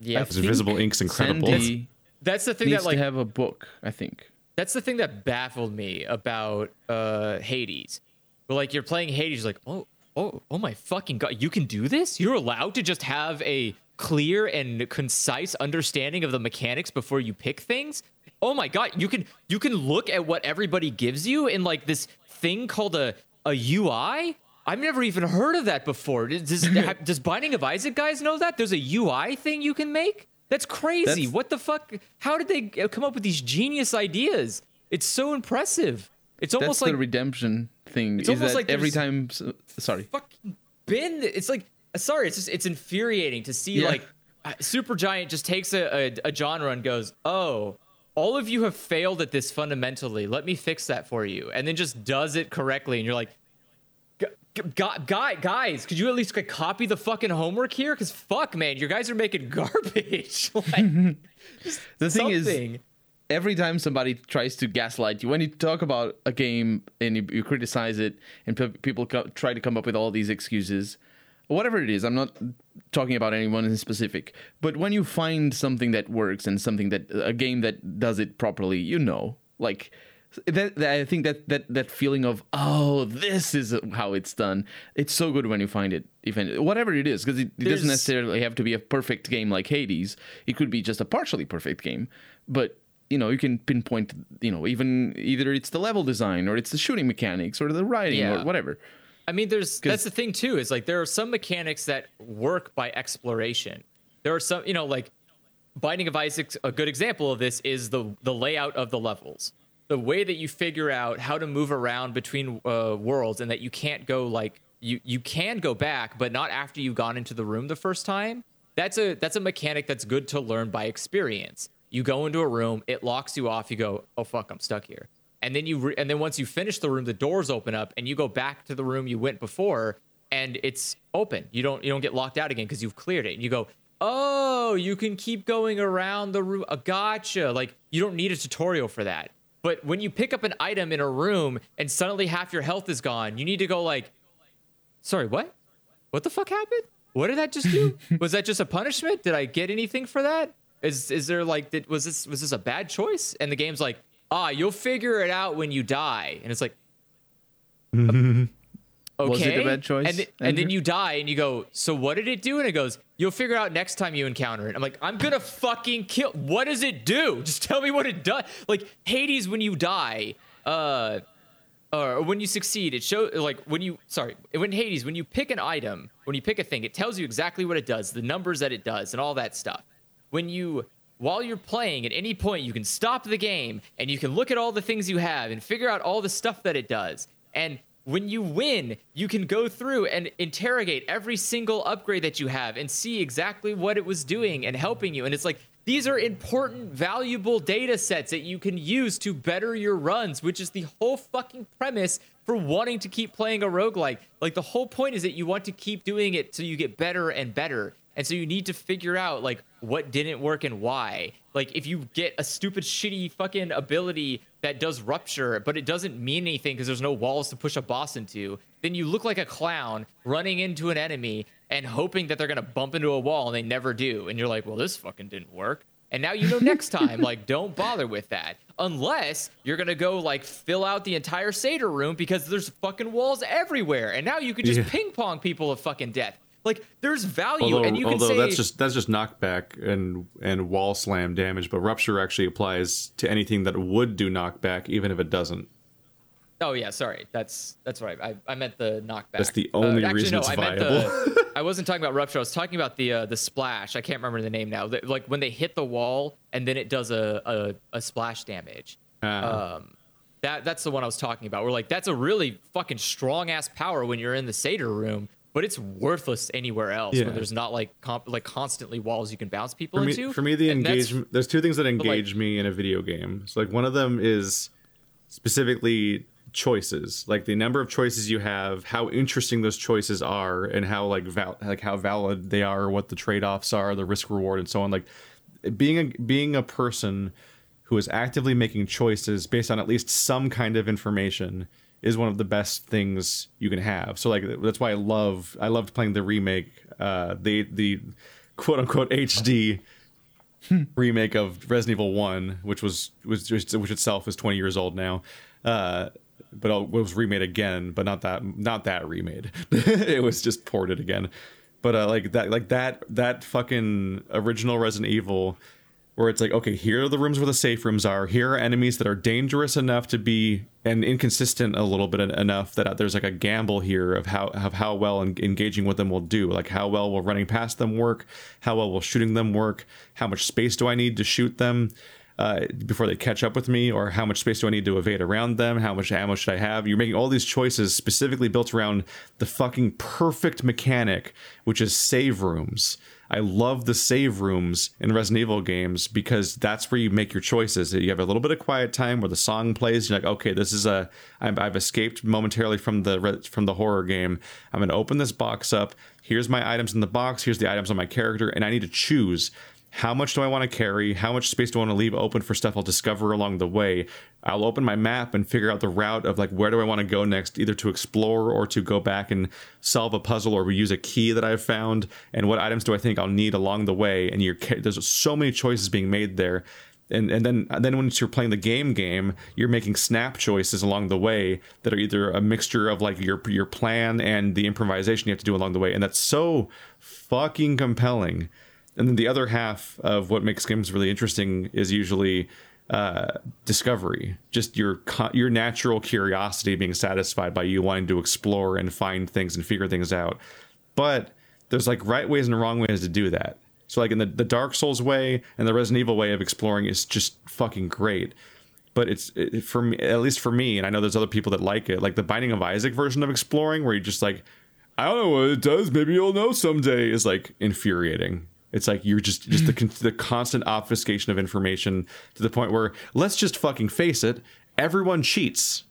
Yeah, Because Invisible Inc's incredible. Sandy that's the thing needs that like to have a book. I think. that's the thing that baffled me about uh Hades. But like you're playing Hades, like, oh, oh, oh my fucking god, you can do this? You're allowed to just have a clear and concise understanding of the mechanics before you pick things? Oh my god, you can you can look at what everybody gives you in like this thing called a a UI? I've never even heard of that before. Does, does Binding of Isaac guys know that? There's a UI thing you can make? That's crazy. That's- what the fuck? How did they come up with these genius ideas? It's so impressive. It's That's almost like the redemption thing. It's is almost that like every time. Sorry. fucking been. It's like sorry. It's just it's infuriating to see Yeah. like uh, Supergiant just takes a, a, a genre and goes, oh. All of you have failed at this fundamentally. Let me fix that for you, and then just does it correctly. And you're like, "Gu- gu- gu- guy, guys, could you at least like, copy the fucking homework here? Because fuck, man, you guys are making garbage. like, The thing is- every time somebody tries to gaslight you, when you talk about a game and you, you criticize it, and pe- people co- try to come up with all these excuses, whatever it is, I'm not talking about anyone in specific, but when you find something that works and something that a game that does it properly, you know, like. That, that I think that, that that feeling of oh this is how it's done it's so good when you find it even whatever it is because it, it doesn't necessarily have to be a perfect game like Hades it could be just a partially perfect game but you know you can pinpoint you know even either it's the level design or it's the shooting mechanics or the writing Yeah. or whatever I mean, there's that's the thing too. Is like there are some mechanics that work by exploration. There are some, you know, like Binding of Isaac's a good example of this is the the layout of the levels, the way that you figure out how to move around between uh, worlds, and that you can't go like you you can go back, but not after you've gone into the room the first time. That's a that's a mechanic that's good to learn by experience. You go into a room, it locks you off. You go, oh fuck, I'm stuck here and then you re- and then once you finish the room the doors open up and you go back to the room you went before and it's open you don't you don't get locked out again because you've cleared it and you go oh you can keep going around the room uh, gotcha like you don't need a tutorial for that but when you pick up an item in a room and suddenly half your health is gone you need to go like sorry what? What the fuck happened? What did that just do? Was that just a punishment? Did i get anything for that? Is is there like did, was this was this a bad choice? And the game's like ah you'll figure it out when you die. And it's like okay Was it a bad choice, and, th- and then you die and you go so what did it do? And it goes you'll figure out next time you encounter it. I'm like i'm gonna fucking kill what does it do? Just tell me what it does. Like hades when you die uh or when you succeed, it shows like when you sorry, when Hades, when you pick an item, when you pick a thing, it tells you exactly what it does, the numbers that it does, and all that stuff. When you while you're playing, at any point you can stop the game and you can look at all the things you have and figure out all the stuff that it does. And when you win, you can go through and interrogate every single upgrade that you have and see exactly what it was doing and helping you. And it's like these are important, valuable data sets that you can use to better your runs, which is the whole fucking premise for wanting to keep playing a roguelike. Like the whole point is that you want to keep doing it so you get better and better. And so you need to figure out like what didn't work and why. Like if you get a stupid shitty fucking ability that does rupture, but it doesn't mean anything because there's no walls to push a boss into, then you look like a clown running into an enemy and hoping that they're gonna bump into a wall and they never do. And you're like, well, this fucking didn't work. And now you know next time, like, don't bother with that. Unless you're gonna go like fill out the entire Seder room because there's fucking walls everywhere. And now you can just Yeah. ping pong people of fucking death. Like there's value Although, and you can although say that's just that's just knockback and and wall slam damage, but rupture actually applies to anything that would do knockback, even if it doesn't. Oh yeah, sorry. That's that's right. I, I meant the knockback. Uh, That's the only actually, reason no, it's I meant the. I wasn't talking about rupture. I was talking about the uh, the splash. I can't remember the name now. Like when they hit the wall and then it does a a, a splash damage. Ah. Um, that that's the one I was talking about. We're like that's a really fucking strong ass power when you're in the Seder room, but it's worthless anywhere else Yeah. when there's not like comp- like constantly walls you can bounce people for me, into. for me the engagement there's two things that like- engage me in a video game so like one of them is specifically choices like the number of choices you have how interesting those choices are and how like val- like how valid they are what the trade-offs are the risk reward and so on like being a being a person who is actively making choices based on at least some kind of information is one of the best things you can have. So like that's why I love I loved playing the remake, uh, the the quote unquote HD remake of Resident Evil One, which was was just, which itself is twenty years old now. Uh, but it was remade again, but not that not that remade. it was just ported again. But uh, like that like that that fucking original Resident Evil where it's like, okay, here are the rooms where the safe rooms are. Here are enemies that are dangerous enough to be and inconsistent a little bit enough that there's like a gamble here of how of how well en- engaging with them will do. Like how well will running past them work? How well will shooting them work? How much space do I need to shoot them? Uh, before they catch up with me, or how much space do I need to evade around them? How much ammo should I have? You're making all these choices specifically built around the fucking perfect mechanic, which is save rooms. I love the save rooms in Resident Evil games because that's where you make your choices. You have a little bit of quiet time where the song plays. You're like, okay, this is a I've escaped momentarily from the from the horror game. I'm going to open this box up. Here's my items in the box. Here's the items on my character, and I need to choose how much do I want to carry? How much space do I want to leave open for stuff I'll discover along the way? I'll open my map and figure out the route of like where do I want to go next, either to explore or to go back and solve a puzzle or use a key that I've found. And what items do I think I'll need along the way? And you're there's so many choices being made there. And, and then then once you're playing the game game, you're making snap choices along the way that are either a mixture of like your your plan and the improvisation you have to do along the way, and that's so fucking compelling. And then the other half of what makes games really interesting is usually uh, discovery, just your your natural curiosity being satisfied by you wanting to explore and find things and figure things out. But there's like right ways and wrong ways to do that. So like in the, the Dark Souls way and the Resident Evil way of exploring is just fucking great. But it's it, for me, at least for me, and I know there's other people that like it. Like the Binding of Isaac version of exploring, where you just like, I don't know what it does. Maybe you'll know someday. Is like infuriating. It's like you're just just the the constant obfuscation of information to the point where let's just fucking face it, everyone cheats.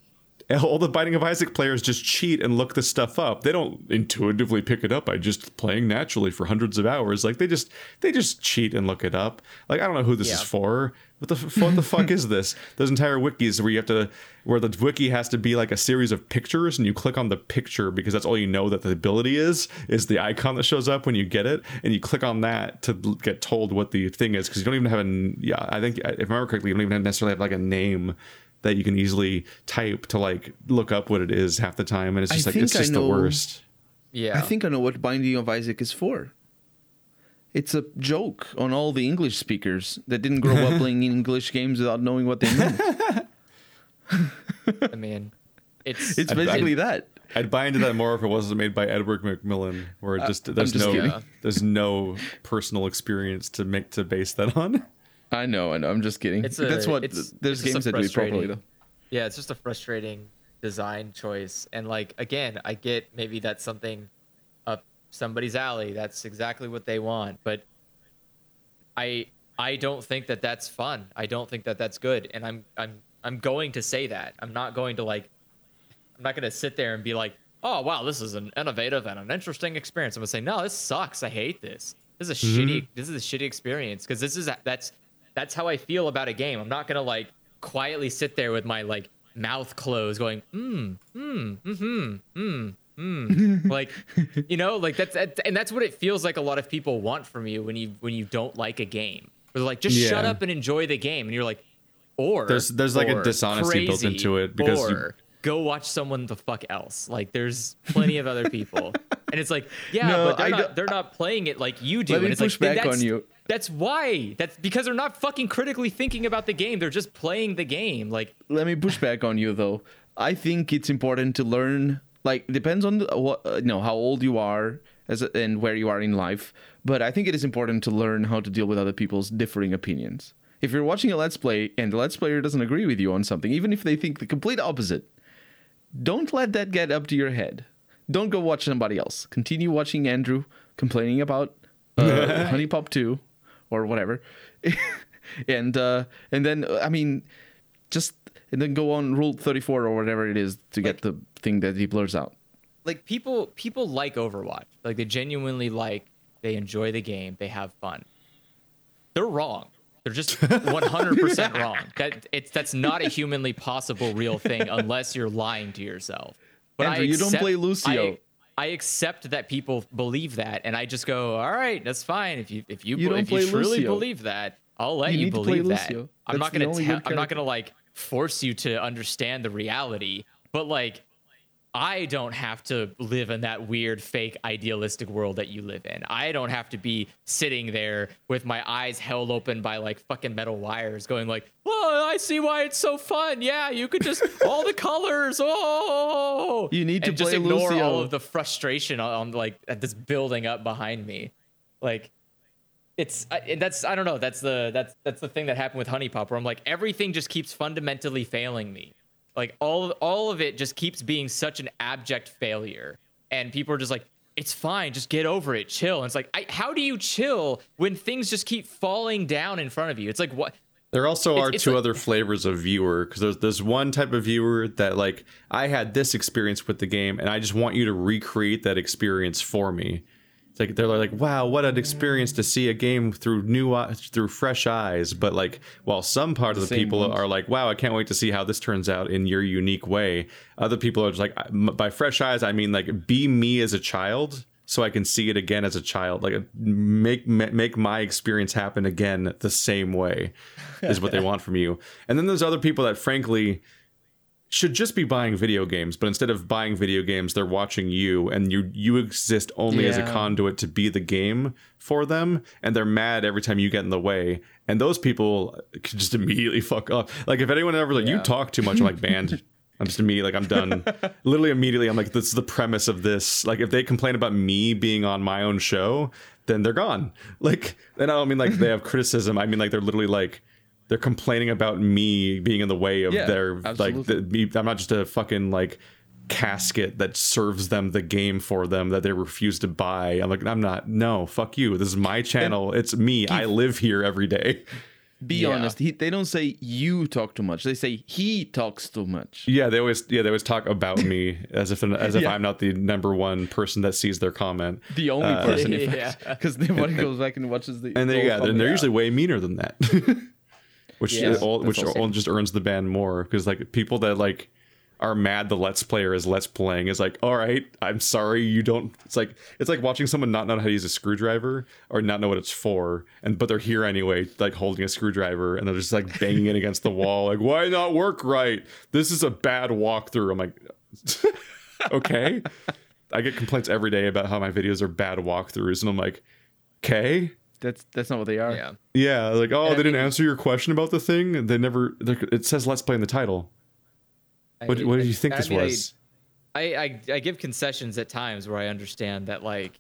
All the Binding of Isaac players just cheat and look this stuff up. They don't intuitively pick it up by just playing naturally for hundreds of hours. Like they just they just cheat and look it up. Like I don't know who this is for. What the f- what the fuck is this? Those entire wikis where you have to where the wiki has to be like a series of pictures and you click on the picture because that's all you know that the ability is is the icon that shows up when you get it and you click on that to get told what the thing is because you don't even have a n- yeah I think if I remember correctly you don't even necessarily have like a name that you can easily type to like look up what it is half the time and it's I just like think it's I just the know- worst. Yeah. I think I know what Binding of Isaac is for. It's a joke on all the English speakers that didn't grow up playing English games without knowing what they meant. I mean, it's It's I- I- basically that. I'd buy into that more if it wasn't made by Edward McMillen, where it uh, just there's just no kidding. there's no personal experience to make to base that on. I know, I know. I'm just kidding. It's a- That's what it's- there's it's games that do it properly though. yeah, it's just a frustrating design choice. And like again, I get maybe that's something up somebody's alley. That's exactly what they want, but I I don't think that that's fun. I don't think that that's good. And I'm I'm I'm going to say that. I'm not going to like I'm not going to sit there and be like, "Oh, wow, this is an innovative and an interesting experience." I'm going to say, "No, this sucks. I hate this." this is a shitty this is a shitty experience because this is that's that's how I feel about a game. I'm not gonna like quietly sit there with my like mouth closed, going mm mm mm mm mm like you know like that's that, and that's what it feels like. A lot of people want from you when you when you don't like a game. They're like, just shut up and enjoy the game, and you're like, or There's- there's, like, a or dishonesty built into it because you- or go watch someone the fuck else. Like there's plenty of other people. and it's like, yeah, No, but they're not they're not playing it like you do. Let me and it's push like back on you. That's why. That's because they're not fucking critically thinking about the game. They're just playing the game. Like let me push back on you though. I think it's important to learn. Like depends on the, what uh, you know how old you are as a, and where you are in life. But I think it is important to learn how to deal with other people's differing opinions. If you're watching a let's play and the let's player doesn't agree with you on something, even if they think the complete opposite, don't let that get up to your head. Don't go watch somebody else. Continue watching Andrew complaining about uh, HuniePop 2 or whatever. and uh, and then uh, I mean just and then go on rule 34 or whatever it is to get the thing that he blurs out. like people people like Overwatch. Like they genuinely like they enjoy the game, they have fun. They're wrong. They're just 100% wrong. That it's that's not a humanly possible real thing unless you're lying to yourself. But Andrew, you don't play Lucio. I, I accept that people believe that, and I just go, all right, that's fine. If you if you, You if you truly Lucio. believe that, I'll let You you, need to play believe that. Lucio. I'm That's not gonna tell. I'm not gonna like force you to understand the reality, but like I don't have to live in that weird, fake, idealistic world that you live in. I don't have to be sitting there with my eyes held open by like fucking metal wires, going like, "Oh, I see why it's so fun. Yeah, you could just all the colors. Oh, You need to just ignore Lucio. all of the frustration on, on like that's building up behind me, like." It's I, and that's I don't know that's the that's that's the thing that happened with HuniePop where I'm like everything just keeps fundamentally failing me like all all of it just keeps being such an abject failure. And people are just like it's fine just get over it chill. And it's like I, how do you chill when things just keep falling down in front of you? It's like what There also It's- are it's two like- other flavors of viewer because there's there's one type of viewer that like I had this experience with the game and I just want you to recreate that experience for me. Like they're like, wow, what an experience to see a game through new through fresh eyes. But like, while some part of the Same people ones. are like, wow, I can't wait to see how this turns out in your unique way. Other people are just like, by fresh eyes, I mean like, be me as a child. So I can see it again as a child, like make make my experience happen again the same way, is what they want from you. And then there's other people that, frankly, should just be buying video games, but instead of buying video games, they're watching you, and you you exist only as a conduit to be the game for them, and they're mad every time you get in the way. And those people could just immediately fuck up. Like if anyone ever like you talk too much, I'm like banned. I'm just immediately like I'm done. Literally immediately, I'm like this is the premise of this. Like if they complain about me being on my own show, then they're gone. Like and I don't mean like they have criticism. I mean like they're literally like they're complaining about me being in the way of Yeah, their like the, me, I'm not just a fucking like casket that serves them the game for them that they refuse to buy. I'm like I'm not. No, fuck you. This is my channel. It's me. I live here every day. Be Yeah. honest. He, they don't say you talk too much. They say he talks too much. Yeah, they always yeah they always talk about me as if as if Yeah. I'm not the number one person that sees their comment. The only uh, person, in Yeah. fact, because nobody goes back and watches the. And they the yeah, whole they're, they're usually way meaner than that. which Yeah, all, which all just earns the band more because like people that like are mad the let's player is let's playing is like all right i'm sorry you don't it's like it's like watching someone not know how to use a screwdriver or not know what it's for and but they're here anyway like holding a screwdriver and they're just like banging it against the wall like why not work right? This is a bad walkthrough. I'm like okay. I get complaints every day about how my videos are bad walkthroughs and i'm like okay That's that's not what they are. yeah yeah, like oh, I they didn't mean- answer your question about the thing. They never. they're- It says "Let's play" in the title. What, I- what did I- you think I this mean, was? I, I I give concessions at times where I understand that like,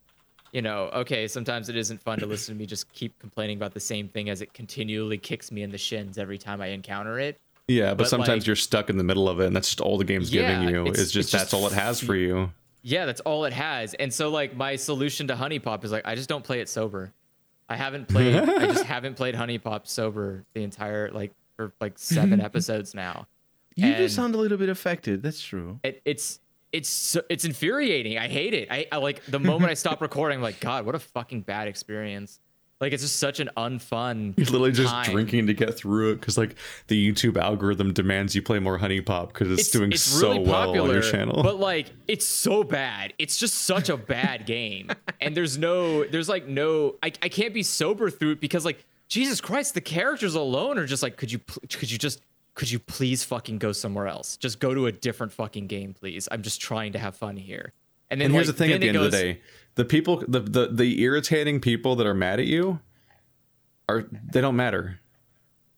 you know, okay, sometimes it isn't fun to listen to me just keep complaining about the same thing as it continually kicks me in the shins every time I encounter it. yeah, but, but, sometimes like- you're stuck in the middle of it, and that's just all the game's Yeah, giving you. it's- Is just it's that's just all it has for you. Yeah, that's all it has. And so like my solution to HuniePop is like I just don't play it sober. I haven't played I just haven't played HuniePop sober the entire like for like seven episodes now. You do And- sound a little bit affected. That's true. it, it's it's so, it's infuriating. I hate it. I, I like the moment I stop recording, I'm like, God, what a fucking bad experience. Like it's just such an unfun. You're literally just time. drinking to get through it because like the YouTube algorithm demands you play more HuniePop because it's, doing it's so really well on your channel. But like it's so bad. It's just such a bad game. And there's no there's like no I, I can't be sober through it because like Jesus Christ, the characters alone are just like could you pl- could you just could you please fucking go somewhere else? Just go to a different fucking game, please. I'm just trying to have fun here. And then and here's like, the thing: at the end of the day, the people, the, the the irritating people that are mad at you, are they don't matter.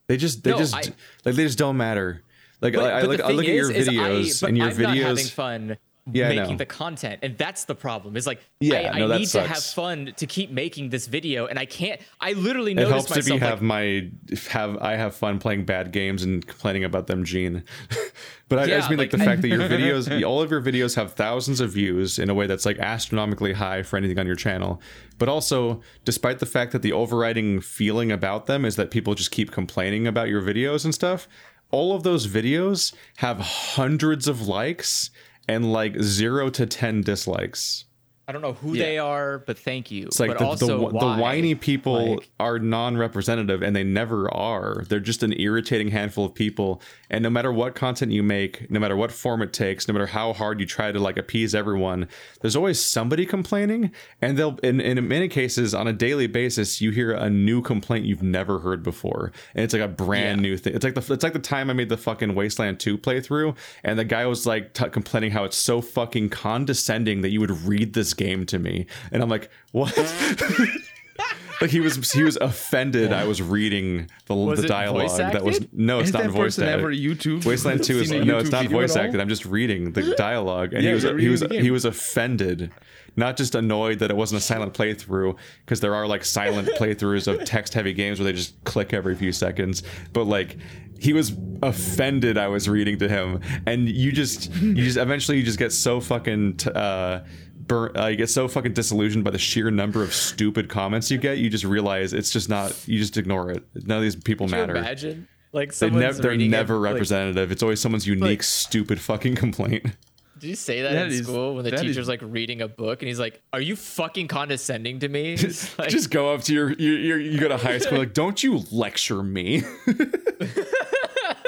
They just they No, just I- like they just don't matter. Like But, I, I look, I look at your is I- videos and your not having videos. fun Yeah, making the content, and that's the problem. Is like, Yeah, I, no, I need to have fun to keep making this video, and I can't. I literally It noticed helps if myself you like, have my have I have fun playing bad games and complaining about them, Gene. but I, I just mean like, like, the I- fact that your videos, all of your videos have thousands of views in a way that's like astronomically high for anything on your channel. But also, despite the fact that the overriding feeling about them is that people just keep complaining about your videos and stuff, all of those videos have hundreds of likes and like zero to ten dislikes. I don't know who they are, but thank you. It's like the, also the, the whiny people Like- are non-representative and they never are. They're just an irritating handful of people. And no matter what content you make no matter what form it takes no matter how hard you try to like appease everyone there's always somebody complaining. And they'll in, in many cases on a daily basis you hear a new complaint you've never heard before. And it's like a brand Yeah. new thing. It's like the it's like the time i made the fucking wasteland 2 playthrough and the guy was like t- complaining how it's so fucking condescending that you would read this game to me. And i'm like what? Like he was he was offended i was reading the, Was the dialogue that was no it's not that voice acted. ever YouTube wasteland 2 is no it's not voice acted. I'm just reading the dialogue. And Yeah, he was he was he was offended not just annoyed that it wasn't a silent playthrough because there are like silent playthroughs of text heavy games where they just click every few seconds. But like he was offended i was reading to him. And you just you just eventually you just get so fucking t- uh burn, uh, you get so fucking disillusioned by the sheer number of stupid comments you get you just realize it's just not you just ignore it. None of these people Could you matter. imagine? Like they someone's never they're reading a- never like, representative. It's always someone's unique like- stupid fucking complaint. Did you say that, That in is- school when the that is- teacher's like reading a book and he's like, "Are you fucking condescending to me?" Like, just go up to your you you you go to high school like don't you lecture me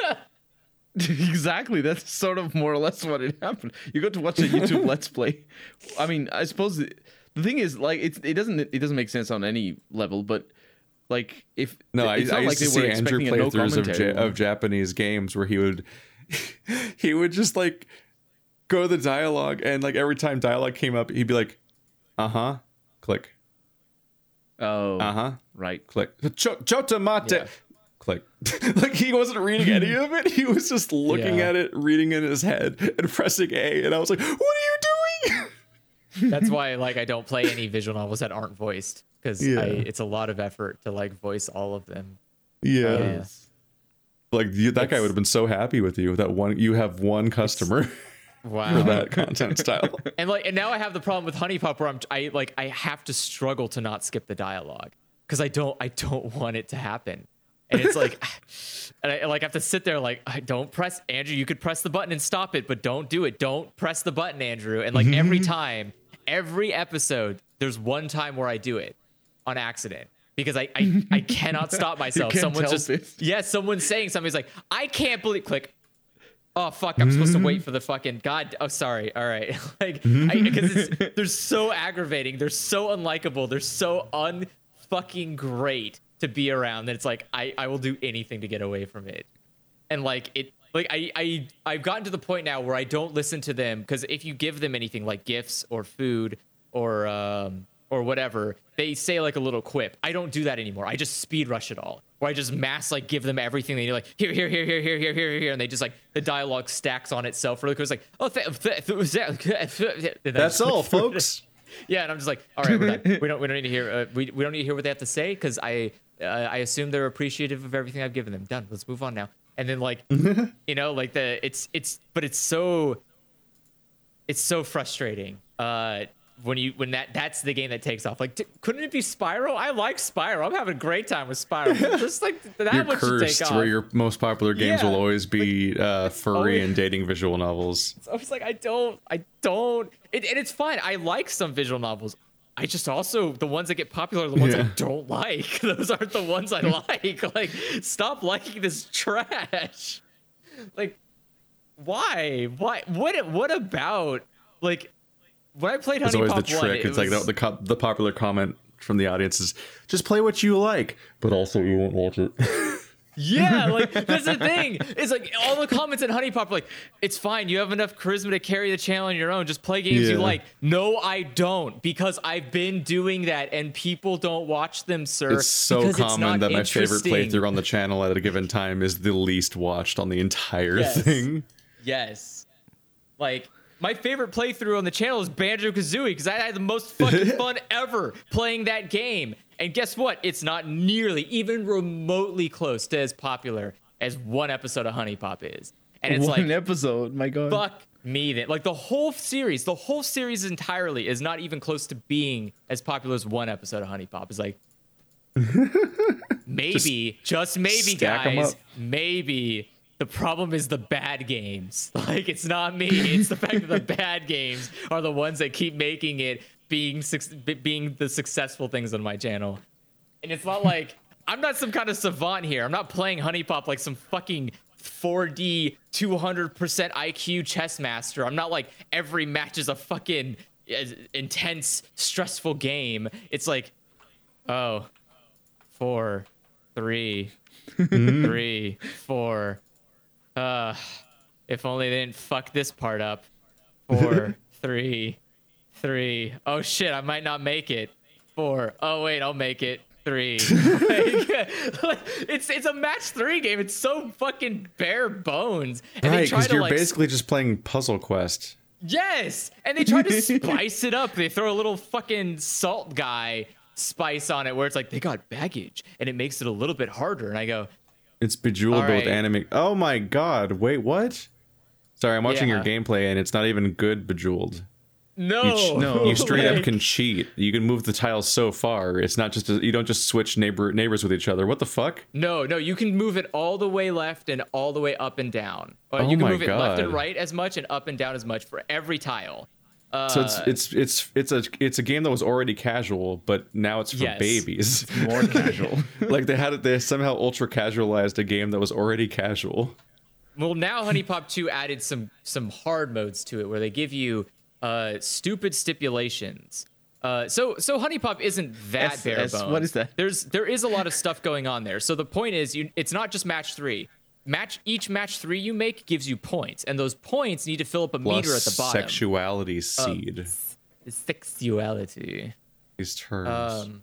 exactly. That's sort of more or less what it happened. You got to watch a YouTube Let's Play. I mean, I suppose the, the thing is like it. It doesn't. It doesn't make sense on any level. But like if no I, I used like to see Andrew a no playthroughs of, ja- of Japanese games where he would he would just like go to the dialogue and like every time dialogue came up he'd be like uh-huh click Oh, uh-huh right. click Ch- chotamate Yeah. Click like he wasn't reading any hmm. of it he was just looking Yeah. at it reading in his head and pressing a and i was like what are you doing that's why like I don't play any visual novels that aren't voiced because Yeah. it's a lot of effort to like voice all of them. yeah Yes. like you, that guy would have been so happy with you that one you have one customer Wow. for that content style And like, and now I have the problem with HuniePop where I'm, I like, I have to struggle to not skip the dialogue because I don't, I don't want it to happen. And it's like, and I like have to sit there like, I don't press Andrew. You could press the button and stop it, but don't do it. Don't press the button, Andrew. And like every time, every episode, there's one time where I do it on accident. Because I, I, I cannot stop myself. Someone's just yes yeah, someone's saying something. Like, I can't believe click oh fuck i'm supposed to wait for the fucking god oh sorry all right like because they're so aggravating they're so unlikable they're so unfucking great to be around that it's like i i will do anything to get away from it. And like it like i i i've gotten to the point now where i don't listen to them because if you give them anything like gifts or food or um or whatever they say like a little quip. I don't do that anymore. I just speed rush it all. Or i just mass like give them everything. They need like here here here here here here here here and they just like the dialogue stacks on itself really quick. It's like oh th- th- th- th- th- and that's all click through it. folks. Yeah, and I'm just like, all right, we're done. we don't we don't need to hear uh, we, we don't need to hear what they have to say because I uh, I assume they're appreciative of everything I've given them. Done. Let's move on now. And then like you know like the it's it's but it's so it's so frustrating. Uh, when you when that that's the game that takes off. Like, t- couldn't it be Spyro? I like Spyro. I'm having a great time with Spyro. Just like that You're one should take cursed off. where your most popular games Yeah. will always be uh, furry always- and dating visual novels. I was like, I don't, I don't. It, and it's fine. I like some visual novels. I just also the ones that get popular are the ones I don't like. Those aren't the ones I like. Like, stop liking this trash. Like, why? Why? What? What about like when I played It's always the One? trick. it It's like was- the, the the popular comment from the audience is just play what you like, but also you won't watch it. Yeah, like that's the thing. It's like all the comments in HuniePop are like, it's fine. You have enough charisma to carry the channel on your own. Just play games you Yeah. like. No, I don't, because I've been doing that, and people don't watch them, sir. it's so common not that my favorite playthrough on the channel at a given time is the least watched on the entire Yes. thing. Yes, like my favorite playthrough on the channel is Banjo Kazooie because I had the most fucking fun ever playing that game. And guess what? It's not nearly, even remotely close to as popular as one episode of HuniePop is. And it's One like, episode. My God. fuck me then. Like the whole series, the whole series entirely is not even close to being as popular as one episode of HuniePop. It's like maybe, just, maybe, guys, maybe the problem is the bad games. Like it's not me. It's the fact that the bad games are the ones that keep making it being suc- being the successful things on my channel. And it's not like I'm not some kind of savant here. I'm not playing HuniePop like some fucking 4D 200% IQ chess master. I'm not like every match is a fucking intense, stressful game. It's like, oh, four, three, three, four. Uh, if only they didn't fuck this part up. Four, three, three. Oh shit, I might not make it. Four. Oh wait, I'll make it. Three. Like, it's it's a match three game. It's so fucking bare bones. And Right, because you're like basically just playing Puzzle Quest. Yes, and they try to spice it up. They throw a little fucking salt guy spice on it, where it's like they got baggage, and it makes it a little bit harder. And I go, It's bejeweled but with right. anime. Oh my god! Wait, what? Sorry, I'm watching your gameplay and it's not even good bejeweled. No, You, ch- No. you straight up can cheat. You can move the tiles so far. It's not just a, you don't just switch neighbor neighbors with each other. What the fuck? No, no, you can move it all the way left and all the way up and down. Uh, Oh you can my move it left and right as much and up and down as much for every tile. Uh, So it's it's it's it's a it's a game that was already casual, but now it's for Yes. babies. More casual. like they had it, they somehow ultra casualized a game that was already casual. Well, now HuniePop 2 added some some hard modes to it where they give you uh, stupid stipulations. Uh, so so HuniePop isn't that S- bare S- bones. what is that? There's there is a lot of stuff going on there. So the point is, you it's not just match three. Match each match three you make gives you points, and those points need to fill up a Plus meter at the bottom. sexuality seed. Sexuality. These terms. Um,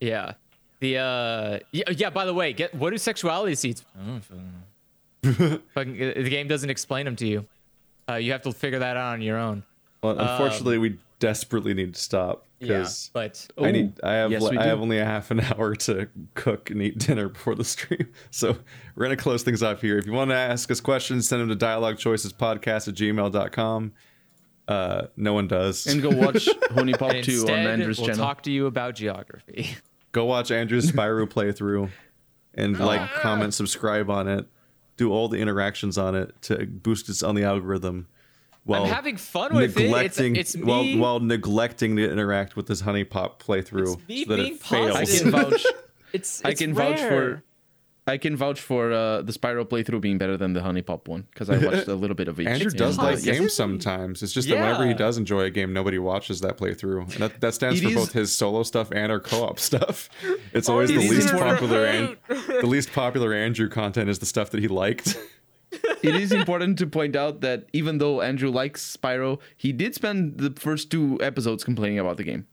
yeah. The uh, yeah, yeah. By the way, get what do sexuality seeds? Fucking- uh, the game doesn't explain them to you. Uh, you have to figure that out on your own. Well, unfortunately, we desperately need to stop Yeah, because but I need. I have. yes, I do. have only a half an hour to cook and eat dinner before the stream, so we're gonna close things off here. If you want to ask us questions, send them to dialoguechoicespodcast at gmail.com. Uh, no one does. and go watch HuniePop 2 on Andrew's we'll channel. talk to you about geography. Go watch Andrew's Spyro playthrough, and like, comment, subscribe on it. Do all the interactions on it to boost us on the algorithm. While I'm having fun with it. It's, neglecting it's me. while while neglecting to interact with this HuniePop playthrough It's me so being it fails. I can vouch. it's, I it's can vouch for. I can vouch for uh, the Spyro playthrough being better than the HuniePop one because I watched a little bit of each. Andrew does and, like uh, games sometimes. It's just that whenever he does enjoy a game, nobody watches that playthrough. And that, that stands It for is- both his solo stuff and our co-op stuff. It's always it the least popular and the least popular Andrew content is the stuff that he liked. It is important to point out that even though Andrew likes Spyro, he did spend the first two episodes complaining about the game.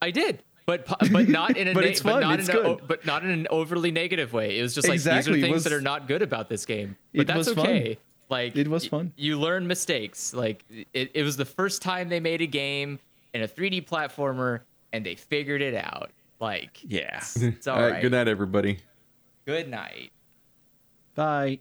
I did, but but not in a But ne- it's but fun, not it's in a, o- good. but not in an overly negative way. It was just like Exactly, these are things was- that are not good about this game. But It that's was fun. okay. Like It was y- fun. You learn mistakes. Like it, it was the first time they made a game in a 3D platformer, and they figured it out. Like Yeah. it's all all right, right. good night, everybody. Good night. Bye.